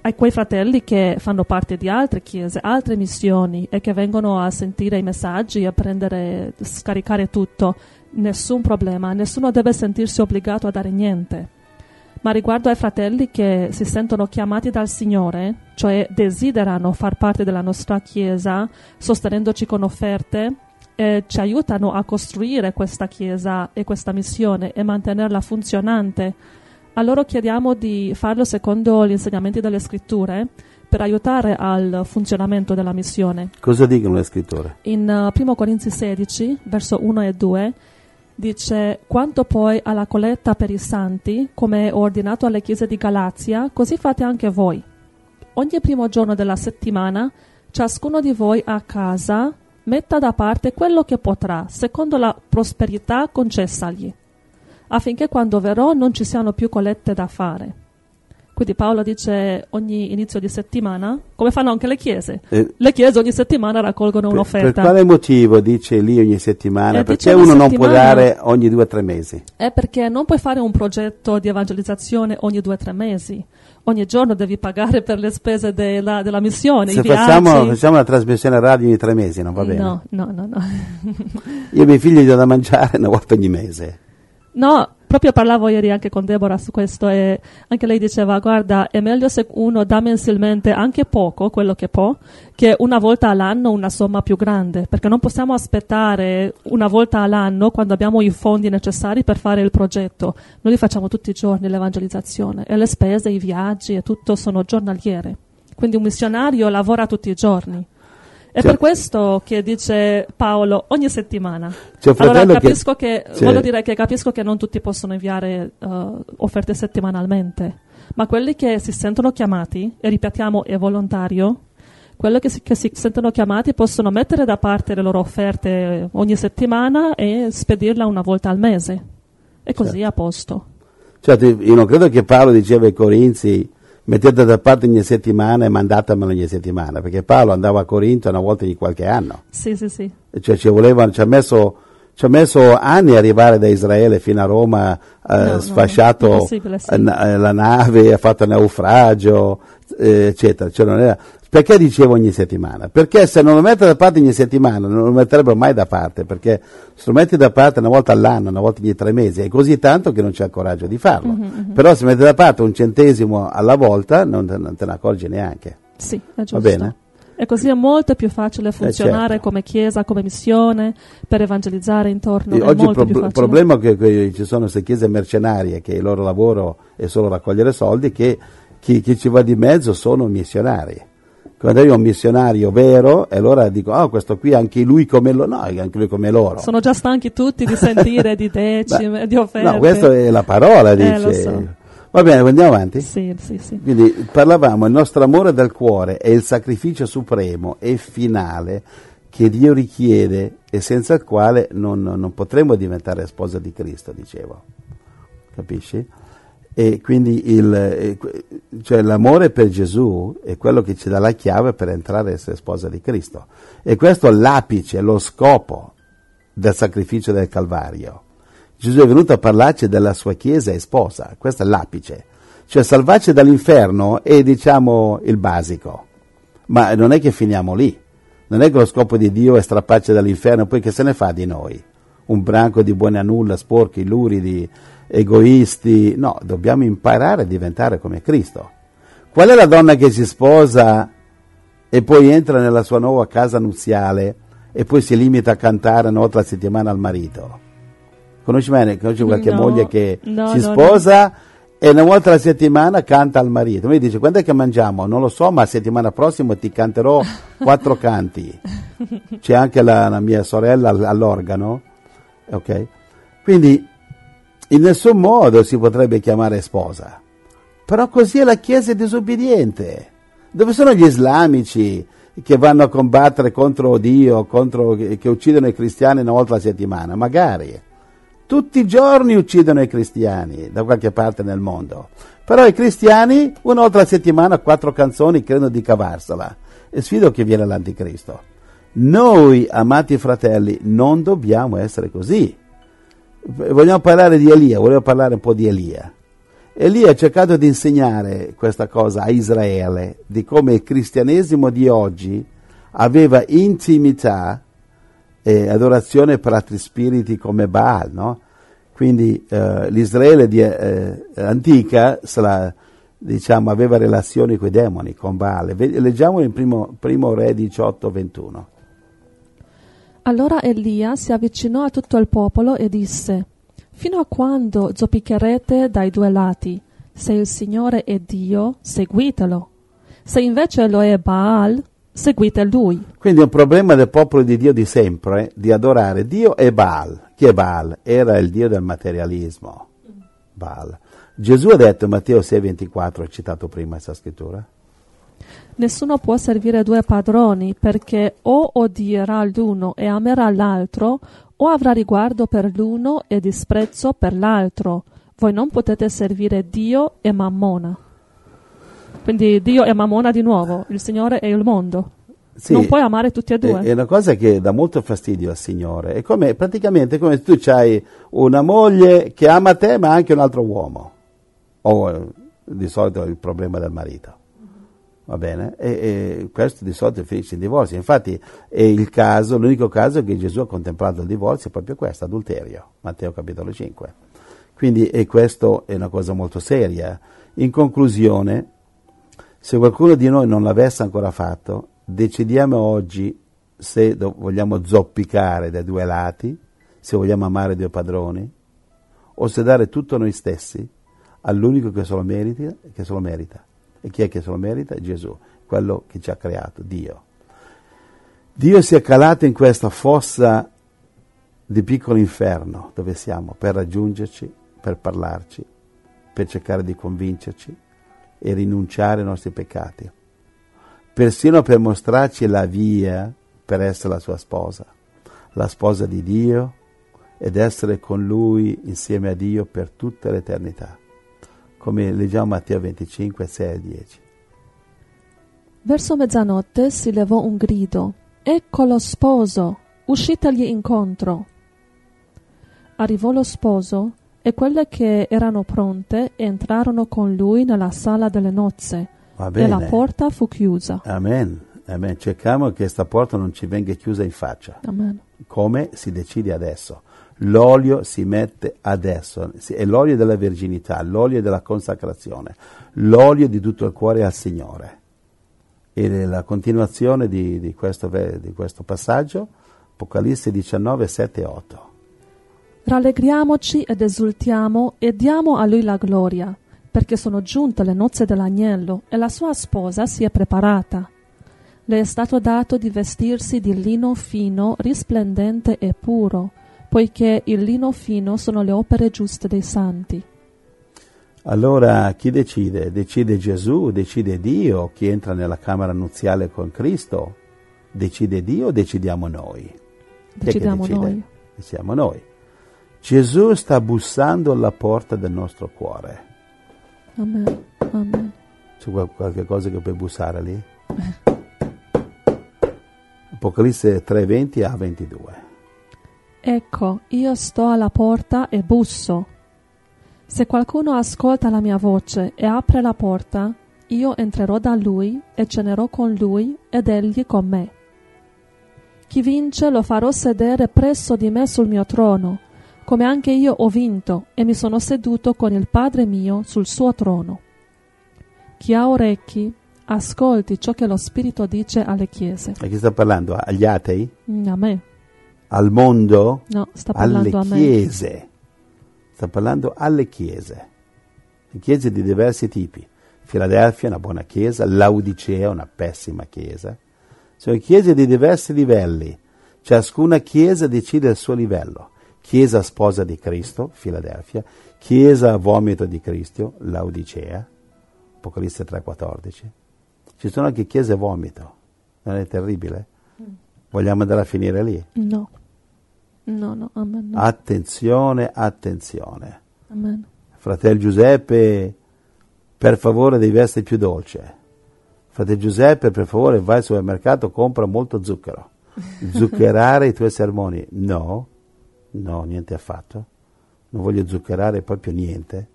ai quei fratelli che fanno parte di altre chiese, altre missioni e che vengono a sentire i messaggi, a prendere, scaricare tutto, nessun problema, nessuno deve sentirsi obbligato a dare niente. Ma riguardo ai fratelli che si sentono chiamati dal Signore, cioè desiderano far parte della nostra Chiesa, sostenendoci con offerte, eh, ci aiutano a costruire questa Chiesa e questa missione e mantenerla funzionante, a loro chiediamo di farlo secondo gli insegnamenti delle scritture per aiutare al funzionamento della missione. Cosa dicono le scritture? In uh, 1 Corinzi 16, verso 1 e 2, dice quanto poi alla colletta per i santi, come è ordinato alle chiese di Galazia, così fate anche voi. Ogni primo giorno della settimana, ciascuno di voi a casa metta da parte quello che potrà, secondo la prosperità concessagli affinché quando verrò non ci siano più collette da fare. Quindi Paolo dice ogni inizio di settimana, come fanno anche le chiese. Eh, le chiese ogni settimana raccolgono per, un'offerta. Per quale motivo dice lì ogni settimana? Eh, perché uno non può dare ogni due o tre mesi? È perché non puoi fare un progetto di evangelizzazione ogni due o tre mesi. Ogni giorno devi pagare per le spese della, della missione. Se facciamo, facciamo, una trasmissione radio ogni tre mesi, non va bene? No, no, no. no. Io ai miei figli gli do da mangiare una volta ogni mese. No, proprio parlavo ieri anche con Deborah su questo e anche lei diceva guarda è meglio se uno dà mensilmente anche poco, quello che può, che una volta all'anno una somma più grande, perché non possiamo aspettare una volta all'anno quando abbiamo i fondi necessari per fare il progetto. Noi li facciamo tutti i giorni l'evangelizzazione e le spese, i viaggi e tutto sono giornaliere. Quindi un missionario lavora tutti i giorni. È cioè, per questo che dice Paolo ogni settimana. Allora capisco che, che voglio dire che capisco che non tutti possono inviare uh, offerte settimanalmente, ma quelli che si sentono chiamati, e ripetiamo è volontario, quelli che si, che si sentono chiamati possono mettere da parte le loro offerte ogni settimana e spedirla una volta al mese. E così certo. a posto. Certo, io non credo che Paolo diceva ai Corinzi mettete da parte ogni settimana e mandatemelo ogni settimana, perché Paolo andava a Corinto una volta ogni qualche anno. Sì, sì, sì. Cioè ci, voleva, ci, ha messo, ci ha messo anni a arrivare da Israele fino a Roma, eh, no, sfasciato no, sì. la nave, ha fatto naufragio, eh, eccetera. Cioè non era, perché dicevo ogni settimana? Perché se non lo mette da parte ogni settimana non lo metterebbero mai da parte, perché se lo metti da parte una volta all'anno, una volta ogni tre mesi, è così tanto che non c'è il coraggio di farlo. Mm-hmm. Però se metti da parte un centesimo alla volta non te, non te ne accorgi neanche. Sì, è giusto. Va bene? E così è molto più facile eh, funzionare eh certo. come chiesa, come missione, per evangelizzare intorno. E oggi il pro- problema è che, che, ci sono queste chiese mercenarie che il loro lavoro è solo raccogliere soldi, che chi, chi ci va di mezzo sono missionari quando io ho un missionario vero, e allora dico, oh, questo qui anche lui come loro, no, anche lui come loro. Sono già stanchi tutti di sentire di decime, Beh, di offerte. No, questa è la parola, dice. Eh, so. Va bene, andiamo avanti? Sì, sì, sì. Quindi parlavamo, il nostro amore del cuore è il sacrificio supremo e finale che Dio richiede e senza il quale non, non potremo diventare sposa di Cristo, dicevo. Capisci? E quindi il, eh, cioè l'amore per Gesù è quello che ci dà la chiave per entrare a essere sposa di Cristo. E questo è l'apice, lo scopo del sacrificio del Calvario. Gesù è venuto a parlarci della sua Chiesa e sposa, questo è l'apice. Cioè salvarci dall'inferno è diciamo il basico, ma non è che finiamo lì. Non è che lo scopo di Dio è strapparci dall'inferno, poi che se ne fa di noi? Un branco di buoni a nulla, sporchi, luridi, egoisti, no, dobbiamo imparare a diventare come Cristo. Qual è la donna che si sposa e poi entra nella sua nuova casa nuziale e poi si limita a cantare una volta alla settimana al marito? Conosci bene, conosci qualche no, moglie che no, si no, sposa e una volta alla settimana canta al marito. Mi dice, quando è che mangiamo? Non lo so, ma la settimana prossima ti canterò quattro canti. C'è anche la, la mia sorella all'organo. Ok? Quindi in nessun modo si potrebbe chiamare sposa. Però così è la Chiesa disobbediente. Dove sono gli islamici che vanno a combattere contro Dio, contro, che uccidono i cristiani una volta alla settimana? Magari. Tutti i giorni uccidono i cristiani da qualche parte nel mondo. Però i cristiani una volta alla settimana quattro canzoni credono di cavarsela. E sfido che viene l'anticristo. Noi, amati fratelli, non dobbiamo essere così vogliamo parlare di Elia, volevo parlare un po' di Elia. Elia ha cercato di insegnare questa cosa a Israele, di come il cristianesimo di oggi aveva intimità e adorazione per altri spiriti come Baal, no? Quindi eh, l'Israele di, eh, antica sarà, diciamo, aveva relazioni con i demoni, con Baale. Leggiamo in primo, primo Re 18-21. Allora Elia si avvicinò a tutto il popolo e disse, Fino a quando zoppicherete dai due lati? Se il Signore è Dio, seguitelo. Se invece lo è Baal, seguite lui. Quindi è un problema del popolo di Dio di sempre, di adorare Dio e Baal. Chi è Baal? Era il Dio del materialismo. Baal. Gesù ha detto, Matteo 6,24, citato prima questa scrittura. Nessuno può servire due padroni perché o odierà l'uno e amerà l'altro o avrà riguardo per l'uno e disprezzo per l'altro. Voi non potete servire Dio e Mammona. Quindi Dio e Mammona di nuovo, il Signore e il mondo. Sì, non puoi amare tutti e due. È, una cosa che dà molto fastidio al Signore. È come, praticamente come se tu hai una moglie che ama te ma anche un altro uomo. O di solito il problema del marito. Va bene? E, e, questo di solito finisce in divorzio. Infatti è il caso, l'unico caso che Gesù ha contemplato il divorzio è proprio questo, adulterio, Matteo capitolo 5. Quindi e questo è una cosa molto seria. In conclusione, se qualcuno di noi non l'avesse ancora fatto, decidiamo oggi se vogliamo zoppicare dai due lati, se vogliamo amare due padroni, o se dare tutto noi stessi all'unico che se lo merita, e chi è che se lo merita? Gesù, quello che ci ha creato, Dio. Dio si è calato in questa fossa di piccolo inferno dove siamo per raggiungerci, per parlarci, per cercare di convincerci e rinunciare ai nostri peccati, persino per mostrarci la via per essere la sua sposa, la sposa di Dio ed essere con Lui insieme a Dio per tutta l'eternità come leggiamo Matteo 25, 6 e 10. Verso mezzanotte si levò un grido. Ecco lo sposo, uscitegli incontro. Arrivò lo sposo e quelle che erano pronte entrarono con lui nella sala delle nozze e la porta fu chiusa. Amen. Amen. Cerchiamo che questa porta non ci venga chiusa in faccia. Amen. Come si decide adesso. L'olio si mette adesso, è l'olio della verginità, l'olio della consacrazione, l'olio di tutto il cuore al Signore. E la continuazione di, di, questo, di questo, passaggio, Apocalisse 19, 7 e 8. Rallegriamoci ed esultiamo e diamo a Lui la gloria, perché sono giunte le nozze dell'agnello e la sua sposa si è preparata. Le è stato dato di vestirsi di lino fino, risplendente e puro, poiché il lino fino sono le opere giuste dei santi. Allora chi decide? Decide Gesù, decide Dio, chi entra nella camera nuziale con Cristo? Decide Dio o decidiamo noi? Decidiamo noi. Siamo noi. Gesù sta bussando alla porta del nostro cuore. Amen. Amen. C'è qualche cosa che puoi bussare lì? Apocalisse 3:20 a 22. Ecco, io sto alla porta e busso. Se qualcuno ascolta la mia voce e apre la porta, io entrerò da lui e cenerò con lui ed egli con me. Chi vince lo farò sedere presso di me sul mio trono, come anche io ho vinto e mi sono seduto con il Padre mio sul suo trono. Chi ha orecchi, ascolti ciò che lo Spirito dice alle chiese. A chi sta parlando? Agli atei? Mm, a me al mondo, no, alle chiese. Sta parlando alle chiese. Chiese di diversi tipi. Filadelfia è una buona chiesa, Laodicea è una pessima chiesa. Sono chiese di diversi livelli. Ciascuna chiesa decide il suo livello. Chiesa sposa di Cristo, Filadelfia, Chiesa vomito di Cristo, Laodicea, Apocalisse 3,14. Ci sono anche chiese vomito. Non è terribile? Mm. Vogliamo andare a finire lì? No. No, no, amen. No. Attenzione, attenzione. Amen. Fratello Giuseppe, per favore devi essere più dolce. Fratello Giuseppe, per favore vai al supermercato, compra molto zucchero. Zuccherare i tuoi sermoni. No, no, niente affatto. Non voglio zuccherare proprio niente.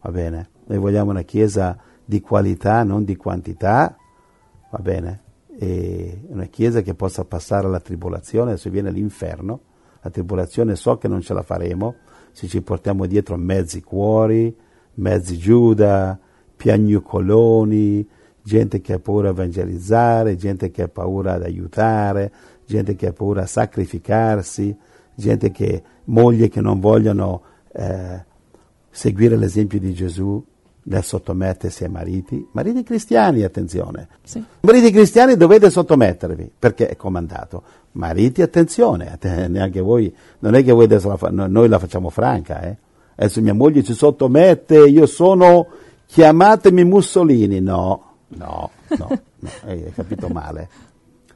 Va bene? Noi vogliamo una chiesa di qualità, non di quantità. Va bene? E una chiesa che possa passare la tribolazione, adesso viene l'inferno la tribolazione so che non ce la faremo, se ci portiamo dietro mezzi cuori, mezzi Giuda, piagnucoloni, gente che ha paura a evangelizzare, gente che ha paura ad aiutare, gente che ha paura a sacrificarsi, gente che, mogli che non vogliono eh, seguire l'esempio di Gesù nel sottomettersi ai mariti. Mariti cristiani, attenzione. Sì. Mariti cristiani dovete sottomettervi perché è comandato. Mariti, attenzione, neanche voi, non è che voi adesso la fa, noi la facciamo franca, eh? Adesso mia moglie ci sottomette, io sono, chiamatemi Mussolini. No, no, no, no hai capito male.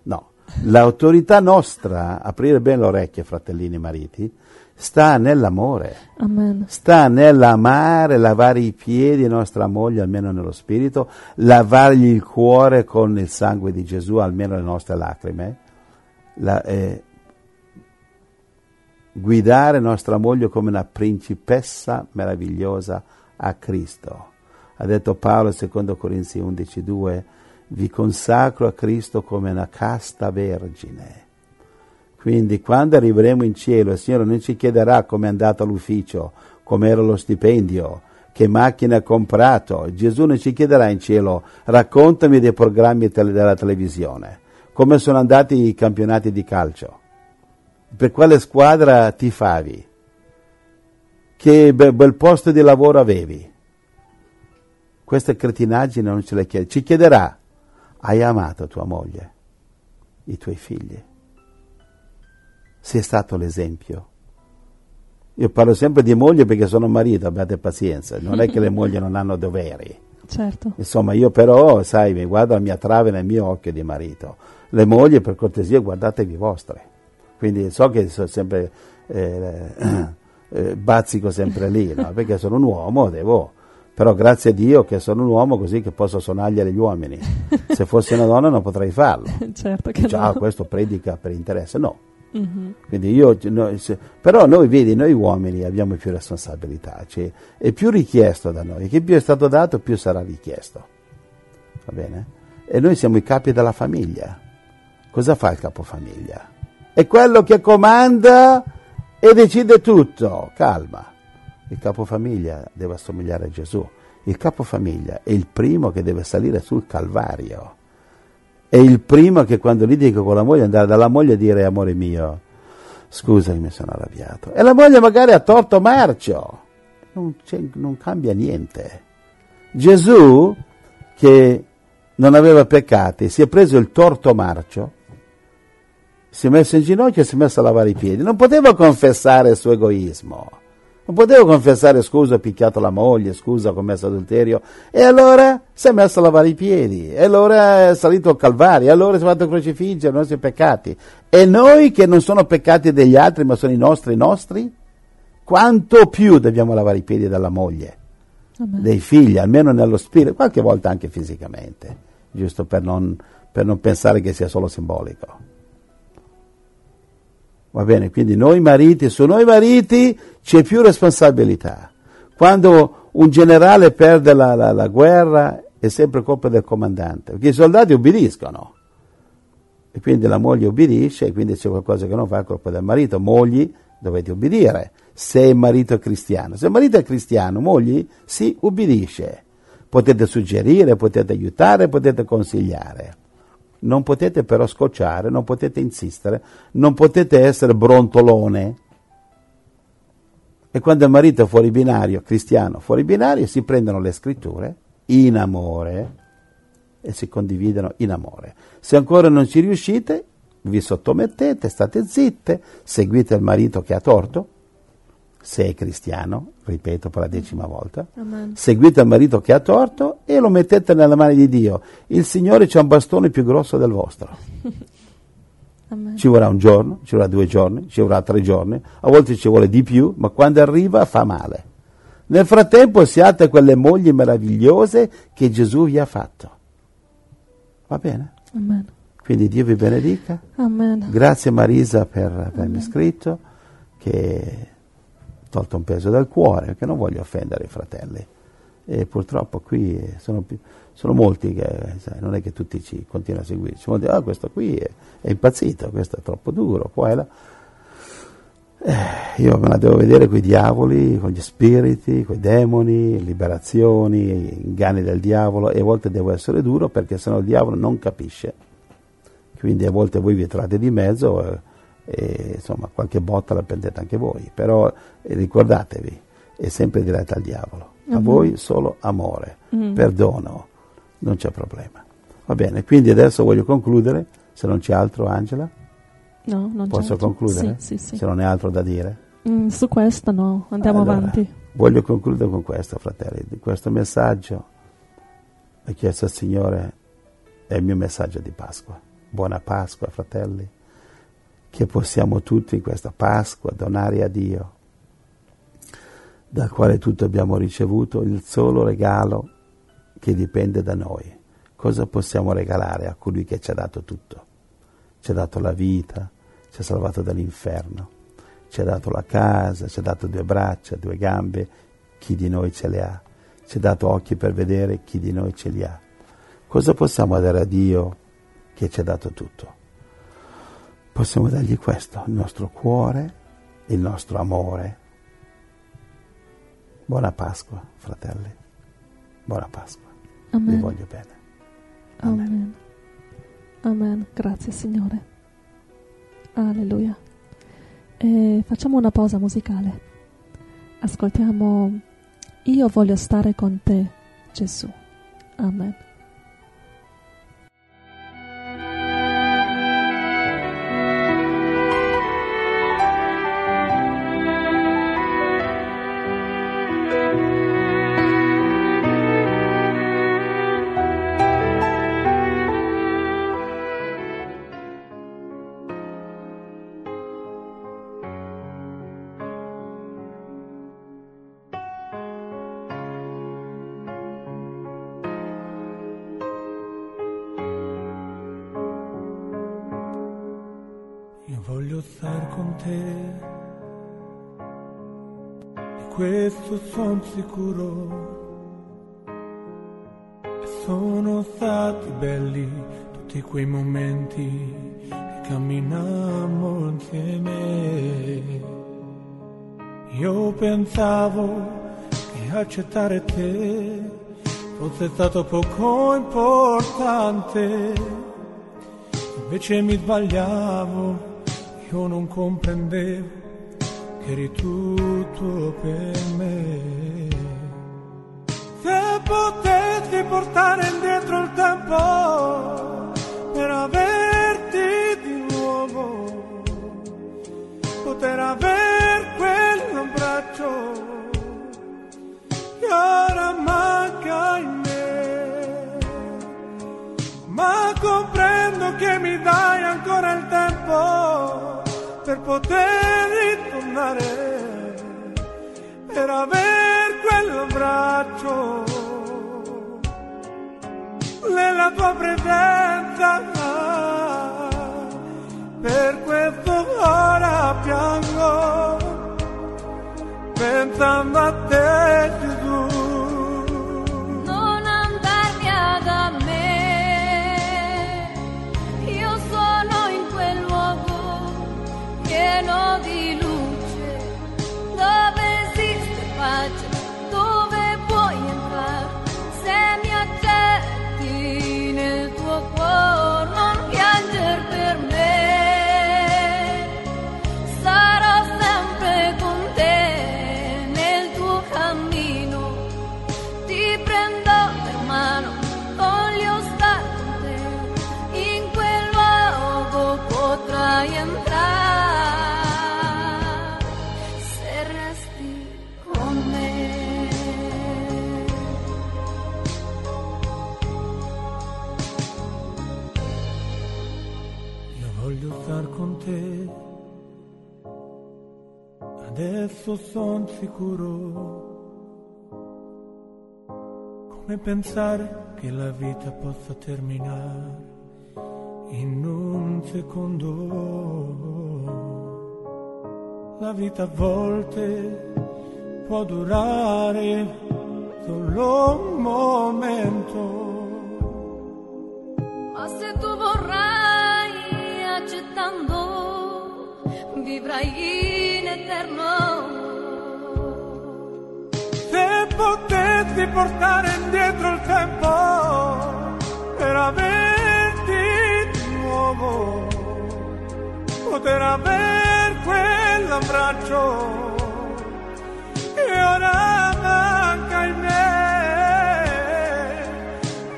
No, l'autorità nostra, aprire bene le orecchie, fratellini mariti, sta nell'amore, Amen. sta nell'amare, lavare i piedi nostra moglie, almeno nello spirito, lavargli il cuore con il sangue di Gesù, almeno le nostre lacrime, la, eh, guidare nostra moglie come una principessa meravigliosa a Cristo. Ha detto Paolo, secondo Corinzi 11.2, vi consacro a Cristo come una casta vergine. Quindi quando arriveremo in cielo il Signore non ci chiederà come è andato all'ufficio, come era lo stipendio, che macchina ha comprato. Gesù non ci chiederà in cielo raccontami dei programmi tele- della televisione, come sono andati i campionati di calcio, per quale squadra tifavi, che be- bel posto di lavoro avevi. Queste cretinaggini non ce le chiede. Ci chiederà, hai amato tua moglie, i tuoi figli? Sei stato l'esempio? Io parlo sempre di moglie perché sono marito, abbiate pazienza, non è che le mogli non hanno doveri. Certo. Insomma, io però, sai, mi guardo la mia trave nel mio occhio di marito. Le mogli, per cortesia, guardatevi vostre. Quindi so che sono sempre, eh, eh, bazzico sempre lì, no? perché sono un uomo, devo... Però grazie a Dio che sono un uomo così che posso sonagliare gli uomini. Se fossi una donna non potrei farlo. certo che Ciao, no. questo predica per interesse. No, Mhm. quindi io, noi- se- però noi, vedi, noi uomini abbiamo più responsabilità, cioè, è più richiesto da noi, che più è stato dato più sarà richiesto, va bene? E noi siamo i capi della famiglia. Cosa fa il capofamiglia? È quello che comanda e decide tutto, calma. Il capofamiglia deve assomigliare a Gesù, il capofamiglia è il primo che deve salire sul Calvario è il primo che quando litiga con la moglie andare dalla moglie e dire amore mio, scusa che mi sono arrabbiato. E la moglie magari ha torto marcio, non, non cambia niente. Gesù, che non aveva peccati, si è preso il torto marcio, si è messo in ginocchio e si è messo a lavare i piedi. Non poteva confessare il suo egoismo. Non poteva confessare scusa ho picchiato la moglie, scusa ho commesso adulterio. E allora si è messo a lavare i piedi. E allora è salito al Calvario. E allora si è fatto crocifiggere i nostri peccati. E noi che non sono peccati degli altri ma sono i nostri nostri, quanto più dobbiamo lavare i piedi della moglie Amen. dei figli, almeno nello spirito, qualche volta anche fisicamente, giusto per non, per non pensare che sia solo simbolico. Va bene, quindi noi mariti, su noi mariti c'è più responsabilità. Quando un generale perde la, la- la guerra è sempre colpa del comandante, perché i soldati obbediscono. E quindi la moglie obbedisce e quindi c'è qualcosa che non fa, è colpa del marito. Mogli, dovete obbedire, se il marito è cristiano. Se il marito è cristiano, mogli, si ubbidisce. Potete suggerire, potete aiutare, potete consigliare. Non potete però scocciare, non potete insistere, non potete essere brontolone. E quando il marito è fuori binario, cristiano, fuori binario, si prendono le scritture in amore e si condividono in amore. Se ancora non ci riuscite, vi sottomettete, state zitte, seguite il marito che ha torto, se è cristiano, ripeto per la decima volta, Amen. seguite il marito che ha torto e lo mettete nelle mani di Dio. Il Signore c'ha un bastone più grosso del vostro. Ci vorrà un giorno, ci vorrà due giorni, ci vorrà tre giorni, a volte ci vuole di più, ma quando arriva fa male. Nel frattempo siate quelle mogli meravigliose che Gesù vi ha fatto. Va bene? Amen. Quindi Dio vi benedica. Amen. Grazie Marisa per avermi scritto, che ha tolto un peso dal cuore, perché non voglio offendere i fratelli. E purtroppo qui sono, pi- sono molti che, sai, non è che tutti ci continuano a seguirci, molti, ah questo qui è, è impazzito, questo è troppo duro, qua e là. Eh, io me la devo vedere con i diavoli, con gli spiriti, con i demoni, liberazioni, inganni del diavolo e a volte devo essere duro perché sennò il diavolo non capisce. Quindi a volte voi vi trovate di mezzo e, e insomma qualche botta la prendete anche voi, però eh, ricordatevi, è sempre diretta al diavolo. A voi solo amore, Mm. perdono, non c'è problema. Va bene, quindi adesso voglio concludere, se non c'è altro Angela, No, non posso certo. concludere? Sì, sì, sì. Se non è altro da dire. Mm, su questo no, andiamo Allora, avanti. Voglio concludere con questo, fratelli, questo messaggio. Ho chiesto al Signore, è il mio messaggio di Pasqua. Buona Pasqua, fratelli, che possiamo tutti in questa Pasqua donare a Dio, dal quale tutti abbiamo ricevuto il solo regalo che dipende da noi. Cosa possiamo regalare a colui che ci ha dato tutto? Ci ha dato la vita, ci ha salvato dall'inferno, ci ha dato la casa, ci ha dato due braccia, due gambe, chi di noi ce le ha? Ci ha dato occhi per vedere, chi di noi ce li ha? Cosa possiamo dare a Dio che ci ha dato tutto? Possiamo dargli questo, il nostro cuore, il nostro amore. Buona Pasqua, fratelli. Buona Pasqua. Vi Amen. voglio bene. Amen. Amen. Grazie Signore. Alleluia. E facciamo una pausa musicale. Ascoltiamo Io voglio stare con te, Gesù. Amen. Son sicuro. E sono stati belli tutti quei momenti che camminammo insieme. Io pensavo che accettare te fosse stato poco importante. Invece mi sbagliavo, io non comprendevo eri tutto per me. Se potessi portare indietro il tempo per averti di nuovo, poter aver quell'abbraccio che ora manca in me ma comprendo che mi dai ancora il tempo per poter ritornare, per aver quell'abbraccio nella tua presenza. Per questo ora piango, pensando a te adesso son sicuro. Come pensare che la vita possa terminare in un secondo? La vita a volte può durare solo un momento. Ma se tu vorrai accettando, vivrai in eterno. Se potessi portare indietro il tempo per averti di nuovo, poter aver quell'abbraccio che ora manca in me,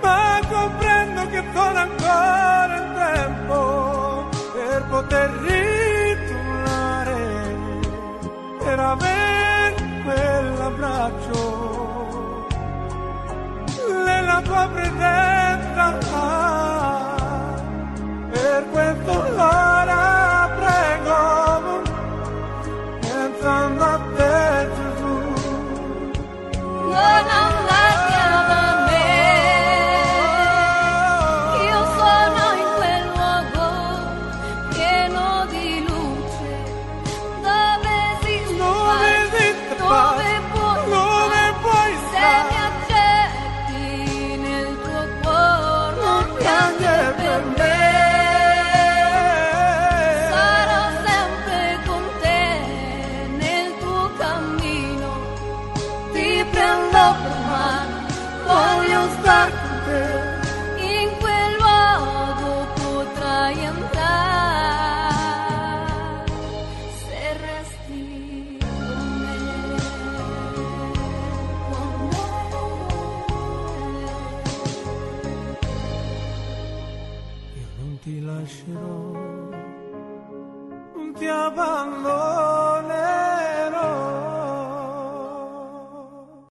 ma comprendo che sono ancora in tempo per poter ritornare, per aver quell'abbraccio nella tua presenza. Per questo ora prego, pensando a te Gesù. Non allarghiamo